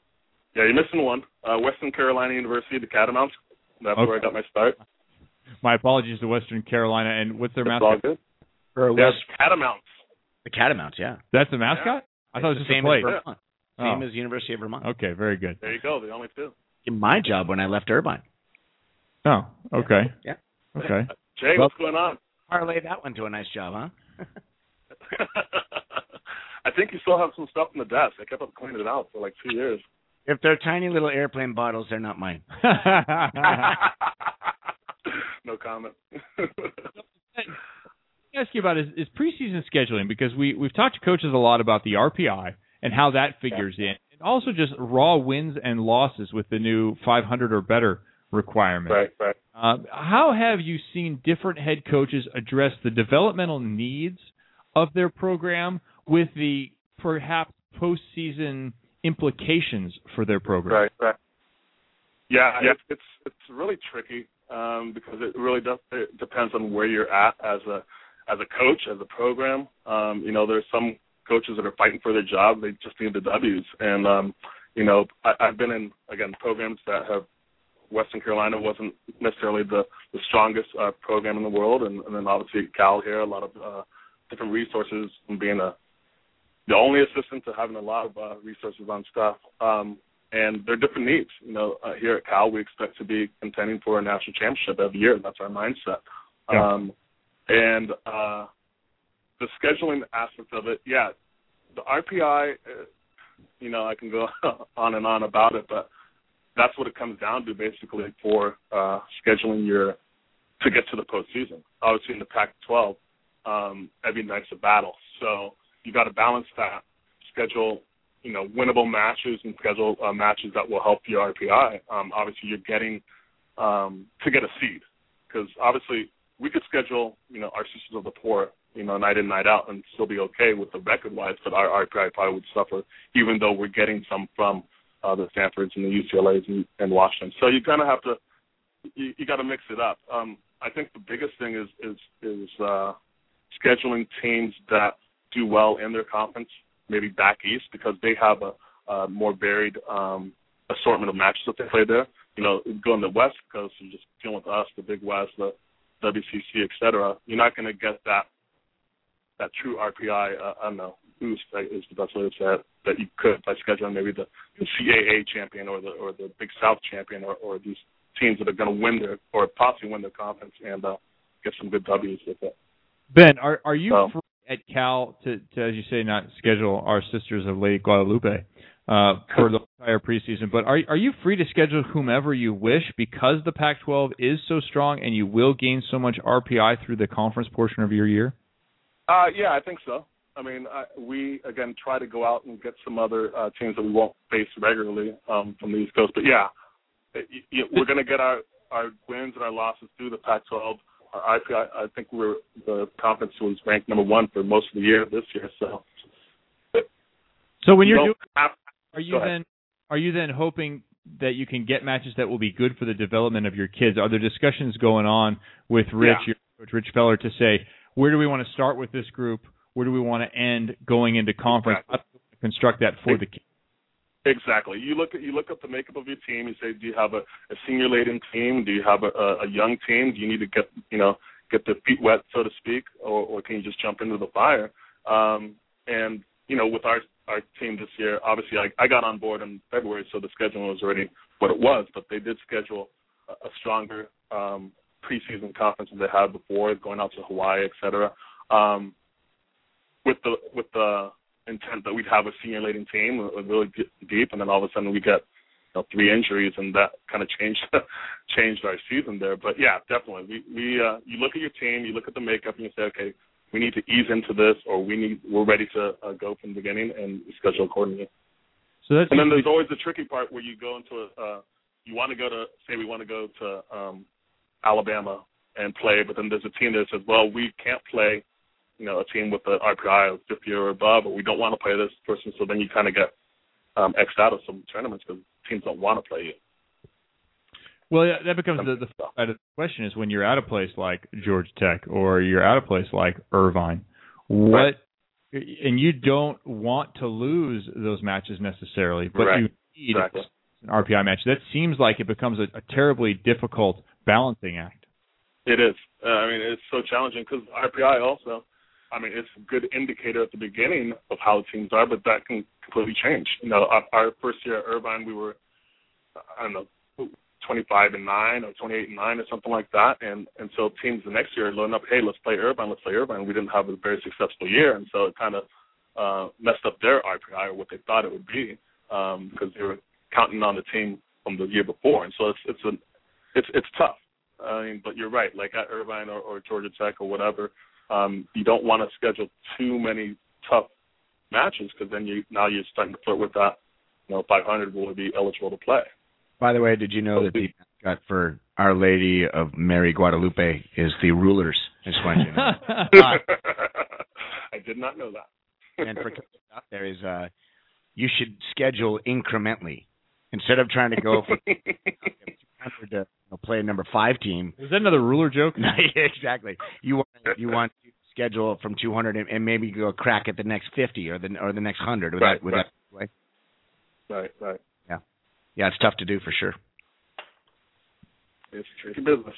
Yeah, you're missing one. Uh, Western Carolina University, the Catamounts. That's where I got my start. My apologies to Western Carolina. And what's their It's all mascot? good. Or Yeah, West, Catamounts. the Catamounts, yeah. That's the mascot. I thought it was It's just the same a place. as Vermont. Same Oh. as University of Vermont. Okay, very good. There you go. The only two. My job when I left Irvine. Oh, okay. Yeah. Okay. Jay, Well- what's going on? Parlay that one to a nice job, huh? I think you still have some stuff in the desk. I kept on cleaning it out for like two years. If they're tiny little airplane bottles, they're not mine. no comment. Let me ask you about is, is preseason scheduling because we we've talked to coaches a lot about the RPI and how that figures in, and also just raw wins and losses with the new 500 or better requirement. right, right. Uh, how have you seen different head coaches address the developmental needs of their program with the perhaps postseason implications for their program? Right, right. Yeah, It's, it's it's really tricky um, because it really does it depends on where you're at as a as a coach, as a program. Um, you know, there's some coaches that are fighting for their job; they just need the W's. And um, you know, I, I've been in again programs that have Western Carolina wasn't necessarily the the strongest uh, program in the world, and, and then obviously Cal here, a lot of uh, different resources from being a the only assistant to having a lot of uh, resources on staff. Um, and they're different needs. You know, uh, here at Cal, we expect to be contending for a national championship every year. That's our mindset. Yeah. Um, and uh, the scheduling aspect of it, yeah, the RPI, uh, you know, I can go on and on about it, but that's what it comes down to basically for uh, scheduling your to get to the postseason. Obviously, in the Pac-12, um, every night's a battle, so you got to balance that. Schedule, you know, winnable matches and schedule uh, matches that will help your RPI. Um, obviously, you're getting um, to get a seed because obviously we could schedule, you know, our Sisters of the Poor, you know, night in night out and still be okay with the record wise, but our RPI probably would suffer, even though we're getting some from uh, the Stanfords and the UCLA's and, and Washington. So you kind of have to, you, you got to mix it up. Um, I think the biggest thing is is is uh, scheduling teams that do well in their conference, maybe back east, because they have a, a more varied um, assortment of matches that they play there. You know, going to the West Coast, you're just dealing with us, the Big West, the WCC, et cetera. You're not going to get that that true RPI. Uh, I don't know boost right, is the best way to say it, that you could by scheduling maybe the, the CAA champion or the or the Big South champion or, or these teams that are going to win their or possibly win their conference and uh, get some good W's with it. Ben, are are you So- free at Cal to, to as you say not schedule our sisters of Lady Guadalupe uh, for the entire preseason, but are are you free to schedule whomever you wish because the Pac-12 is so strong and you will gain so much RPI through the conference portion of your year? Uh, yeah, I think so. I mean, I, we again try to go out and get some other uh, teams that we won't face regularly um, from the East Coast. But yeah, y we're going to get our our wins and our losses through the Pac-12. Our I think we're the conference was ranked number one for most of the year this year. So, So when you you're doing, have, are you go ahead. then are you then hoping that you can get matches that will be good for the development of your kids? Are there discussions going on with Rich, Yeah. your coach Rich Feller, to say where do we want to start with this group? Where do we want to end going into conference? Do construct that for the kids? Exactly. You look at you look at the makeup of your team. You say, do you have a, a senior laden team? Do you have a, a, a young team? Do you need to get you know get their feet wet, so to speak, or, or can you just jump into the fire? Um, and you know, with our our team this year, obviously I, I got on board in February, so the schedule was already what it was. But they did schedule a, a stronger um, preseason conference than they had before, going out to Hawaii, et cetera. Um, with the with the intent that we'd have a senior laden team, uh, really deep, and then all of a sudden we get you know, three injuries, and that kind of changed changed our season there. But yeah, definitely, we we uh, you look at your team, you look at the makeup, and you say, okay, we need to ease into this, or we need we're ready to uh, go from the beginning and schedule accordingly. So that's And then there's always the tricky part where you go into a, uh, you want to go to, say we want to go to um, Alabama and play, but then there's a team that says, well, we can't play, you know, a team with the RPI of 50 or above, or we don't want to play this person. So then you kind of get um, X'd out of some tournaments because teams don't want to play you. Well, yeah, that becomes the, the side of the question is when you're at a place like Georgia Tech or you're at a place like Irvine, what, and you don't want to lose those matches necessarily, but Right. you need Exactly. an RPI match. That seems like it becomes a, a terribly difficult balancing act. It is. Uh, I mean, it's so challenging because RPI also. I mean, it's a good indicator at the beginning of how the teams are, but that can completely change. You know, our, our first year at Irvine, we were, I don't know, 25 and nine or 28 and nine or something like that, and and so teams the next year are up, hey, let's play Irvine, let's play Irvine. We didn't have a very successful year, and so it kind of uh, messed up their RPI or what they thought it would be um, because they were counting on the team from the year before, and so it's it's a it's it's tough. I mean, but you're right. Like at Irvine or, or Georgia Tech or whatever, um, you don't want to schedule too many tough matches because then you now you're starting to flirt with that. You know, 500 will be eligible to play. By the way, did you know that the mascot for Our Lady of Mary Guadalupe is the rulers? I just wanted you to know. I did not know that. and for out there is uh, you should schedule incrementally instead of trying to go from 200 to you know, play a number five team. Is that another ruler joke? Exactly. You want you want to schedule from 200 and, and maybe go crack at the next 50 or the or the next 100. Would Right, that, would right. that way? Right, right. Yeah, yeah. It's tough to do for sure. It's a tricky business.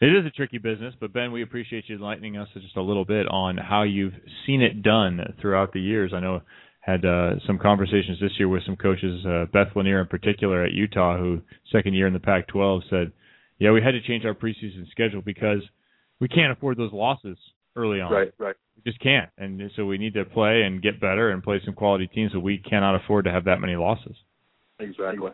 It is a tricky business, but Ben, we appreciate you enlightening us just a little bit on how you've seen it done throughout the years. I know had uh, some conversations this year with some coaches, uh, Beth Launiere in particular at Utah, who second year in the Pac-12 said, "Yeah, we had to change our preseason schedule because we can't afford those losses early on. Right, right. We just can't, and so we need to play and get better and play some quality teams. So we cannot afford to have that many losses." Exactly.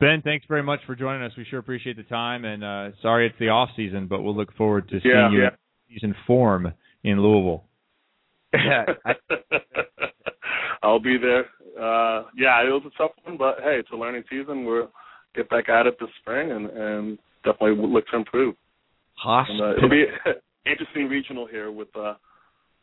Ben, thanks very much for joining us. We sure appreciate the time, and uh, sorry it's the off season, but we'll look forward to seeing Yeah, you yeah. in season form in Louisville. I'll be there. Uh yeah, it was a tough one, but hey, it's a learning season. We'll get back at it this spring and, and definitely look to improve. Haas. And, uh, it'll be interesting regional here with uh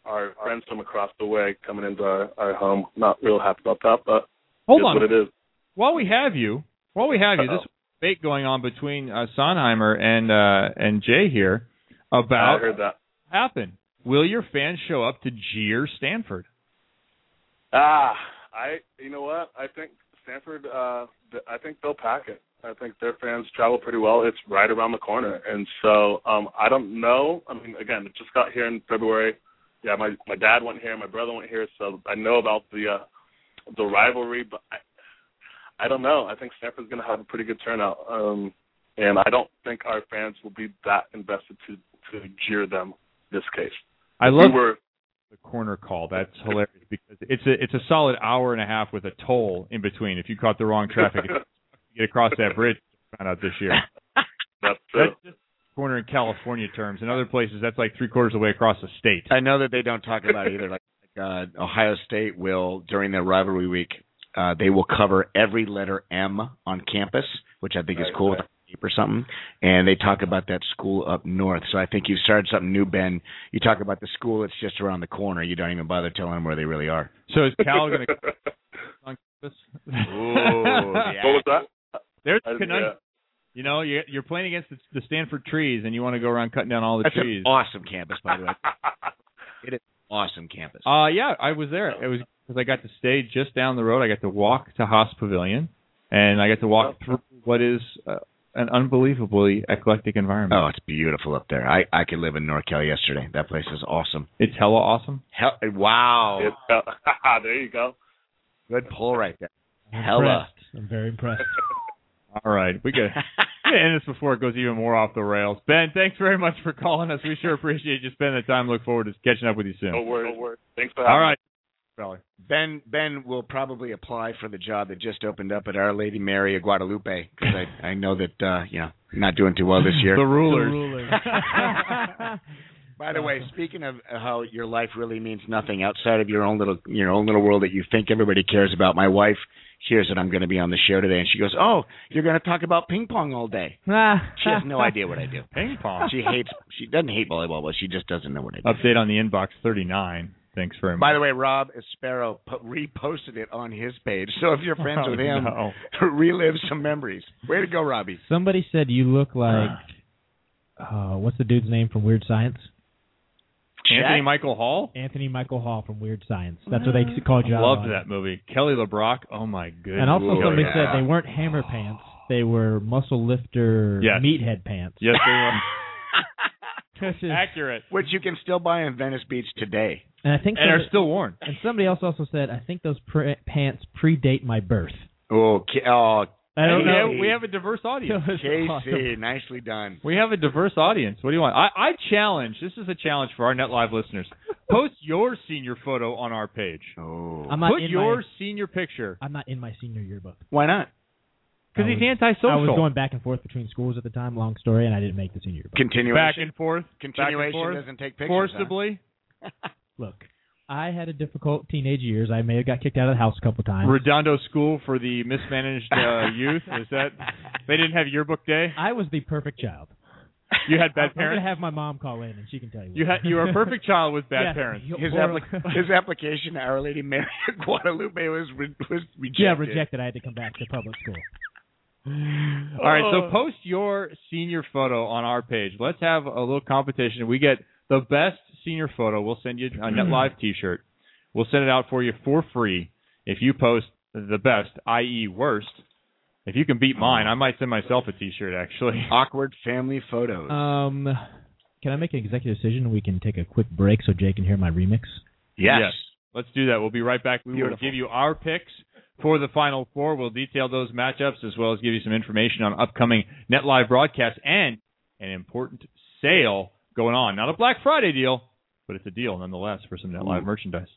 our friends from across the way coming into our, our home. Not real happy about that, but Hold on. what it is. While we have you, while we have you, Uh-oh. this debate going on between uh, Sonheimer and uh, and Jay here about I heard that. what happened. Will your fans show up to jeer Stanford? Ah, I you know what? I think Stanford uh th- I think they'll pack it. I think their fans travel pretty well. It's right around the corner. And so um I don't know. I mean again, it just got here in February. yeah, my my dad went here, my brother went here, so I know about the uh, the rivalry, but I, I don't know. I think Stanford's going to have a pretty good turnout, um, and I don't think our fans will be that invested to to jeer them this case. I If love we were, the corner call. That's hilarious because it's a it's a solid hour and a half with a toll in between. If you caught the wrong traffic, to get across that bridge, found out this year. That's true. That's just corner in California terms. In other places, that's like three quarters of the way across the state. I know that they don't talk about it either. Like, like uh, Ohio State will during their rivalry week, uh, they will cover every letter M on campus, which I think is cool. right. With Or something, and they talk about that school up north. So I think you've started something new, Ben. You talk about the school that's just around the corner. You don't even bother telling them where they really are. So is Cal going to on campus? Ooh, yeah. What was that? There's I- a conundrum. yeah. You know, you- you're playing against the, the Stanford trees, and you want to go around cutting down all the That's trees. an awesome campus, by the way. It is awesome campus. Uh yeah, I was there. It was because I got to stay just down the road. I got to walk to Haas Pavilion, and I got to walk through what is uh, an unbelievably eclectic environment. Oh, it's beautiful up there. I I could live in NorCal yesterday. That place is awesome. It's hella awesome. Hell, wow. It's, uh, there you go. Good pull right there. I'm Hella. impressed. I'm very impressed. All right, we got to end this before it goes even more off the rails. Ben, thanks very much for calling us. We sure appreciate you spending the time. Look forward to catching up with you soon. No worries. No worries. Thanks for having All me. right, fella. Ben Ben will probably apply for the job that just opened up at Our Lady Mary of Guadalupe because I I know that uh you know not doing too well this year. The rulers. By the way, speaking of how your life really means nothing outside of your own little your own little world that you think everybody cares about, my wife hears that I'm going to be on the show today, and she goes, "Oh, you're going to talk about ping pong all day." She has no idea what I do. Ping pong. She hates. She doesn't hate volleyball, but she just doesn't know what I do. Update on the inbox 39. Thanks very much. By the way, Rob Sparrow po- reposted it on his page. So if you're friends Oh, with him, no. relive some memories. Way to go, Robbie. Somebody said you look like uh what's the dude's name from Weird Science? Anthony Shaq? Michael Hall. Anthony Michael Hall from Weird Science. That's what they called you. out Loved on. that movie. Kelly LeBrock. Oh my goodness. And also Ooh, somebody yeah. said they weren't hammer pants. They were muscle lifter Yes. meathead pants. Yes, they were. Which Accurate. Which you can still buy in Venice Beach today. and I think And are still worn. and somebody else also said I think those pre- pants predate my birth. Oh, oh I don't we, know. Have, we have a diverse audience. Casey, nicely done. We have a diverse audience. What do you want? I, I challenge. This is a challenge for our Net Live listeners. Post your senior photo on our page. Oh, I'm not Put in your my, senior picture I'm not in my senior yearbook. why not? Because I he's was- antisocial. I was going back and forth between schools at the time. Long story, and I didn't make the senior yearbook. Continuation. back and forth. Continuation back and forth, doesn't take pictures. huh? forcibly. Look, I had a difficult teenage years. I may have got kicked out of the house a couple times. Redondo School for the mismanaged uh, youth. Is that they didn't have yearbook day? I was the perfect child. You had bad I'm gonna have my mom call in, and she can tell you. You had you were a perfect child with bad Yeah. parents. His, Or- applic- his application to Our Lady Mary of Guadalupe was re- was rejected. yeah, rejected. I had to come back to public school. All right, so post your senior photo on our page. Let's have a little competition. We get the best senior photo. We'll send you a Net Live T-shirt. We'll send it out for you for free if you post the best, i.e., worst. If you can beat mine, I might send myself a T-shirt. Actually, Awkward family photos. Um, can I make an executive decision? We can take a quick break so Jay can hear my remix. yes. Let's do that. We'll be right back. We Beautiful. will give you our picks for the Final Four. We'll detail those matchups as well as give you some information on upcoming Net Live broadcasts and an important sale going on. Not a Black Friday deal, but it's a deal nonetheless for some Net Live merchandise.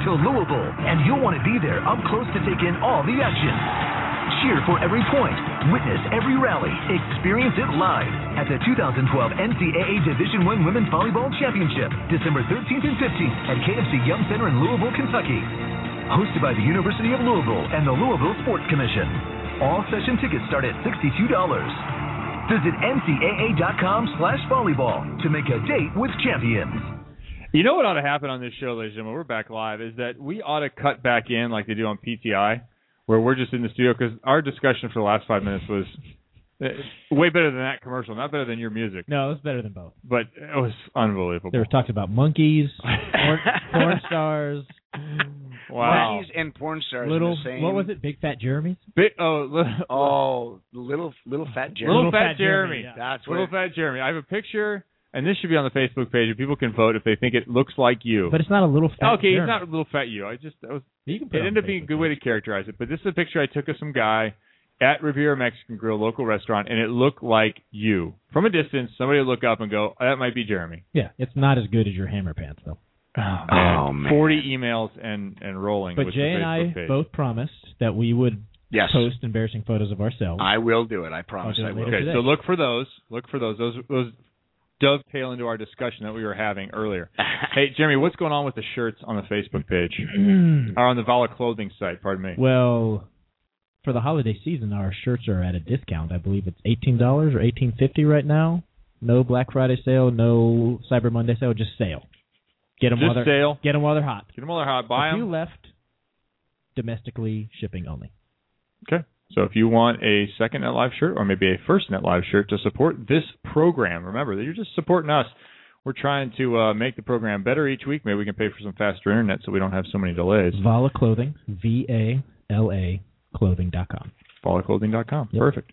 To Louisville, and you'll want to be there up close to take in all the action. Cheer for every point, witness every rally, experience it live at the 2012 NCAA Division I Women's Volleyball Championship, December 13th and 15th at KFC Yum Center in Louisville, Kentucky. Hosted by the University of Louisville and the Louisville Sports Commission. All session tickets start at $62. Visit ncaa.com slash volleyball to make a date with champions. You know what ought to happen on this show, ladies and gentlemen? We're back live. Is that we ought to cut back in like they do on PTI, where we're just in the studio because our discussion for the last five minutes was uh, way better than that commercial. Not better than your music, No, it was better than both. but it was unbelievable. There was talks about monkeys, porn, porn stars, Wow. Monkeys and porn stars. in little the same. what was it? Big fat Jeremy's. Big, oh, little, Oh, little little fat Jeremy. little fat, Fat Jeremy. Jeremy, yeah. That's Little what. fat Jeremy. I have a picture, and this should be on the Facebook page, and people can vote if they think it looks like you. But it's not a little fat. okay, Jeremy. he's not a little fat you. I just that was You can it put on ended up being a Facebook good way to characterize it. But this is a picture I took of some guy at Riviera Mexican Grill, local restaurant, and it looked like you from a distance. Somebody would look up and go, oh, "That might be Jeremy." Yeah, it's not as good as your hammer pants though. Oh, man. Forty emails and and rolling. But with Jay the and I page. both promised that we would Yes. post embarrassing photos of ourselves. I will do it. I promise I will. Okay, today. so look for those. Look for those. Those those dovetail into our discussion that we were having earlier. hey, Jeremy, what's going on with the shirts on the Facebook page mm. or on the Vala clothing site? Pardon me. well, for the holiday season, our shirts are at a discount. I believe it's eighteen dollars or eighteen fifty right now. No Black Friday sale, no Cyber Monday sale, just sale. Get them while Just they're sale. get them while they're hot. Get them while they're hot. Buy a few them. left. Domestically shipping only. Okay. So if you want a second Net Live shirt or maybe a first Net Live shirt to support this program, remember that you're just supporting us. We're trying to uh, make the program better each week. Maybe we can pay for some faster internet so we don't have so many delays. Vala Clothing, V A L A clothing.com. ValaClothing.com. Yep. Perfect.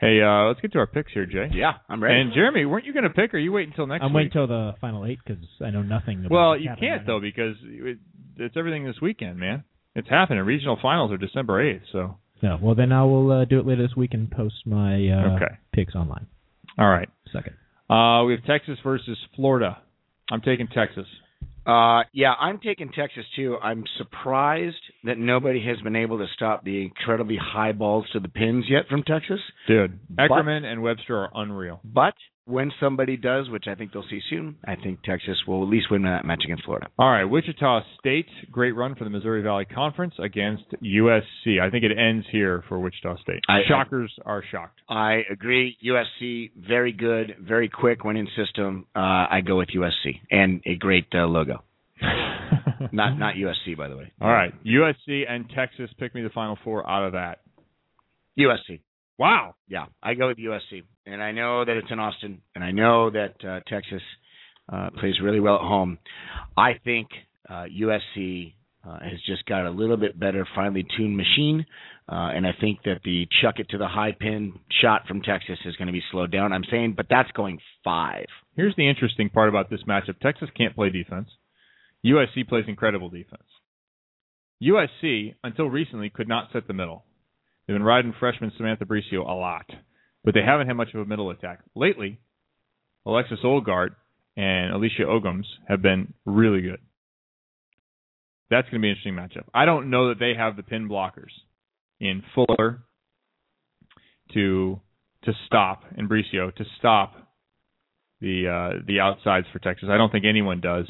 Hey, uh, let's get to our picks here, Jay. Yeah, I'm ready. And Jeremy, weren't you going to pick, or are you wait until next I'm week? waiting till the final eight because I know nothing. About well, you can't right though because it, it's everything this weekend, man. It's happening. Regional finals are December eighth. So now. No, well then I will uh, do it later this week and post my uh, Okay. picks online. all right. Second. Uh, we have Texas versus Florida. I'm taking Texas. Uh, yeah, I'm taking Texas too. I'm surprised that nobody has been able to stop the incredibly high balls to the pins yet from Texas. Dude, But- Eckerman and Webster are unreal. But when somebody does, which I think they'll see soon, I think Texas will at least win that match against Florida. All right, Wichita State, great run for the Missouri Valley Conference against USC. I think it ends here for Wichita State. I- I- Shockers are shocked. I agree. USC, very good, very quick winning system. Uh, I go with USC and a great uh, logo. Not not USC, by the way. All right, USC and Texas. Pick me the final four out of that. USC. Wow. Yeah, I go with USC, and I know that it's in Austin, and I know that uh, Texas uh, plays really well at home. I think uh, USC uh, has just got a little bit better, finely tuned machine, uh, and I think that the chuck it to the high pin shot from Texas is going to be slowed down. I'm saying, but that's going five. Here's the interesting part about this matchup Texas can't play defense. USC plays incredible defense. USC, until recently, could not set the middle. They've been riding freshman Samantha Bricio a lot, but they haven't had much of a middle attack. Lately, Alexis Olgard and Alicia Ogoms have been really good. That's going to be an interesting matchup. I don't know that they have the pin blockers in Fuller to to stop and Bricio to stop the uh, the outsides for Texas. I don't think anyone does.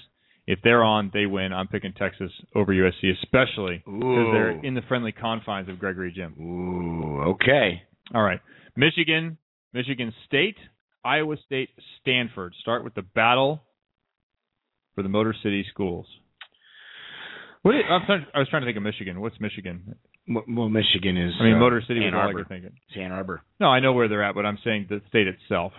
If they're on, they win. I'm picking Texas over USC, especially because they're in the friendly confines of Gregory Gym. Ooh, okay. All right, Michigan, Michigan State, Iowa State, Stanford. Start with the battle for the Motor City schools. What is, I'm trying, I was trying to think of Michigan. What's Michigan? Well, well, Michigan is. I mean, uh, Motor City was Ann all I Arbor. could think of. It's Ann Arbor. No, I know where they're at, but I'm saying the state itself.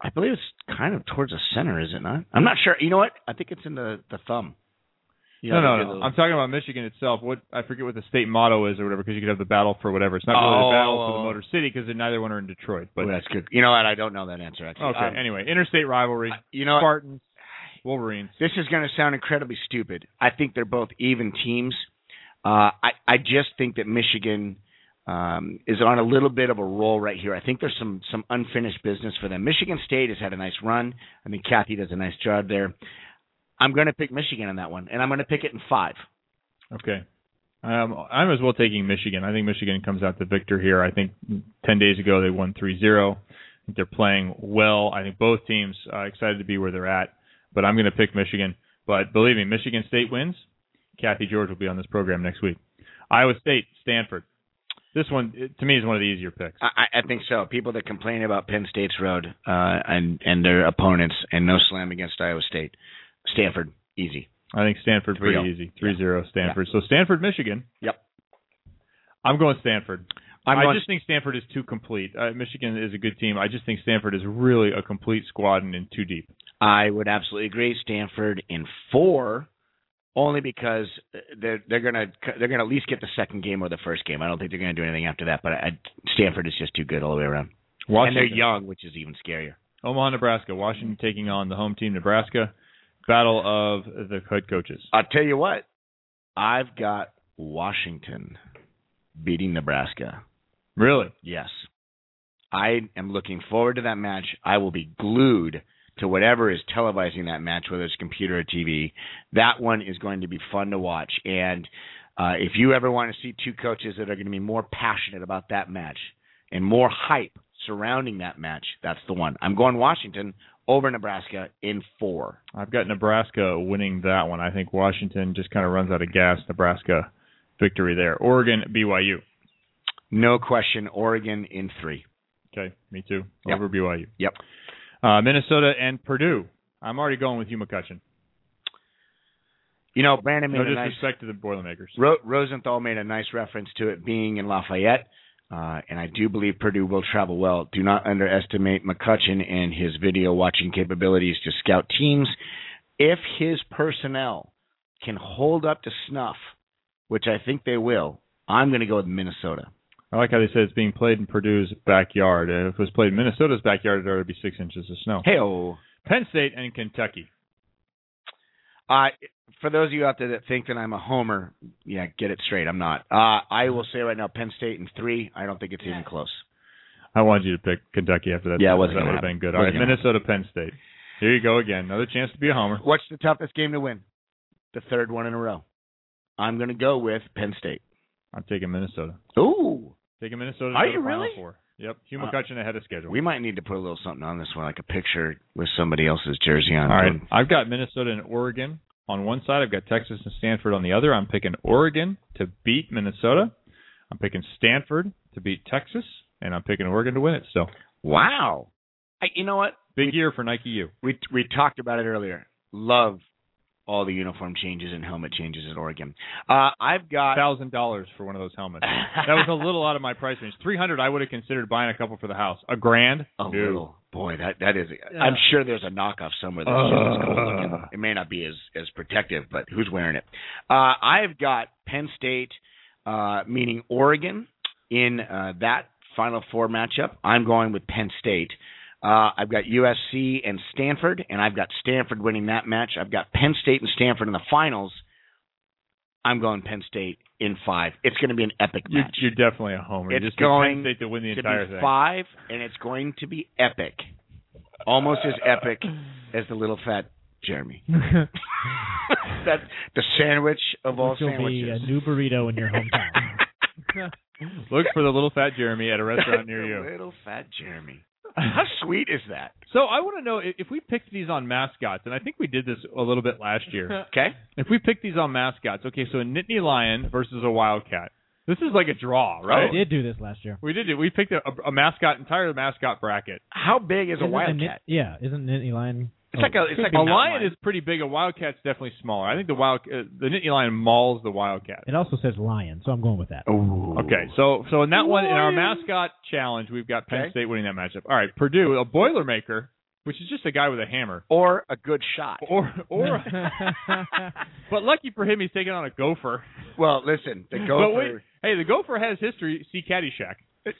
I believe it's kind of towards the center, is it not? I'm not sure. You know what? I think it's in the the thumb. You no, no, no. I'm talking about Michigan itself. What I forget what the state motto is or whatever, because you could have the battle for whatever. It's not really the battle for the Oh. Motor City because neither one are in Detroit. But Oh, that's good. You know what? I don't know that answer actually. okay. Um, anyway, interstate rivalry. you know? Spartans, Wolverines. This is going to sound incredibly stupid. I think they're both even teams. Uh, I I just think that Michigan um, is on a little bit of a roll right here. I think there's some some unfinished business for them. Michigan State has had a nice run. I mean, Cathy does a nice job there. I'm going to pick Michigan in that one, and I'm going to pick it in five. Okay. Um, I'm as well taking Michigan. I think Michigan comes out the victor here. I think 10 days ago they won 3-0. I think they're playing well. I think both teams uh, excited to be where they're at, but I'm going to pick Michigan. But believe me, Michigan State wins. Cathy George will be on this program next week. Iowa State, Stanford. This one to me is one of the easier picks. I, I think so. People that complain about Penn State's road uh, and and their opponents, and no slam against Iowa State, Stanford, easy. I think Stanford pretty 3-0. easy. 3-0 Stanford. So Stanford, Michigan. Yep. I'm going Stanford. I'm I just think Stanford is too complete. Uh, Michigan is a good team. I just think Stanford is really a complete squad and in too deep. I would absolutely agree. Stanford in four, only because they're they're gonna they're gonna at least get the second game or the first game. I don't think they're gonna do anything after that. But I, Stanford is just too good all the way around. And Washington. they're young, which is even scarier. Omaha, Nebraska. Washington taking on the home team, Nebraska. Battle of the head coaches. I'll tell you what, I've got Washington beating Nebraska. Really? Yes. I am looking forward to that match. I will be glued to whatever is televising that match, whether it's computer or TV. That one is going to be fun to watch. And uh, if you ever want to see two coaches that are going to be more passionate about that match and more hype surrounding that match, that's the one. I'm going Washington over Nebraska in four. I've got Nebraska winning that one. I think Washington just kind of runs out of gas. Nebraska victory there. Oregon, BYU. No question, Oregon in three. Okay, me too. Yep. Over BYU. Yep. Uh, Minnesota and Purdue. I'm already going with Hugh McCutcheon. You know, Brandon made No a nice disrespect to the Boilermakers. Ro- Rosenthal made a nice reference to it being in Lafayette, uh, and I do believe Purdue will travel well. Do not underestimate McCutcheon and his video watching capabilities to scout teams. If his personnel can hold up to snuff, which I think they will, I'm going to go with Minnesota. I like how they said it's being played in Purdue's backyard. If it was played in Minnesota's backyard, there would be six inches of snow. Hey, Penn State and Kentucky. uh, for those of you out there that think that I'm a homer, yeah, get it straight. I'm not. Uh, I will say right now, Penn State in three. I don't think it's even close. I wanted you to pick Kentucky after that. Yeah, it wasn't that would have been good. All right, Wasn't Minnesota, Penn State. Here you go again. Another chance to be a homer. What's the toughest game to win? The third one in a row. I'm going to go with Penn State. I'm taking Minnesota. Ooh. Taking Minnesota. to Are go to you Final really? Four. Yep. Hugh Uh, McCutcheon ahead of schedule. We might need to put a little something on this one, like a picture with somebody else's jersey on. All right. I've got Minnesota and Oregon on one side. I've got Texas and Stanford on the other. I'm picking Oregon to beat Minnesota. I'm picking Stanford to beat Texas, and I'm picking Oregon to win it. So Wow. I, you know what? big year for Nike U. We we talked about it earlier. Love all the uniform changes and helmet changes at Oregon. Uh, I've got thousand dollars for one of those helmets. that was a little out of my price range. Three hundred, I would have considered buying a couple for the house. A grand, a No. little boy. That that is. Yeah. I'm sure there's a knockoff somewhere that's just as cool looking. Uh. It may not be as as protective, but who's wearing it? Uh, I've got Penn State, uh, meaning Oregon, in uh, that Final Four matchup. I'm going with Penn State. Uh, I've got USC and Stanford, and I've got Stanford winning that match. I've got Penn State and Stanford in the finals. I'm going Penn State in five. It's going to be an epic You're, match. you're definitely a homer. You It's just going Penn State to win the to entire be thing. five, and it's going to be epic, almost as epic as the little fat Jeremy. That's the sandwich of all Which will be sandwiches. a new burrito in your hometown. Look for the little fat Jeremy at a restaurant near you. Little fat Jeremy. How sweet is that? So I want to know if if we picked these on mascots, and I think we did this a little bit last year. Okay. If we picked these on mascots, okay, so a Nittany Lion versus a Wildcat. This is like a draw, right? We did do this last year. We did it. We picked a, a mascot, entire mascot bracket. How big is a Isn't wildcat? Nit- yeah, isn't Nittany Lion? It's like a- it's like a mountain lion lion. is pretty big. A wildcat's definitely smaller. I think the wild uh, the Nittany Lion mauls the wildcat. It also says lion, so I'm going with that. Ooh. Okay, so so in that one in our mascot challenge, we've got Penn Okay. State winning that matchup. All right, Purdue, a Boilermaker, which is just a guy with a hammer, Or a good shot. or or. but lucky for him, he's taking on a gopher. Well, listen, the But wait, hey, the gopher has history. See Caddyshack.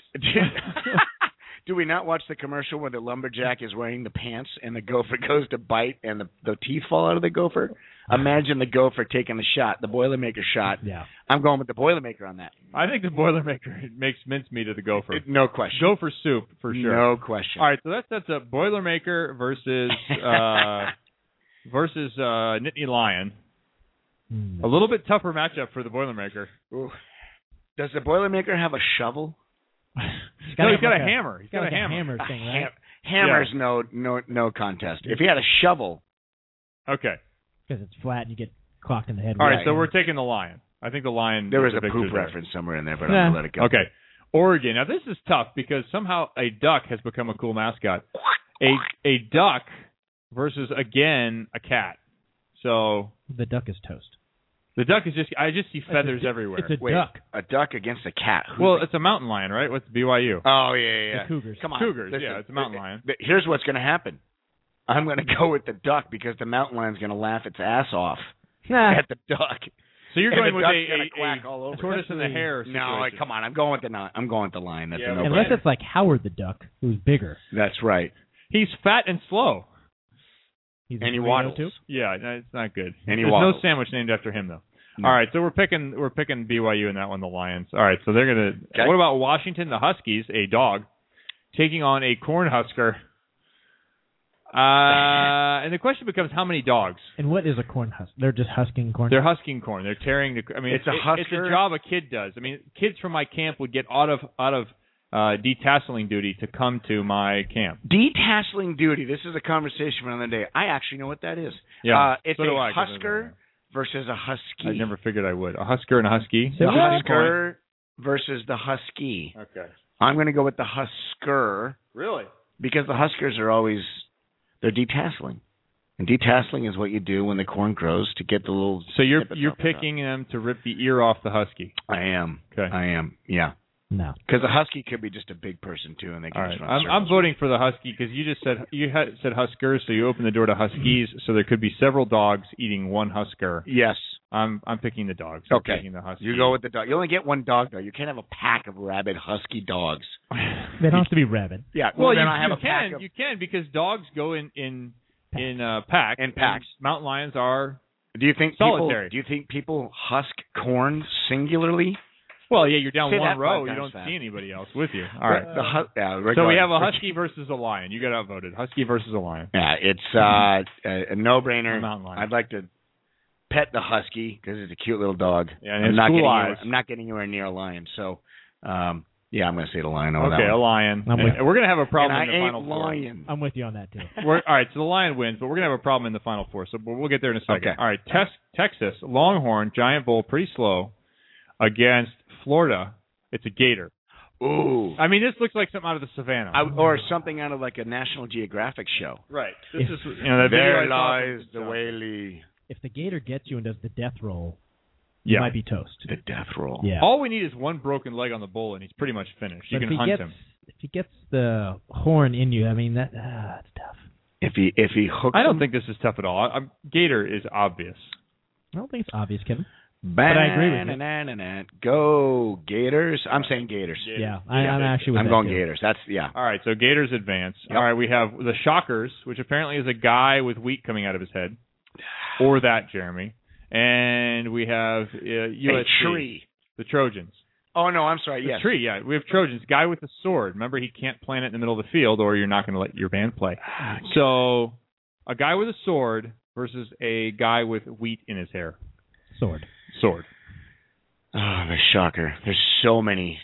Do we not watch the commercial where the lumberjack is wearing the pants and the gopher goes to bite and the the teeth fall out of the gopher? Imagine the gopher taking the shot, the Boilermaker shot. Yeah. I'm going with the Boilermaker on that. I think the Boilermaker makes mincemeat of the gopher. No question. Gopher soup for sure. No question. All right, so that sets up Boilermaker versus uh, versus uh, Nittany Lion. Hmm. A little bit tougher matchup for the Boilermaker. Does the Boilermaker have a shovel? No, he's got like a a- hammer. He's got, like a a hammer. hammer thing, right? Hammer's no no no contest. If he had a shovel, Okay. Because it's flat and you get clocked in the head. All right, right, so we're taking the lion. I think the lion. There was the a victor poop there. reference somewhere in there, but Nah. I'm gonna let it go. Okay. Oregon. Now this is tough because somehow a duck has become a cool mascot. A a duck versus again a cat. So the duck is toast. The duck is just I just see feathers du- everywhere. it's a Wait, duck. a duck against a cat. Who's well, the- it's a mountain lion, right? What's BYU? oh yeah, yeah, yeah. The Cougars. Come on, Cougars, listen, yeah, it's a mountain lion. th- Here's what's gonna happen. I'm gonna go with the duck because the mountain lion's gonna laugh its ass off at the duck. So you're And going the with duck's a, a, quack a all over. tortoise and the hare No, like, come on. I'm going with the ni- I'm going with the lion. That's Yeah, a no Unless it's like Howard the duck, who's bigger. That's right. He's fat and slow. He's And he a burrito, waddles. too. Yeah, no, it's not good. And he There's waddles. no sandwich named after him though. No. All right, so we're picking we're picking BYU in that one, the Lions. All right, so they're gonna. Okay. What about Washington, the Huskies, a dog, taking on a Cornhusker? Uh, and the question becomes how many dogs? And what is a corn husk? They're just husking corn. They're husking corn. They're tearing the. I mean, It's a it- It's a job a kid does. I mean, kids from my camp would get out of out of uh, detasseling duty to come to my camp. Detasseling duty. This is a conversation for another day. I actually know what that is. Yeah, Uh, it's so do I, a 'cause I husker versus a husky. I never figured I would. A husker and a husky. The what? husker versus the husky. Okay. I'm going to go with the husker Really? because the huskers are always they're detasseling, and detasseling is what you do when the corn grows to get the little. So you're you're off the top. picking them to rip the ear off the husky. I am. Okay. I am. Yeah. No. Because a husky could be just a big person too, and they can All right. just run I'm, I'm voting for the husky because you just said you had said huskers, so you opened the door to huskies. so there could be several dogs eating one husker. Yes. I'm I'm picking the dogs. I'm Okay. picking the husky. You go with the dog. You only get one dog though. You can't have a pack of rabid husky dogs. They don't have to be rabid. Yeah. Well, then you, I have you a pack can of you can because dogs go in in in uh, packs. In packs. and Mountain lions are Do you think Solitary. people? Do you think people husk corn singularly? Well, yeah. You're down Say one row. You don't fast. see anybody else with you. All right. The hu- yeah, we're So we going- have a husky versus a lion. You got outvoted. Husky versus a lion. Yeah, it's uh, a, a no-brainer. Mountain lion. I'd like to pet the husky because it's a cute little dog. Yeah, and I'm not cool getting eyes. Anywhere, I'm not getting anywhere near a lion, so um, yeah, I'm going to say the lion over Okay, that a lion. I'm with- And we're gonna have a problem and in the I ain't final four. lying. I'm with you on that too. We're, all right, so the lion wins, but we're gonna have a problem in the final four. So we'll we'll get there in a second. Okay. All right, Tex, Texas Longhorn Giant Bull, pretty slow against Florida. It's a gator. Ooh, I mean, this looks like something out of the savannah. I, or something out of like a National Geographic show. right. This If- is you know that There lies the whaley. If the gator gets you and does the death roll, you Yeah. might be toast. The death roll. Yeah. All we need is one broken leg on the bull, and he's pretty much finished. You can hunt gets him. if he gets the horn in you, I mean that ah, it's tough. If he if he hooks. I don't him, think this is tough at all. I, I'm, gator is obvious. I don't think it's obvious, Kevin. But I agree with you. Go Gators! I'm saying Gators. Yeah, I, I'm actually with I'm that going too. Gators. That's yeah. All right, so Gators advance. Yep. All right, we have the Shockers, which apparently is a guy with wheat coming out of his head, or that Jeremy, and we have uh, USC, A tree. the Trojans. Oh no, I'm sorry. The Yes. tree, yeah, we have Trojans. Guy with a sword. Remember, he can't plant it in the middle of the field, or you're not going to let your band play. So, a guy with a sword versus a guy with wheat in his hair. Sword. Sword. Oh, the shocker. There's so many,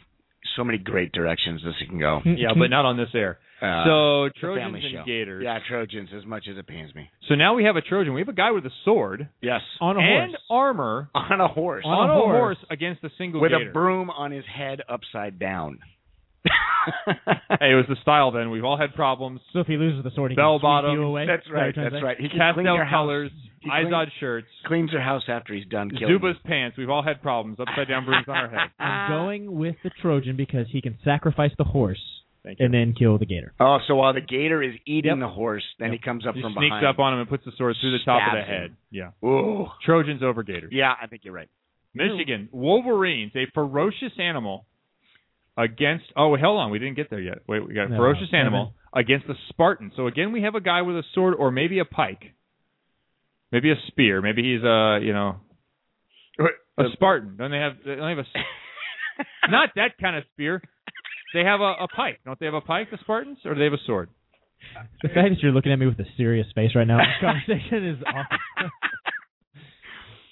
so many great directions this can go. Yeah, but not on this air. Uh, so it's Trojans family and show. Gators. Yeah, Trojans. As much as it pains me. So now we have a Trojan. We have a guy with a sword Yes. On a and horse. armor On a horse. On on, a a horse. horse against a single with gator. a broom on his head upside down. Hey, it was the style then. We've all had problems. So if he loses the sword, he Bell can sweep bottoms. you away. That's Is that what right. you're trying to That's right. He can clean Pastel colors, He clean- Izod shirts, Cleans your house after he's done killing. Zubaz pants. We've all had problems. Upside down brooms on our head. I'm going with the Trojan because he can sacrifice the horse Thank you. and then kill the gator. Oh, so while the gator is eating Yep. the horse, then Yep. he comes up he from sneaks behind. Sneaks up on him and puts the sword through the top of the Stabs him. head. Yeah. Ooh. Trojans over Gators. Yeah, I think you're right. Michigan Wolverines, a ferocious animal against. Oh, hold on, we didn't get there yet. Wait, we got a No, ferocious seven. animal against the Spartan. So again, we have a guy with a sword or maybe a pike, maybe a spear. Maybe he's a you know a Spartan. Don't they have? They don't have a. s- Not that kind of spear. They have a, a pike. Don't they have a pike, the Spartans, or do they have a sword? The fact that you're looking at me with a serious face right now, this conversation is awesome.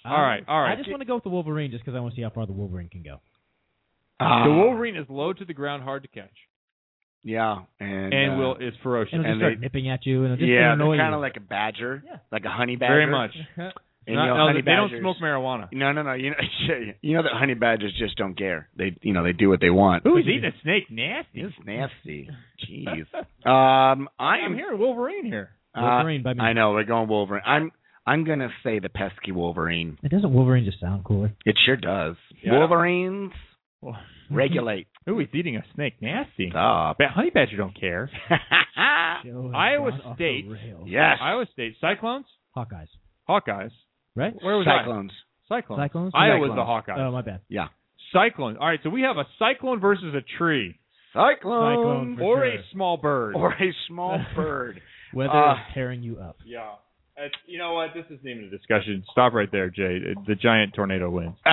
All right, all right. I just want to go with the Wolverine just because I want to see how far the Wolverine can go. Ah. the Wolverine is low to the ground, hard to catch, Yeah, and and uh, will is ferocious. And it'll just And start they- nipping at you, and it'll just yeah, annoy they're kind of like a badger, Yeah. like a honey badger. Very much. And, Not- you know, no, honey they don't smoke marijuana. No, no, no. You know, you know that honey badgers just don't care. They, you know, they do what they want. Ooh, he's eating a snake. Nasty. It's nasty. Jeez. Um, I I'm here, Wolverine here. uh, Wolverine by me. I know we're going Wolverine. I'm, I'm gonna say the pesky Wolverine. It doesn't Wolverine just sound cooler? It sure does. Yeah. Wolverines regulate. Ooh, he's eating a snake. Nasty. Stop. but honey badger don't care. Iowa gone off the State. rails. yes. Iowa State Cyclones. Hawkeyes, Hawkeyes. right? Where was Cyclones. I? Cyclones. Cyclones? Iowa's Cyclones. the Hawkeyes. Oh, my bad. Yeah. Cyclone. All right, so we have a cyclone versus a tree, Cyclone. Cyclone for or sure. a small bird. Or a small bird. Weather Uh, is tearing you up. yeah. It's, you know what? This isn't even a discussion. Stop right there, Jay. The giant tornado wins.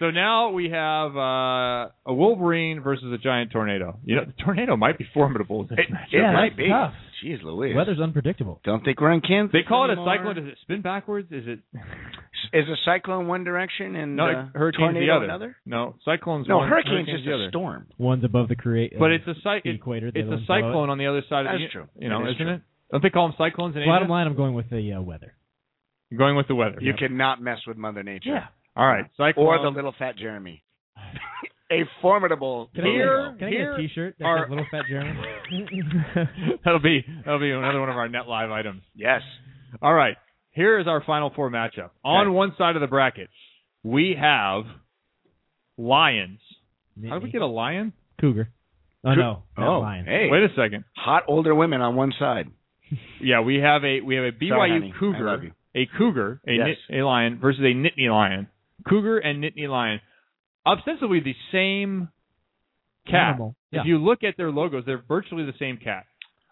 So now we have uh, a Wolverine versus a giant tornado. You know, the tornado might be formidable. in this It, matchup. it might be. tough. Jeez Louise. Weather's unpredictable. Don't think we're in Kansas. They call it a cyclone. Does it spin backwards? Is it? Is a cyclone one direction and No, uh, hurricane's tornado the other. another? No, cyclone's No, one. hurricane's hurricane's just the a other. storm. One's above the create. But it's a cy- the it- equator. It's other a one's it. cyclone on the other side. That's of the, true. You know, That is isn't true. it? Don't they call them cyclones in Bottom line, I'm going with the uh, weather. You're going with the weather. You cannot mess with Mother Nature. Yeah. All right, cyclone. Or the little fat Jeremy. a formidable. Can I, Here- get, can I get a T-shirt that are- says "Little Fat Jeremy"? that'll be that'll be another one of our net live items. Yes. All right. Here is our final four matchup. On one side of the bracket, we have lions. How did we get a lion? Cougar. Oh Cou- no, not Oh, lion. hey. Wait a second. Hot older women on one side. Yeah, we have a we have a BYU Sorry, honey. I love cougar, a cougar, a Yes. nit, a lion versus a Nittany lion. Cougar and Nittany lion, ostensibly the same cat. Yeah. If you look at their logos, they're virtually the same cat.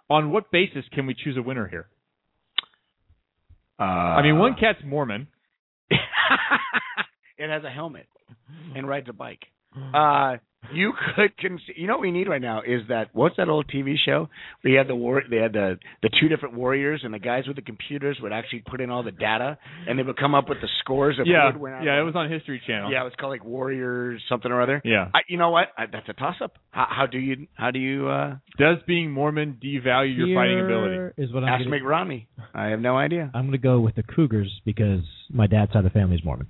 On what basis can we choose a winner here? Uh, I mean, one cat's Mormon. it has a helmet and rides a bike. Uh, you could con- you know what we need right now is that what's that old TV show? We had the war they had the the two different warriors and the guys with the computers would actually put in all the data and they would come up with the scores of Yeah, who yeah, it was on History Channel. Yeah, it was called like Warriors something or other. Yeah. I, you know what? I, that's a toss up. How, how do you how do you uh Does being Mormon devalue your fighting ability? Here Is what I'm ask gonna, Mitt Romney? I have no idea. I'm going to go with the Cougars because my dad's side of the family is Mormon.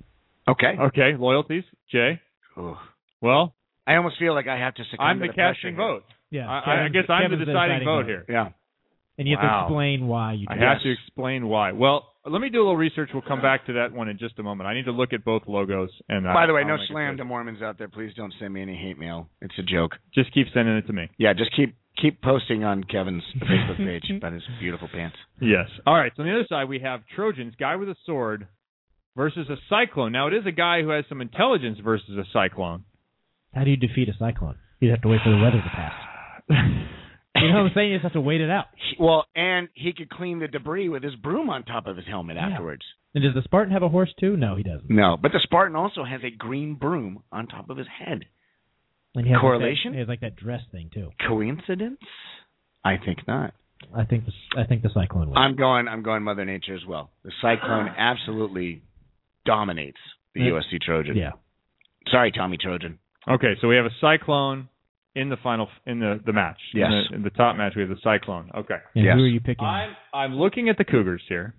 Okay. Okay, loyalties, Jay. Ooh. Well, I almost feel like I have to succumb I'm to the pressure casting vote. Yeah, I, I Kevin's- guess I'm Kevin's the deciding vote vote. here. Yeah. And you have Wow. to explain why you. I do have it. to explain why. Well, let me do a little research. We'll come back to that one in just a moment. I need to look at both logos. And uh, By I- the way, I'll no slam to Mormons out there. Please don't send me any hate mail. It's a joke. Just keep sending it to me. Yeah, just keep keep posting on Kevin's Facebook page about his beautiful pants. Yes. All right. So on the other side, we have Trojans, guy with a sword, versus a cyclone. Now it is a guy who has some intelligence versus a cyclone. How do you defeat a cyclone? You'd have to wait for the weather to pass. You know what I'm saying? You just have to wait it out. Well, and he could clean the debris with his broom on top of his helmet Yeah. afterwards. And does the Spartan have a horse too? No, he doesn't. No, but the Spartan also has a green broom on top of his head. And he has Correlation? Like that, he has like that dress thing too. Coincidence? I think not. I think the I think the cyclone wins. I'm going. I'm going Mother Nature as well. The Cyclone absolutely dominates the. USC Trojan. yeah. Sorry, Tommy Trojan. Okay, so we have a cyclone in the final in the the match. Yes. In the, in the top match, we have the cyclone. Okay. And Yes. who are you picking? I'm I'm looking at the Cougars here.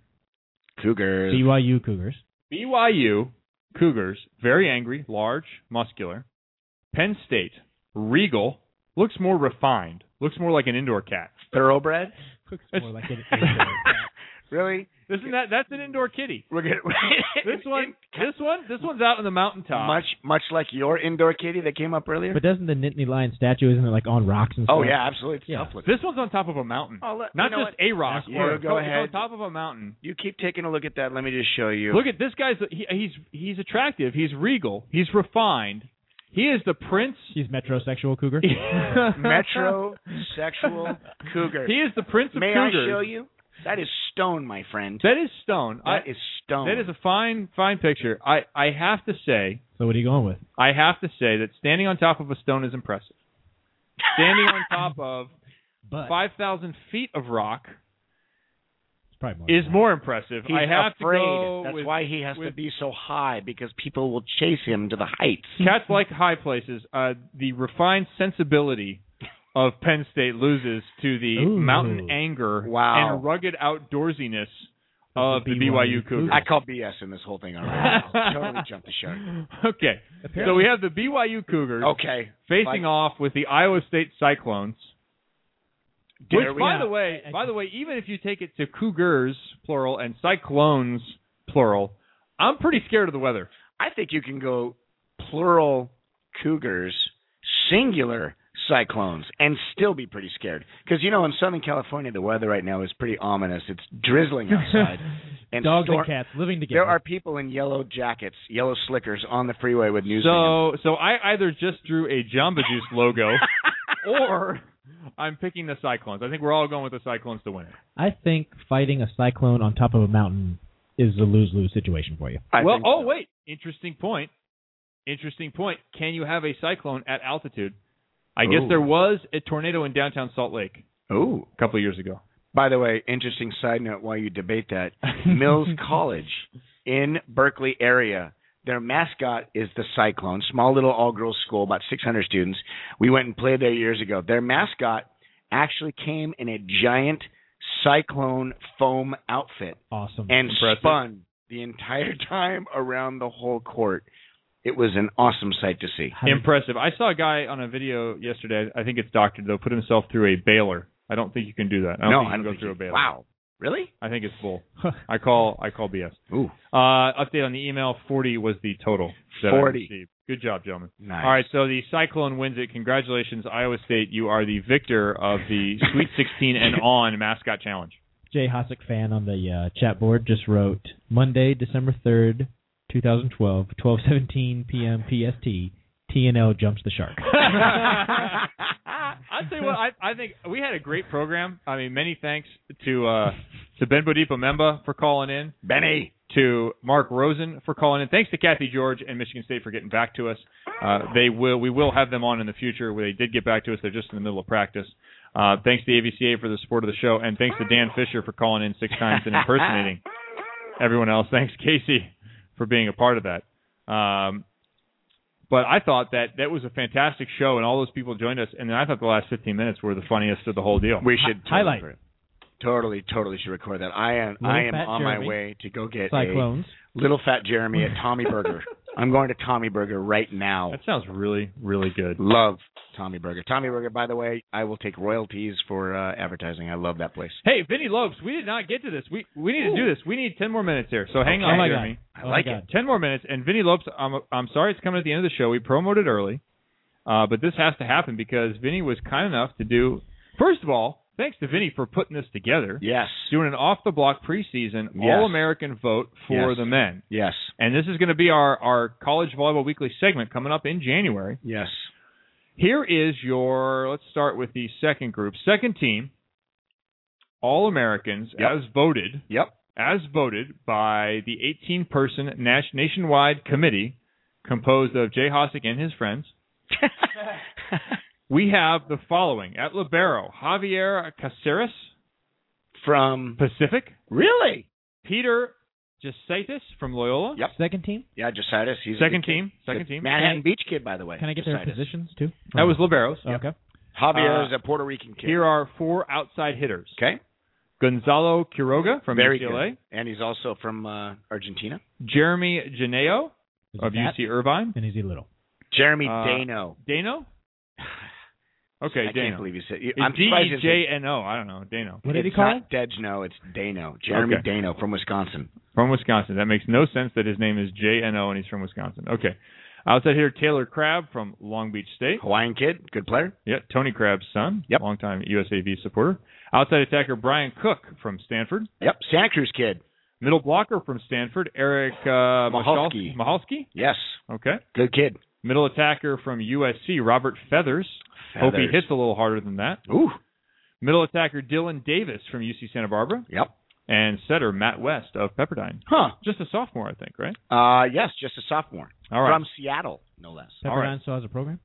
Cougars. BYU Cougars. BYU Cougars, very angry, large, muscular. Penn State, regal, looks more refined, looks more like an indoor cat. Thoroughbred. Looks more like an indoor cat. Really? Isn't that that's an indoor kitty? We're gonna, This one, this one, this one's out on the mountaintop. much much like your indoor kitty that came up earlier. But doesn't the Nittany Lion statue isn't it like on rocks and oh, stuff? oh yeah, absolutely. It's Yeah. tough. This one's on top of a mountain, Oh, let- not you know just what? a rock. You or go ahead. on top of a mountain. You keep taking a look at that. Let me just show you. Look at this guy's. He, he's he's attractive. He's regal. He's refined. He is the prince. He's metrosexual cougar. metrosexual cougar. He is the prince of May cougars. I show you? That is stone, my friend. That is stone. I, That is stone. that is a fine fine picture. I I have to say so what are you going with? I have to say that standing on top of a stone is impressive. Standing on top of But 5,000 feet of rock it's probably more is more impressive. He's I have afraid. to go That's with, why he has with to be so high because people will chase him to the heights. Cats like high places. Uh, the refined sensibility of Penn State loses to the Ooh. mountain anger Wow. and rugged outdoorsiness of the BYU BYU Cougars. I call BS in this whole thing already. totally jumped the shark. Okay, so we have the BYU Cougars Okay. facing Like- off with the Iowa State Cyclones. Which, Dare we- by the way, by the way, even if you take it to Cougars plural and Cyclones plural, I'm pretty scared of the weather. I think you can go plural cougars, singular cyclones, and still be pretty scared. Because you know, in Southern California, the weather right now is pretty ominous. It's drizzling outside, and Dogs storm- and cats living together. There are people in yellow jackets, yellow slickers on the freeway with news. So, so I either just drew a Jamba Juice logo, or I'm picking the Cyclones. I think we're all going with the Cyclones to win it. I think fighting a cyclone on top of a mountain is a lose lose situation for you. well, oh wait, interesting point. Interesting point. Can you have a cyclone at altitude? I guess there was a tornado in downtown Salt Lake Oh, a couple of years ago. By the way, interesting side note while you debate that, Mills College in Berkeley area, their mascot is the Cyclone, small little all girls school, about 600 students. We went and played there years ago. Their mascot actually came in a giant cyclone foam outfit Awesome. and Impressive. spun the entire time around the whole court. It was an awesome sight to see. Impressive. I saw a guy on a video yesterday. I think it's doctored though. Put himself through a baler. I don't think you can do that. I don't no, think you I don't go through you- a baler. Wow. Really? I think it's bull. I call I call BS. Ooh. Uh, update on the email: forty was the total. that 40. received. Good job, gentlemen. Nice. All right, so the Cyclone wins it. Congratulations, Iowa State. You are the victor of the Sweet 16 and on mascot challenge. Jay Hosack fan on the uh, chat board just wrote Monday, December third, two thousand twelve, twelve seventeen p.m. PST. TNL jumps the shark. I'd say you what, I, I think we had a great program. I mean, many thanks to uh, to Ben Bodipo Memba for calling in. Benny. To Mark Rosen for calling in. Thanks to Cathy George and Michigan State for getting back to us. Uh, they will we will have them on in the future. They did get back to us. They're just in the middle of practice. Uh, thanks to the AVCA for the support of the show, and thanks to Dan Fisher for calling in six times and impersonating everyone else. Thanks, Casey, for being a part of that. Um, but I thought that that was a fantastic show, and all those people joined us. And then I thought the last 15 minutes were the funniest of the whole deal. We should totally Highlight. record- Totally, totally should record that. I am Little I am on Jeremy. my way to go get Cyclones. a little fat Jeremy at Tommy Burger. I'm going to Tommy Burger right now. That sounds really, really good. Love Tommy Burger. Tommy Burger, by the way, I will take royalties for uh, advertising. I love that place. Hey, Vinny Lopes, we did not get to this. We we need to do this. We need 10 more minutes here. So hang Okay. on, Oh my Jeremy. God. I Oh like my it. 10 more minutes. And Vinny Lopes, I'm I'm sorry it's coming at the end of the show. We promoted early, uh, but this has to happen because Vinny was kind enough to do. First of all, thanks to Vinny for putting this together. Yes. Doing an off the block preseason Yes. All American vote for Yes. the men. Yes. And this is going to be our our college volleyball weekly segment coming up in January. Yes. Here is your. Let's start with the second group. Second team, All Americans, Yep. as voted. Yep. As voted by the 18-person nas- nationwide committee, composed of Jay Hosack and his friends. we have the following at libero: Javier Caceres from Pacific. Really? Peter Jasaitis from Loyola. Yep. Second team. Yeah, Jositis. He's a Second good kid. team. Second team. Manhattan Can Beach kid, by the way. Can I get their positions too? That was liberos. Okay. Javier Uh, is a Puerto Rican kid. Here are four outside hitters. Okay. Gonzalo Quiroga from Very UCLA. good. And he's also from uh, Argentina. Jeremy Janeo of fat? UC Irvine. And is he little? Jeremy Uh, Dano. Dano? Okay, I Dano. can't believe you said. It's I'm D E J N O. I don't know. Dano. What did he call not Dejno, it's Dano. Jeremy Okay. Dano from Wisconsin. From Wisconsin. That makes no sense that his name is J N O and he's from Wisconsin. Okay. Outside here, Taylor Crabb from Long Beach State. Hawaiian kid, good player. Yeah, Tony Crabb's son. Yep. Longtime USAV supporter. Outside attacker Brian Cook from Stanford. Yep, Santa Cruz kid. Middle blocker from Stanford, Eric uh, Mochalski. Mochalski. Yes, Okay. good kid. Middle attacker from USC, Robert Feathers. Hope he hits a little harder than that. Ooh. Middle attacker Dylan Davis from UC Santa Barbara. Yep. And setter Matt West of Pepperdine. Huh. Just a sophomore, I think, right? Uh, yes, just a sophomore. All right. From Seattle, no less. All right. Pepperdine still has a program.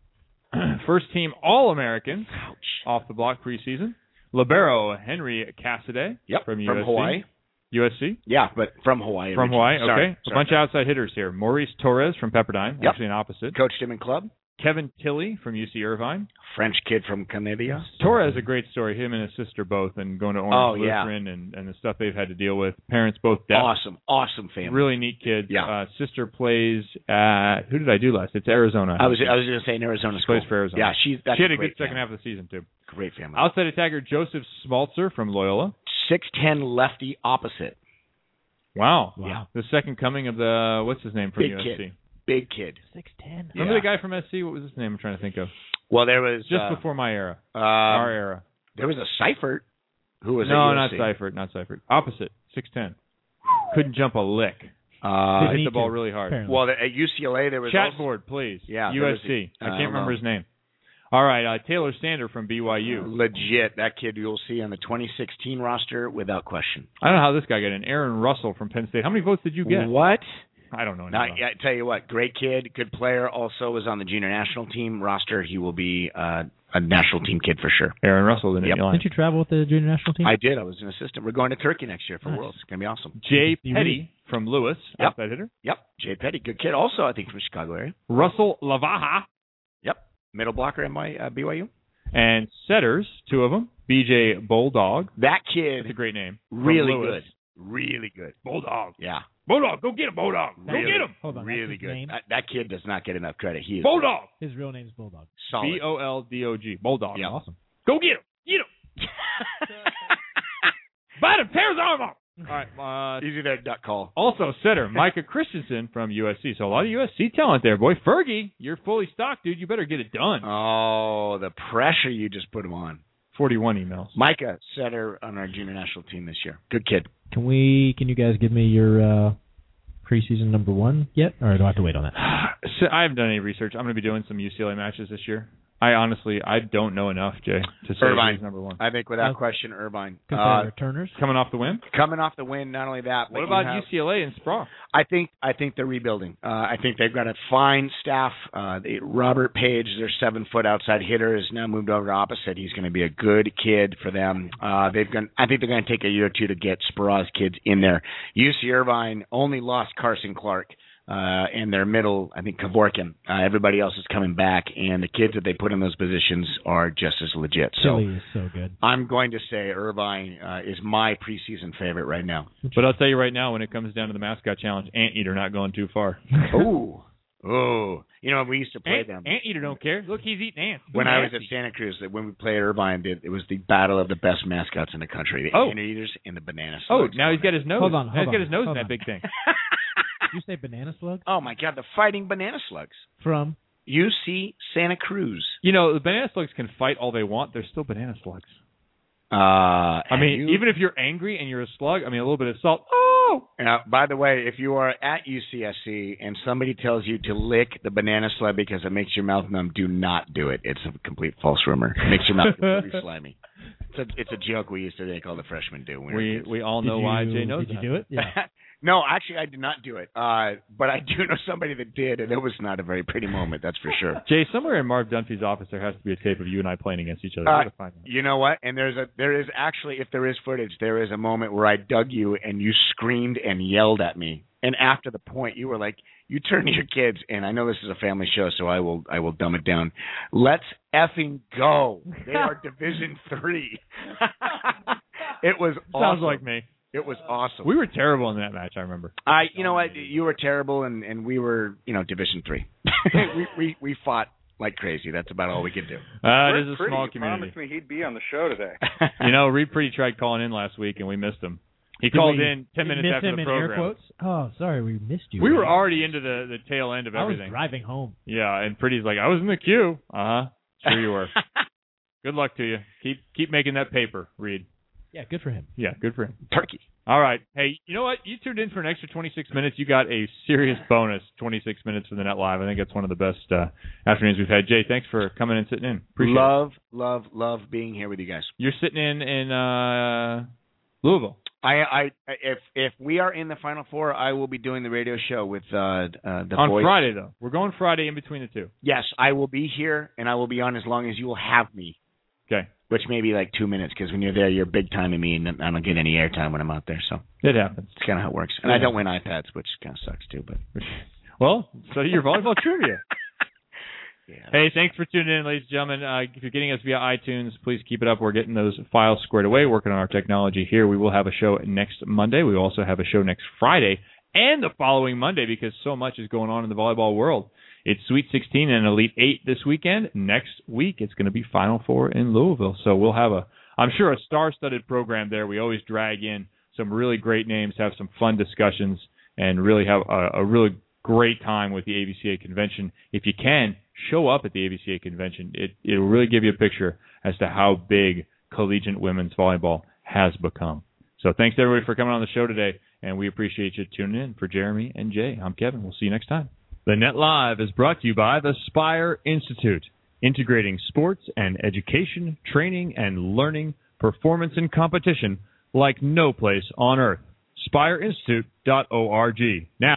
First team All Americans off the block preseason. Libero Henry Cassidy Yep, from, USC. from Hawaii. USC? Yeah, but from Hawaii. From originally. Hawaii, Sorry, okay. A sorry bunch of outside hitters here. Maurice Torres from Pepperdine, Yep. actually an opposite. Coached him in club. Kevin Tillie from UC Irvine. French kid from Canada. Torres is a great story. Him and his sister both, and going to Orange Oh, yeah. Lutheran and and the stuff they've had to deal with. Parents both deaf. Awesome, awesome family. Really neat kid. Yeah. Uh, sister plays at who did I do last? It's Arizona. I was. I was going to say in Arizona She school. plays for Arizona. Yeah, she's that's she had a great good second family. half of the season too. Great family. Outside attacker Joseph Smalzer from Loyola. Six ten lefty opposite. Wow. Wow. The second coming of the what's his name from Big USC? kid. Big kid. Six ten. Remember Yeah. the guy from SC? What was his name? I'm trying to think of. Well, there was Just uh, before my era. um, Our era. There was a Seifert who was no, at not USC. Seifert. Not Seifert. Opposite. Six ten. Couldn't jump a lick. Uh, Hit the ball to, really hard. apparently. well, at UCLA there was Chat also, board, please. Yeah, there was USC. a- I I can't don't remember know. his name. All right, uh, Taylor Sander from BYU. legit that kid you'll see on the 2016 roster without question. I don't know how this guy got in. Aaron Russell from Penn State. How many votes did you get? What? I don't know. Now, yeah, I tell you what, great kid, good player. Also was on the junior national team roster. He will be uh, a national team kid for sure. Aaron Russell, the Yep. Nittany Didn't you travel with the junior national team? I did. I was an assistant. We're going to Turkey next year for Nice. Worlds. It's gonna be awesome. Jay Petty from Lewis, Yep. outside hitter. Yep. Jay Petty, good kid. Also, I think from Chicago area. Russell Lavaja Yep. Middle blocker at my uh, BYU. and setters, two of them. BJ Boldog. That kid. That's a great name. Really good. Really good. Bulldog. Yeah. Bulldog, go get him, Bulldog. Go get him. Hold on, Really good. That, that kid does not get enough credit. He is Bulldog. His real name is Boldog. solid. B O L D O G. Bulldog. Yeah. Awesome. Go get him. Get him. Bite him. Tear his arm off. All right. Uh, Easy there, duck call. also, setter Micah Christensen from USC. So a lot of USC talent there, boy. Fergie, you're fully stocked, dude. You better get it done. Oh, the pressure you just put him on. 41 emails. Micah, setter on our junior national team this year. Good kid. Can we? Can you guys give me your uh, preseason number one yet, or do I have to wait on that? So I haven't done any research. I'm going to be doing some UCLA matches this year. I honestly, I don't know enough, Jay, to say Irvine. who's number one. I think without Uh, question, Irvine. Because Uh, they're returners. Coming off the win. coming off the win, not only that, but What about have- UCLA and Speraw? I think I think they're rebuilding. Uh, I think they've got a fine staff. Uh, they, Robert Page, their seven foot outside hitter, has now moved over to opposite. He's going to be a good kid for them. Uh, they've gone. I think they're going to take a year or two to get Speraw's kids in there. UC Irvine only lost Carson Clark. Uh, and their middle, I think Kevorkian. Uh, everybody else is coming back, and the kids that they put in those positions are just as legit. So Chili is so good. I'm going to say Irvine uh, is my preseason favorite right now. But I'll tell you right now, when it comes down to the mascot challenge, Anteater not going too far. Ooh, ooh. You know, we used to play them. Ant, them. Anteater don't care. Look, he's eating ants. when I was at Santa Cruz, that when we played Irvine, it, it was the battle of the best mascots in the country: the Oh. Anteaters and the banana Oh, now he's got his nose. Hold on, now hold he's got on, his nose in hold that on. big thing. Did you say banana slug oh my God, the fighting banana slugs. from? UC Santa Cruz. You know, the banana slugs can fight all they want. They're still banana slugs. Uh, I mean, even if you're angry and you're a slug, I mean, a little bit of salt. Oh, Now, by the way, if you are at UCSC and somebody tells you to lick the banana slug because it makes your mouth numb, do not do it. It's a complete false rumor. It makes your mouth completely slimy. It's a, it's a joke we used to make all the freshmen do. When we, we kids. we all Did know why you- Jay knows Did you that. do it? Yeah. no, actually, I did not do it. Uh, but I do know somebody that did, and it was not a very pretty moment. That's for sure. Jay, somewhere in Marv Dunphy's office, there has to be a tape of you and I playing against each other. Uh, gotta find. You know what? And there's a there is actually if there is footage, there is a moment where I dug you and you screamed and yelled at me. And after the point, you were like, "You turn to your kids." And I know this is a family show, so I will I will dumb it down. Let's effing go! They are Division Three. it was Sounds awesome. like me. It was awesome. We were terrible in that match. I remember. I, you know what? You were terrible, and and we were, you know, Division Three. we we we fought like crazy. That's about all we could do. Uh, it Where's a Priddy? small You community. promised me he'd be on the show today. you know, Reid Priddy tried calling in last week, and we missed him. He Did called we in ten minutes miss after him the in air program. quotes? Oh, sorry, we missed you. We were already into the the tail end of everything. I was everything. driving home. Yeah, and Priddy's like, I was in the queue. Uh huh. Sure you were. good luck to you. Keep keep making that paper, Reid. Yeah, good for him. Yeah, good for him. Turkey. All right. Hey, you know what? You tuned in for an extra 26 minutes. You got a serious bonus 26 minutes for the Net Live. I think that's one of the best uh, afternoons we've had. Jay, thanks for coming and sitting in. Appreciate it. love, love, love being here with you guys. You're sitting in in uh, Louisville. I, I, if if we are in the final four, I will be doing the radio show with uh, uh the on voice. Friday though. We're going Friday in between the two. Yes, I will be here, and I will be on as long as you will have me. Okay. which may be like two minutes because when you're there, you're big timing me, and I don't get any airtime when I'm out there. So It happens. it's kind of how it works. And I don't win iPads, which kind of sucks too. But Well, study your volleyball trivia. Hey, thanks for tuning in, ladies and gentlemen. Uh, if you're getting us via iTunes, please keep it up. We're getting those files squared away, working on our technology here. We will have a show next Monday. We also have a show next Friday and the following Monday because so much is going on in the volleyball world. It's Sweet 16 and Elite 8 this weekend. Next week, it's going to be Final Four in Louisville. So we'll have a, I'm sure, a star-studded program there. We always drag in some really great names, have some fun discussions, and really have a, a really great time with the AVCA convention. If you can, show up at the AVCA convention. It it'll really give you a picture as to how big collegiate women's volleyball has become. So thanks to everybody for coming on the show today, and we appreciate you tuning in. For Jeremy and Jay, I'm Kevin. We'll see you next time. The Net Live is brought to you by the Spire Institute, integrating sports and education, training and learning, performance and competition like no place on earth. SpireInstitute.org. Now,